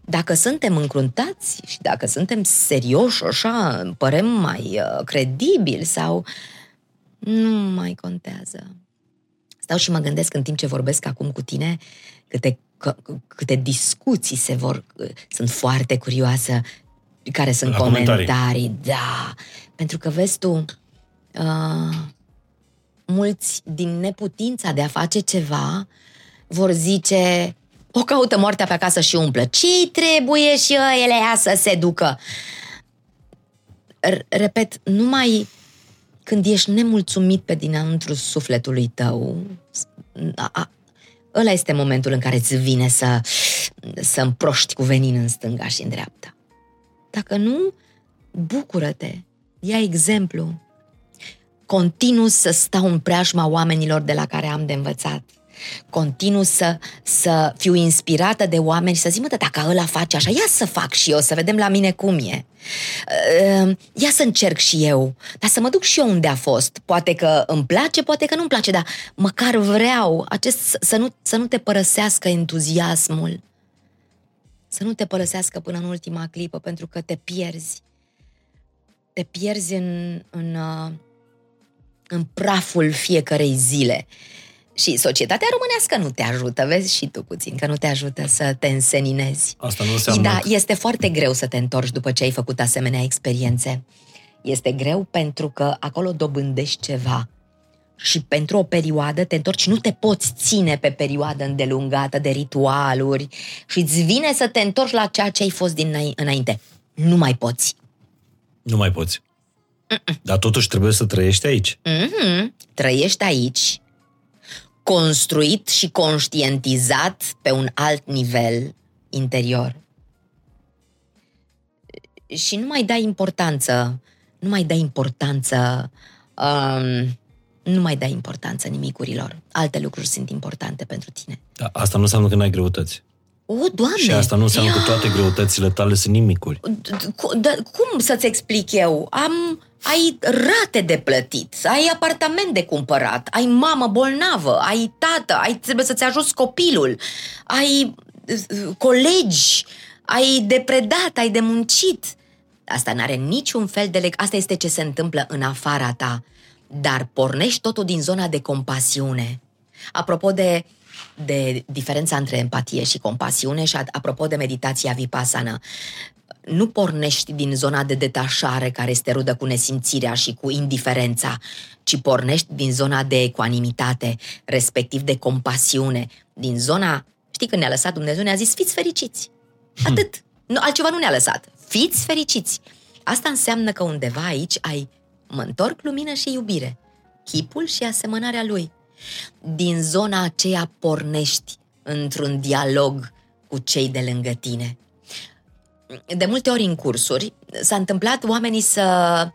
dacă suntem încruntați și dacă suntem serioși, așa, părem mai uh, credibili sau... Nu mai contează. Stau și mă gândesc în timp ce vorbesc acum cu tine câte, câte discuții se vor... Sunt foarte curioasă care sunt La comentarii. comentarii. Da, pentru că vezi tu, uh, mulți din neputința de a face ceva vor zice o caută moartea pe acasă și umplă. ce trebuie și ele ea să se ducă? R- repet, numai când ești nemulțumit pe dinăuntru sufletului tău, a, a, ăla este momentul în care îți vine să, să împroști cu venin în stânga și în dreapta. Dacă nu, bucură-te, ia exemplu. Continu să stau în preajma oamenilor de la care am de învățat. Continu să, să fiu inspirată de oameni și să zic, mă, dacă ăla face așa, ia să fac și eu, să vedem la mine cum e. Uh, ia să încerc și eu, dar să mă duc și eu unde a fost. Poate că îmi place, poate că nu-mi place, dar măcar vreau acest, să, nu, să nu te părăsească entuziasmul. Să nu te părăsească până în ultima clipă, pentru că te pierzi. Te pierzi în, în, uh, în praful fiecarei zile. Și societatea românească nu te ajută, vezi și tu puțin, că nu te ajută să te înseninezi. Asta nu înseamnă... Da, este foarte greu să te întorci după ce ai făcut asemenea experiențe. Este greu pentru că acolo dobândești ceva. Și pentru o perioadă te întorci, nu te poți ține pe perioadă îndelungată de ritualuri și îți vine să te întorci la ceea ce ai fost din înainte. Nu mai poți. Nu mai poți. Mm-mm. Dar totuși trebuie să trăiești aici. Mm-hmm. Trăiești aici, construit și conștientizat pe un alt nivel interior. Și nu mai dai importanță, nu mai dai importanță, um, nu mai dai importanță nimicurilor. Alte lucruri sunt importante pentru tine. Da, asta nu înseamnă că n-ai greutăți. O, Doamne! Și asta nu înseamnă că toate greutățile tale sunt nimicuri. Da, cum să-ți explic eu? Am, ai rate de plătit, ai apartament de cumpărat, ai mamă bolnavă, ai tată, ai, trebuie să-ți ajuți copilul, ai uh, colegi, ai de predat, ai de muncit. Asta n-are niciun fel de leg... Asta este ce se întâmplă în afara ta. Dar pornești totul din zona de compasiune. Apropo de de diferența între empatie și compasiune și apropo de meditația vipassana, nu pornești din zona de detașare care este rudă cu nesimțirea și cu indiferența, ci pornești din zona de ecuanimitate, respectiv de compasiune, din zona, știi când ne-a lăsat Dumnezeu, ne-a zis fiți fericiți. Atât. Nu, altceva nu ne-a lăsat. Fiți fericiți. Asta înseamnă că undeva aici ai mă întorc lumină și iubire, chipul și asemănarea lui din zona aceea pornești într-un dialog cu cei de lângă tine. De multe ori în cursuri s-a întâmplat oamenii să...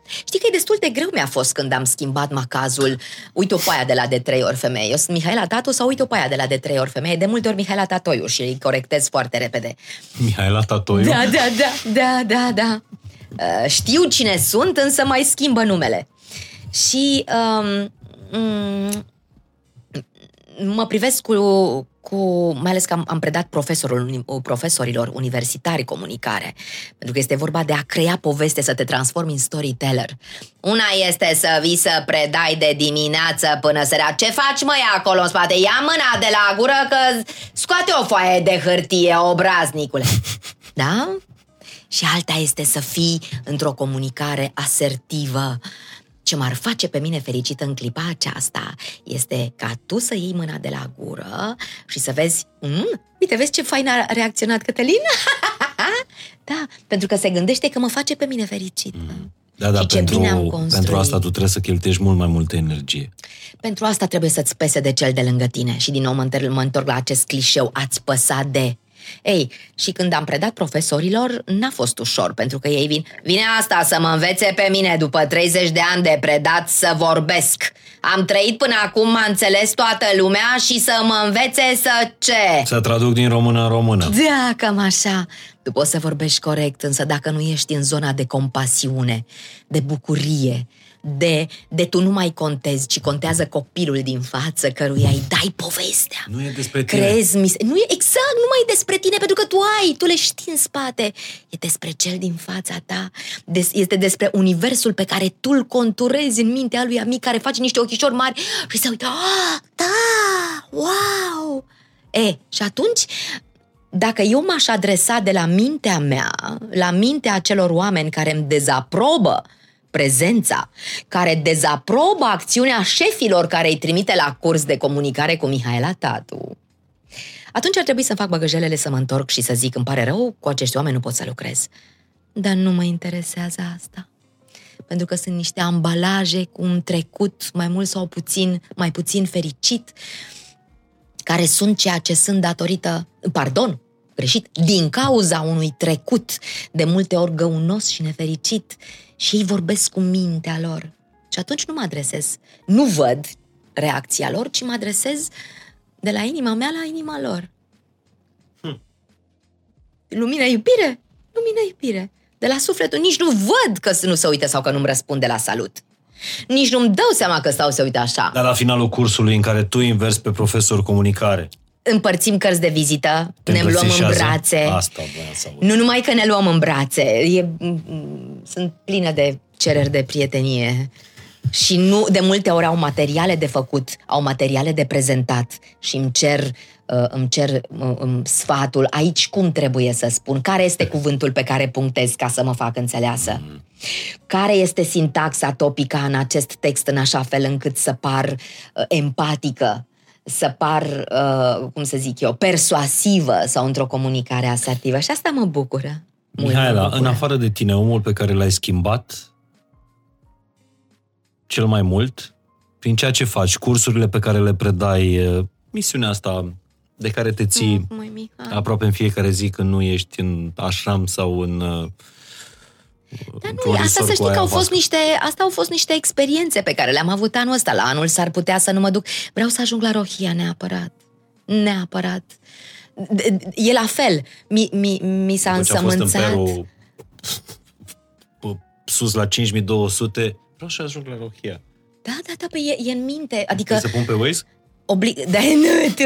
Știi că e destul de greu mi-a fost când am schimbat macazul. Uite-o pe aia de la de trei ori femeie. Eu sunt Mihaela Tatu sau uite-o pe aia de la de trei ori femeie. De multe ori Mihaela Tatoiu și îi corectez foarte repede. Mihaela Tatoiu? Da, da, da, da, da, da. Uh, știu cine sunt, însă mai schimbă numele. Și um, um, mă privesc cu, cu mai ales că am, am predat profesorul, profesorilor universitari comunicare, pentru că este vorba de a crea poveste, să te transformi în storyteller. Una este să vii să predai de dimineață până seara. Ce faci, măi, acolo în spate? Ia mâna de la gură că scoate o foaie de hârtie, obraznicule. Da? Și alta este să fii într-o comunicare asertivă, ce m-ar face pe mine fericită în clipa aceasta este ca tu să iei mâna de la gură și să vezi, mm, uite, vezi ce fain a reacționat Cătălin? da, pentru că se gândește că mă face pe mine fericit. Mm. Da, da, pentru, pentru asta tu trebuie să cheltuiești mult mai multă energie. Pentru asta trebuie să-ți pese de cel de lângă tine. Și din nou mă întorc, mă întorc la acest clișeu, ați păsa de. Ei, și când am predat profesorilor, n-a fost ușor, pentru că ei vin, vine asta să mă învețe pe mine după 30 de ani de predat să vorbesc. Am trăit până acum, m-a înțeles toată lumea și să mă învețe să ce? Să traduc din română în română. Da, cam așa. Tu poți să vorbești corect, însă dacă nu ești în zona de compasiune, de bucurie, de, de tu nu mai contezi, ci contează copilul din față căruia îi dai povestea. Nu e despre tine. Crezi, mis- nu e exact, nu mai e despre tine, pentru că tu ai, tu le știi în spate. E despre cel din fața ta, des- este despre universul pe care tu îl conturezi în mintea lui amic care face niște ochișori mari și se uită, ah, da, wow! E, și atunci dacă eu m-aș adresa de la mintea mea, la mintea acelor oameni care îmi dezaprobă prezența, care dezaprobă acțiunea șefilor care îi trimite la curs de comunicare cu Mihaela Tatu, atunci ar trebui să fac băgăjelele să mă întorc și să zic, îmi pare rău, cu acești oameni nu pot să lucrez. Dar nu mă interesează asta. Pentru că sunt niște ambalaje cu un trecut mai mult sau puțin, mai puțin fericit, care sunt ceea ce sunt datorită, pardon, greșit, din cauza unui trecut de multe ori găunos și nefericit și ei vorbesc cu mintea lor. Și atunci nu mă adresez, nu văd reacția lor, ci mă adresez de la inima mea la inima lor. Hm. Lumina iubire, lumina iubire. De la sufletul nici nu văd că nu se uită sau că nu-mi răspunde la salut. Nici nu-mi dau seama că stau să uită așa. Dar la finalul cursului în care tu inversi pe profesor comunicare, împărțim cărți de vizită, Te ne luăm în brațe. Asta să Nu numai că ne luăm în brațe, e, sunt plină de cereri de prietenie. Și nu, de multe ori au materiale de făcut, au materiale de prezentat și îmi cer, uh, îmi cer uh, sfatul aici cum trebuie să spun, care este cuvântul pe care punctez ca să mă fac înțeleasă. Mm. Care este sintaxa topica în acest text în așa fel încât să par uh, empatică să par, uh, cum să zic eu, persuasivă sau într-o comunicare asertivă. Și asta mă bucură. Mihaela, mă bucură. în afară de tine, omul pe care l-ai schimbat cel mai mult, prin ceea ce faci, cursurile pe care le predai, uh, misiunea asta de care te ții mm, aproape în fiecare zi când nu ești în ashram sau în uh, dar nu, asta să știi că au fost niște, asta au fost niște experiențe pe care le-am avut anul ăsta. La anul s-ar putea să nu mă duc. Vreau să ajung la Rohia neapărat. Neapărat. E la fel. Mi, mi, mi s-a deci însămânțat... Peru, sus la 5200, vreau să ajung la Rohia. Da, da, da, pe e, e în minte. Adică... Să pun pe Waze? Oblig... Da, nu, tu.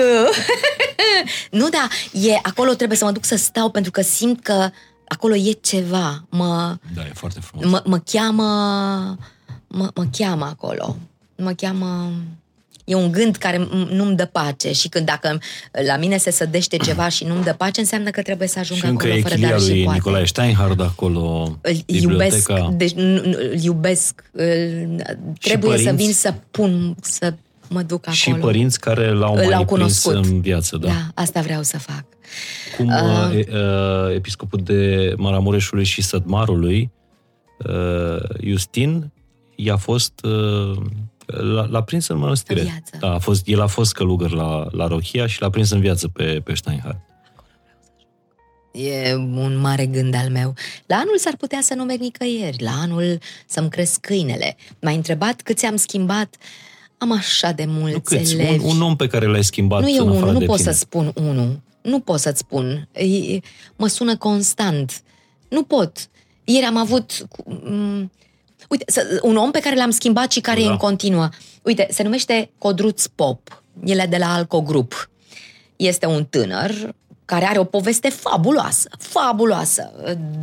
nu, da, e, acolo trebuie să mă duc să stau pentru că simt că acolo e ceva. Mă, da, e foarte frumos. Mă, mă cheamă, mă, mă cheamă acolo. Mă cheamă... E un gând care nu-mi dă pace și când dacă la mine se sădește ceva și nu-mi dă pace, înseamnă că trebuie să ajung și acolo fără dar și poate. Nicolae Steinhardt acolo, îl iubesc, deci, îl iubesc, îl, trebuie părinți, să vin să pun, să mă duc acolo. Și părinți care l-au mai l-au cunoscut. în viață, da. Da, asta vreau să fac. Cum uh, uh, episcopul de Maramureșului și Sădmarului, uh, Justin, i-a fost... Uh, l-a, l-a prins în mănăstire. Da, a fost, el a fost călugăr la, la Rohia și l-a prins în viață pe, pe Steinhardt. E un mare gând al meu. La anul s-ar putea să nu merg nicăieri, la anul să-mi cresc câinele. M-ai întrebat cât ți-am schimbat. Am așa de mulți nu câți, elevi. Un, un om pe care l-ai schimbat Nu e unul, nu pot să spun unul nu pot să-ți spun. E, mă sună constant. Nu pot. Ieri am avut... Um, uite, un om pe care l-am schimbat și care da. e în continuă. Uite, se numește Codruț Pop. El e de la Alco Group. Este un tânăr care are o poveste fabuloasă, fabuloasă,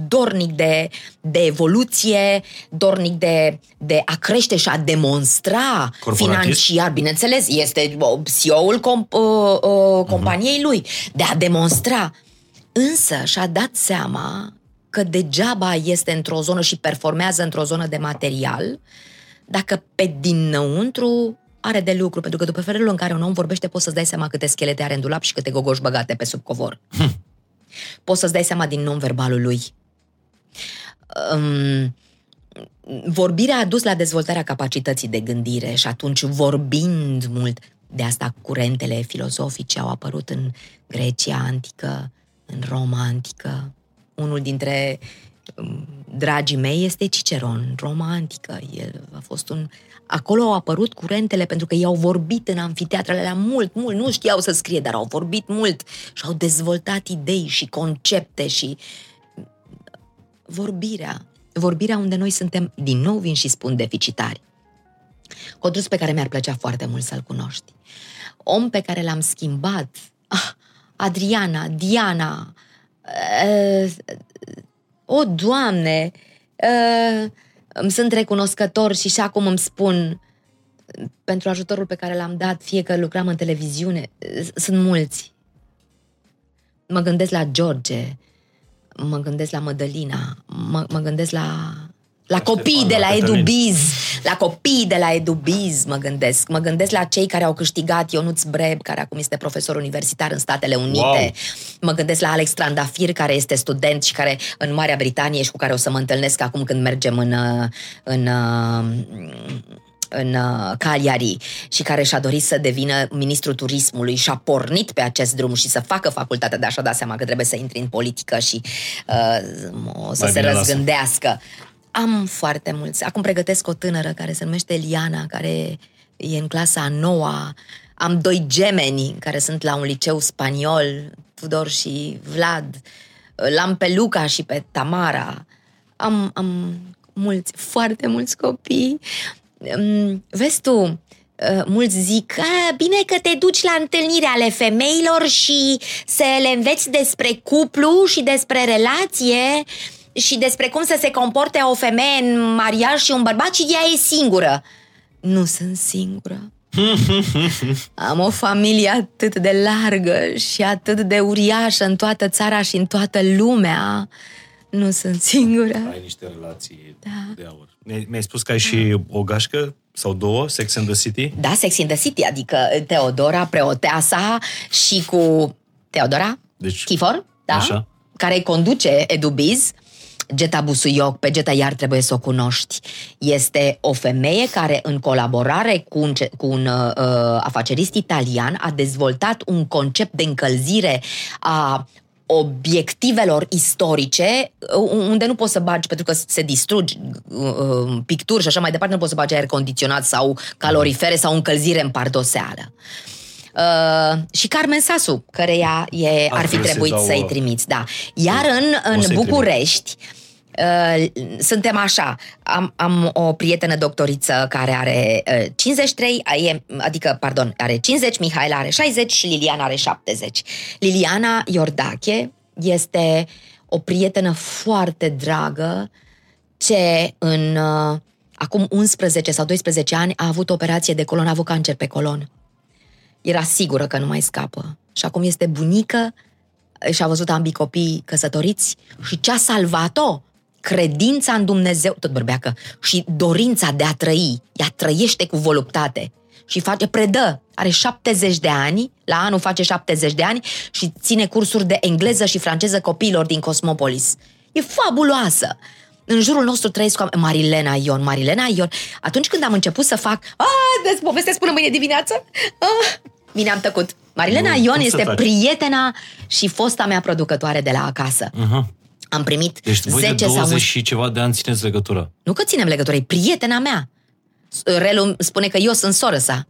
dornic de, de evoluție, dornic de, de a crește și a demonstra financiar, bineînțeles, este CEO-ul comp, uh, uh, companiei uh-huh. lui, de a demonstra. Însă și-a dat seama că degeaba este într-o zonă și performează într-o zonă de material, dacă pe dinăuntru are de lucru, pentru că după felul în care un om vorbește, poți să-ți dai seama câte schelete are în dulap și câte gogoși băgate pe sub covor. Hm. Poți să-ți dai seama din non-verbalul lui. Um, vorbirea a dus la dezvoltarea capacității de gândire și atunci vorbind mult, de asta curentele filozofice au apărut în Grecia antică, în Roma antică. Unul dintre um, dragii mei este Ciceron, Roma antică. El a fost un Acolo au apărut curentele pentru că i-au vorbit în amfiteatrele alea mult, mult, nu știau să scrie, dar au vorbit mult și au dezvoltat idei și concepte și vorbirea. vorbirea unde noi suntem, din nou vin și spun, deficitari. Codrus pe care mi-ar plăcea foarte mult să-l cunoști. Om pe care l-am schimbat, ah, Adriana, Diana, uh, o, Doamne, uh, îmi sunt recunoscător și și acum îmi spun pentru ajutorul pe care l-am dat, fie că lucram în televiziune, sunt mulți. Mă gândesc la George, mă gândesc la Mădălina, mă, mă gândesc la la copii de la Edubiz, la copii de la Edubiz mă gândesc. Mă gândesc la cei care au câștigat Ionuț Breb, care acum este profesor universitar în Statele Unite. Wow. Mă gândesc la Alex Trandafir, care este student și care în Marea Britanie și cu care o să mă întâlnesc acum când mergem în, în, în Cagliari și care și-a dorit să devină ministrul turismului și a pornit pe acest drum și să facă facultatea de așa da seama că trebuie să intri în politică și uh, o să Mai se răzgândească. Lasă. Am foarte mulți. Acum pregătesc o tânără care se numește Eliana, care e în clasa a noua. Am doi gemeni care sunt la un liceu spaniol, Tudor și Vlad. L-am pe Luca și pe Tamara. Am, am mulți, foarte mulți copii. Mm, vezi tu, uh, mulți zic, bine că te duci la întâlniri ale femeilor și să le înveți despre cuplu și despre relație și despre cum să se comporte o femeie în mariaj și un bărbat și ea e singură. Nu sunt singură. Am o familie atât de largă și atât de uriașă în toată țara și în toată lumea. Nu sunt singură. Ai niște relații da. de aur. Mi-ai spus că ai da. și o gașcă sau două, Sex and the City? Da, Sex and the City, adică Teodora, preoteasa și cu Teodora deci, Chifor, da? Așa. care conduce Edubiz Geta Busuioc, pe Geta iar trebuie să o cunoști. Este o femeie care, în colaborare cu un, cu un uh, afacerist italian, a dezvoltat un concept de încălzire a obiectivelor istorice uh, unde nu poți să bagi pentru că se distrugi uh, uh, picturi și așa mai departe, nu poți să bagi aer condiționat sau calorifere sau încălzire în pardoseală. Uh, și Carmen Sasu, care ea e, ar fi trebuit să-i trimiți, da. Iar în, în București, Uh, suntem așa, am, am o prietenă doctoriță care are uh, 53, e, adică, pardon, are 50, Mihaela are 60 și Liliana are 70. Liliana Iordache este o prietenă foarte dragă ce în uh, acum 11 sau 12 ani a avut operație de colon, a avut cancer pe colon era sigură că nu mai scapă. Și acum este bunică și a văzut ambii copii căsătoriți și ce a salvat-o? Credința în Dumnezeu, tot bărbeacă, și dorința de a trăi. Ea trăiește cu voluptate și face, predă, are 70 de ani, la anul face 70 de ani și ține cursuri de engleză și franceză copiilor din Cosmopolis. E fabuloasă! În jurul nostru trăiesc Marilena Ion. Marilena Ion, atunci când am început să fac, a, des povestesc până mâine dimineață, a, Bine, am tăcut. Marilena nu, Ion este prietena și fosta mea producătoare de la acasă. Uh-huh. Am primit deci 10 de 20 sau... și ceva de ani țineți legătură. Nu că ținem legătură, e prietena mea. Relu spune că eu sunt soră sa.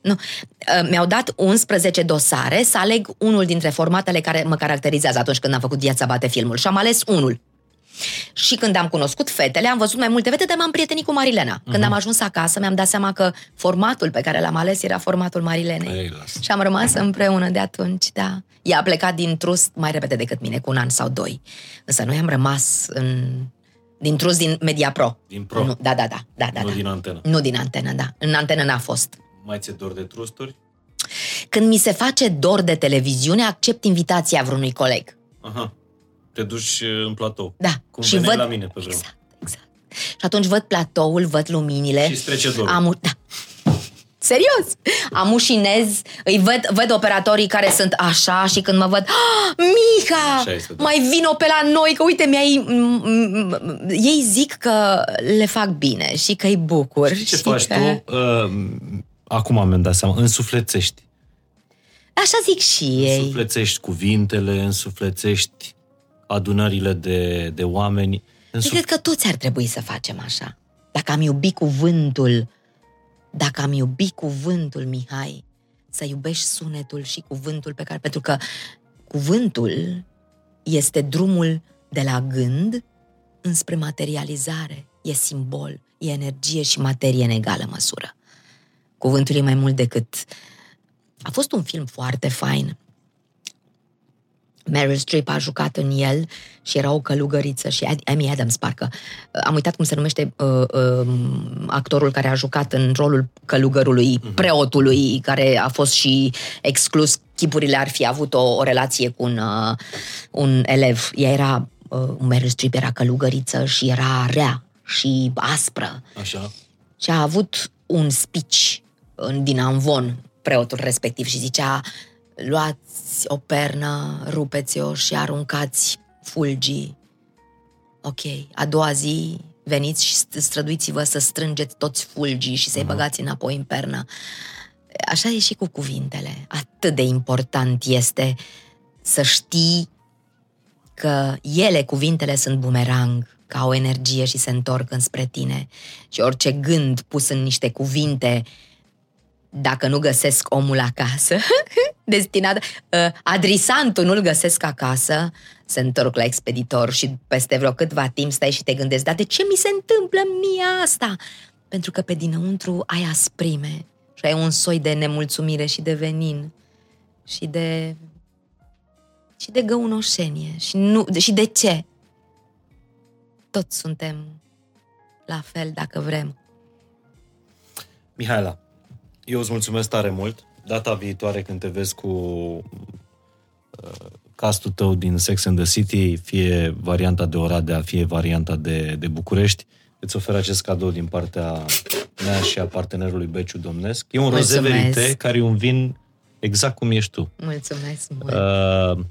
Nu. Uh, mi-au dat 11 dosare să aleg unul dintre formatele care mă caracterizează atunci când am făcut Viața bate filmul și am ales unul. Și când am cunoscut fetele, am văzut mai multe fete, dar m-am prietenit cu Marilena. Când uh-huh. am ajuns acasă, mi-am dat seama că formatul pe care l-am ales era formatul Marilenei. Ei, și am rămas împreună de atunci, da. Ea a plecat din trust mai repede decât mine, cu un an sau doi. Însă noi am rămas în din trust din Media Pro. Din Pro? Nu, da, da, da. da, da nu da. din antenă? Nu din antenă, da. În antenă n-a fost. Mai ți-e dor de trusturi? Când mi se face dor de televiziune, accept invitația vreunui coleg. Aha te duci uh, în platou. Da. Cum și văd... la mine pe vreme. Exact, exact. Și atunci văd platoul, văd luminile. Și trece dorul. Am, da. Serios! Am ușinez, îi văd, văd operatorii care sunt așa și când mă văd ah, Mica! Este, da. Mai vino pe la noi, că uite, mi-ai... Ei zic că le fac bine și că îi bucur. Și ce și faci că... tu? Uh, acum am dat seama, însuflețești. Așa zic și ei. Însuflețești cuvintele, însuflețești adunările de, de oameni. Eu cred că toți ar trebui să facem așa. Dacă am iubit cuvântul, dacă am iubit cuvântul, Mihai, să iubești sunetul și cuvântul pe care... Pentru că cuvântul este drumul de la gând înspre materializare, e simbol, e energie și materie în egală măsură. Cuvântul e mai mult decât... A fost un film foarte fain. Meryl Streep a jucat în el și era o călugăriță și Amy Adams, parcă. Am uitat cum se numește uh, uh, actorul care a jucat în rolul călugărului, uh-huh. preotului, care a fost și exclus. Chipurile ar fi avut o, o relație cu un, uh, un elev. Ea era, uh, Meryl Streep era călugăriță și era rea și aspră. Așa. Și a avut un speech în, din Anvon, preotul respectiv, și zicea luați o pernă, rupeți-o și aruncați fulgii. Ok, a doua zi veniți și străduiți-vă să strângeți toți fulgii și să-i băgați înapoi în pernă. Așa e și cu cuvintele. Atât de important este să știi că ele, cuvintele, sunt bumerang, ca o energie și se întorc înspre tine. Și orice gând pus în niște cuvinte dacă nu găsesc omul acasă, destinat, uh, adrisantul nu-l găsesc acasă, se întorc la expeditor și peste vreo câtva timp stai și te gândești, dar de ce mi se întâmplă mie asta? Pentru că pe dinăuntru ai asprime și ai un soi de nemulțumire și de venin și de și de găunoșenie și, nu, și de ce? Toți suntem la fel dacă vrem. Mihaela, eu îți mulțumesc tare mult. Data viitoare când te vezi cu uh, castul tău din Sex and the City, fie varianta de Oradea, fie varianta de, de București, îți ofer acest cadou din partea mea și a partenerului Beciu Domnesc. E un rozeverite care e un vin exact cum ești tu. Mulțumesc mult. Uh,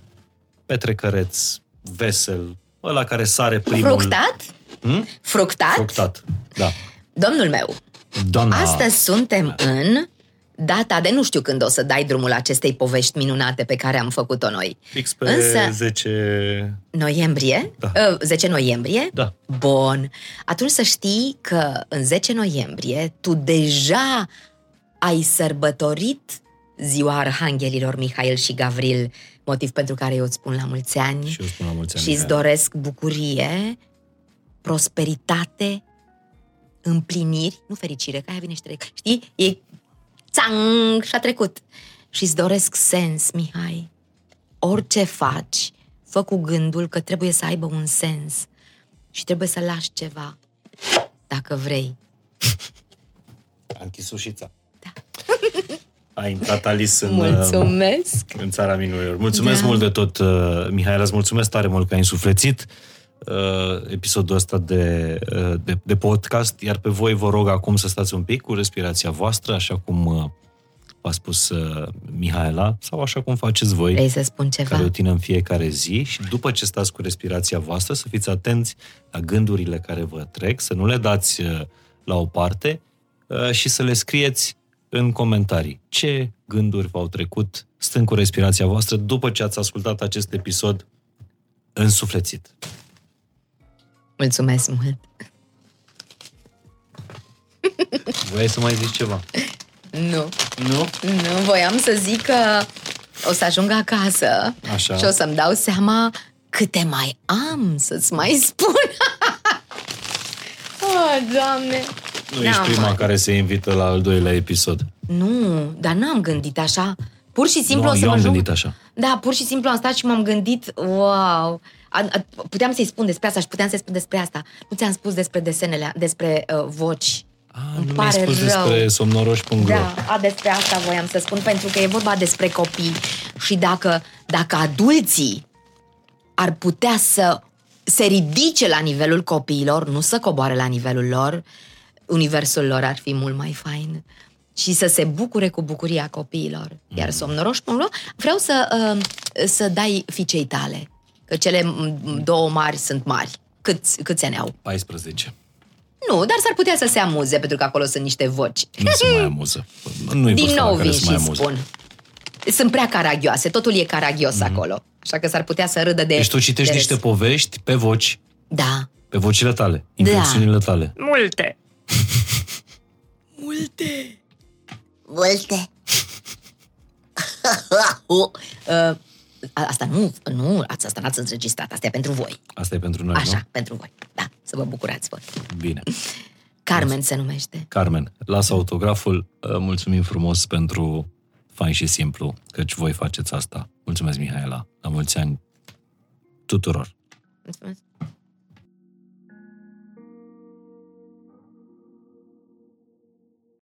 petrecăreț, vesel, ăla care sare primul... Fructat? Hmm? Fructat? Fructat, da. Domnul meu, Doamna... Astăzi suntem în data de nu știu când o să dai drumul acestei povești minunate pe care am făcut-o noi. Fix pe Însă, 10... Noiembrie? Da. 10 uh, noiembrie? Da. Bun. Atunci să știi că în 10 noiembrie tu deja ai sărbătorit ziua arhanghelilor Mihail și Gavril, motiv pentru care eu îți spun la mulți ani. Și eu spun la mulți ani. Și îți doresc bucurie, prosperitate, împliniri, nu fericire, că aia vine și trec. Știi? E țang și a trecut. Și îți doresc sens, Mihai. Orice faci, fă cu gândul că trebuie să aibă un sens și trebuie să lași ceva, dacă vrei. A închis ușița. Da. A intrat Alice în, mulțumesc. în țara minunilor. Mulțumesc da. mult de tot, uh, Mihai, îți mulțumesc tare mult că ai însuflețit uh, episodul ăsta de, uh, de, de podcast, iar pe voi vă rog acum să stați un pic cu respirația voastră, așa cum uh, v-a spus uh, Mihaela, sau așa cum faceți voi, Vrei să spun ceva? care o țin în fiecare zi și după ce stați cu respirația voastră, să fiți atenți la gândurile care vă trec, să nu le dați uh, la o parte uh, și să le scrieți în comentarii. Ce gânduri v-au trecut stând cu respirația voastră după ce ați ascultat acest episod însuflețit? Mulțumesc mult! Voiai să mai zici ceva? Nu. Nu? Nu, voiam să zic că o să ajung acasă Așa. și o să-mi dau seama câte mai am să-ți mai spun. oh, Doamne! Nu ești prima care se invită la al doilea episod. Nu, dar n-am gândit așa. Pur și simplu nu, o să eu mă am ajung... gândit așa. Da, pur și simplu am stat și m-am gândit, wow, a, a, puteam să-i spun despre asta și puteam să-i spun despre asta. Nu ți-am spus despre desenele, despre uh, voci. A, Îmi nu pare mi-ai spus rău. despre somnoroși.ro Da, a, despre asta voiam să spun, pentru că e vorba despre copii. Și dacă, dacă adulții ar putea să se ridice la nivelul copiilor, nu să coboare la nivelul lor, universul lor ar fi mult mai fain și să se bucure cu bucuria copiilor. Iar mm. somnoroși.ro vreau să, uh, să dai fiicei tale, că cele două mari sunt mari. Câți, câți ani au? 14. Nu, dar s-ar putea să se amuze, pentru că acolo sunt niște voci. Nu se mai amuză. Nu Din nou vin și amuză. spun. Sunt prea caragioase, totul e caragios mm-hmm. acolo. Așa că s-ar putea să râdă de... Deci tu citești de niște povești pe voci. Da. Pe vocile tale, inflexiunile da. tale. Multe. Multe. Multe. uh, A- Asta nu, nu, ați- asta n-ați înregistrat, asta e pentru voi. Asta e pentru noi, Așa, nu? pentru voi. Da, să vă bucurați voi. Bine. Carmen se numește. Carmen, lasă autograful. Uh, Mulțumim frumos pentru fain și simplu, căci voi faceți asta. Mulțumesc, Mihaela. La mulți ani tuturor. Mulțumesc.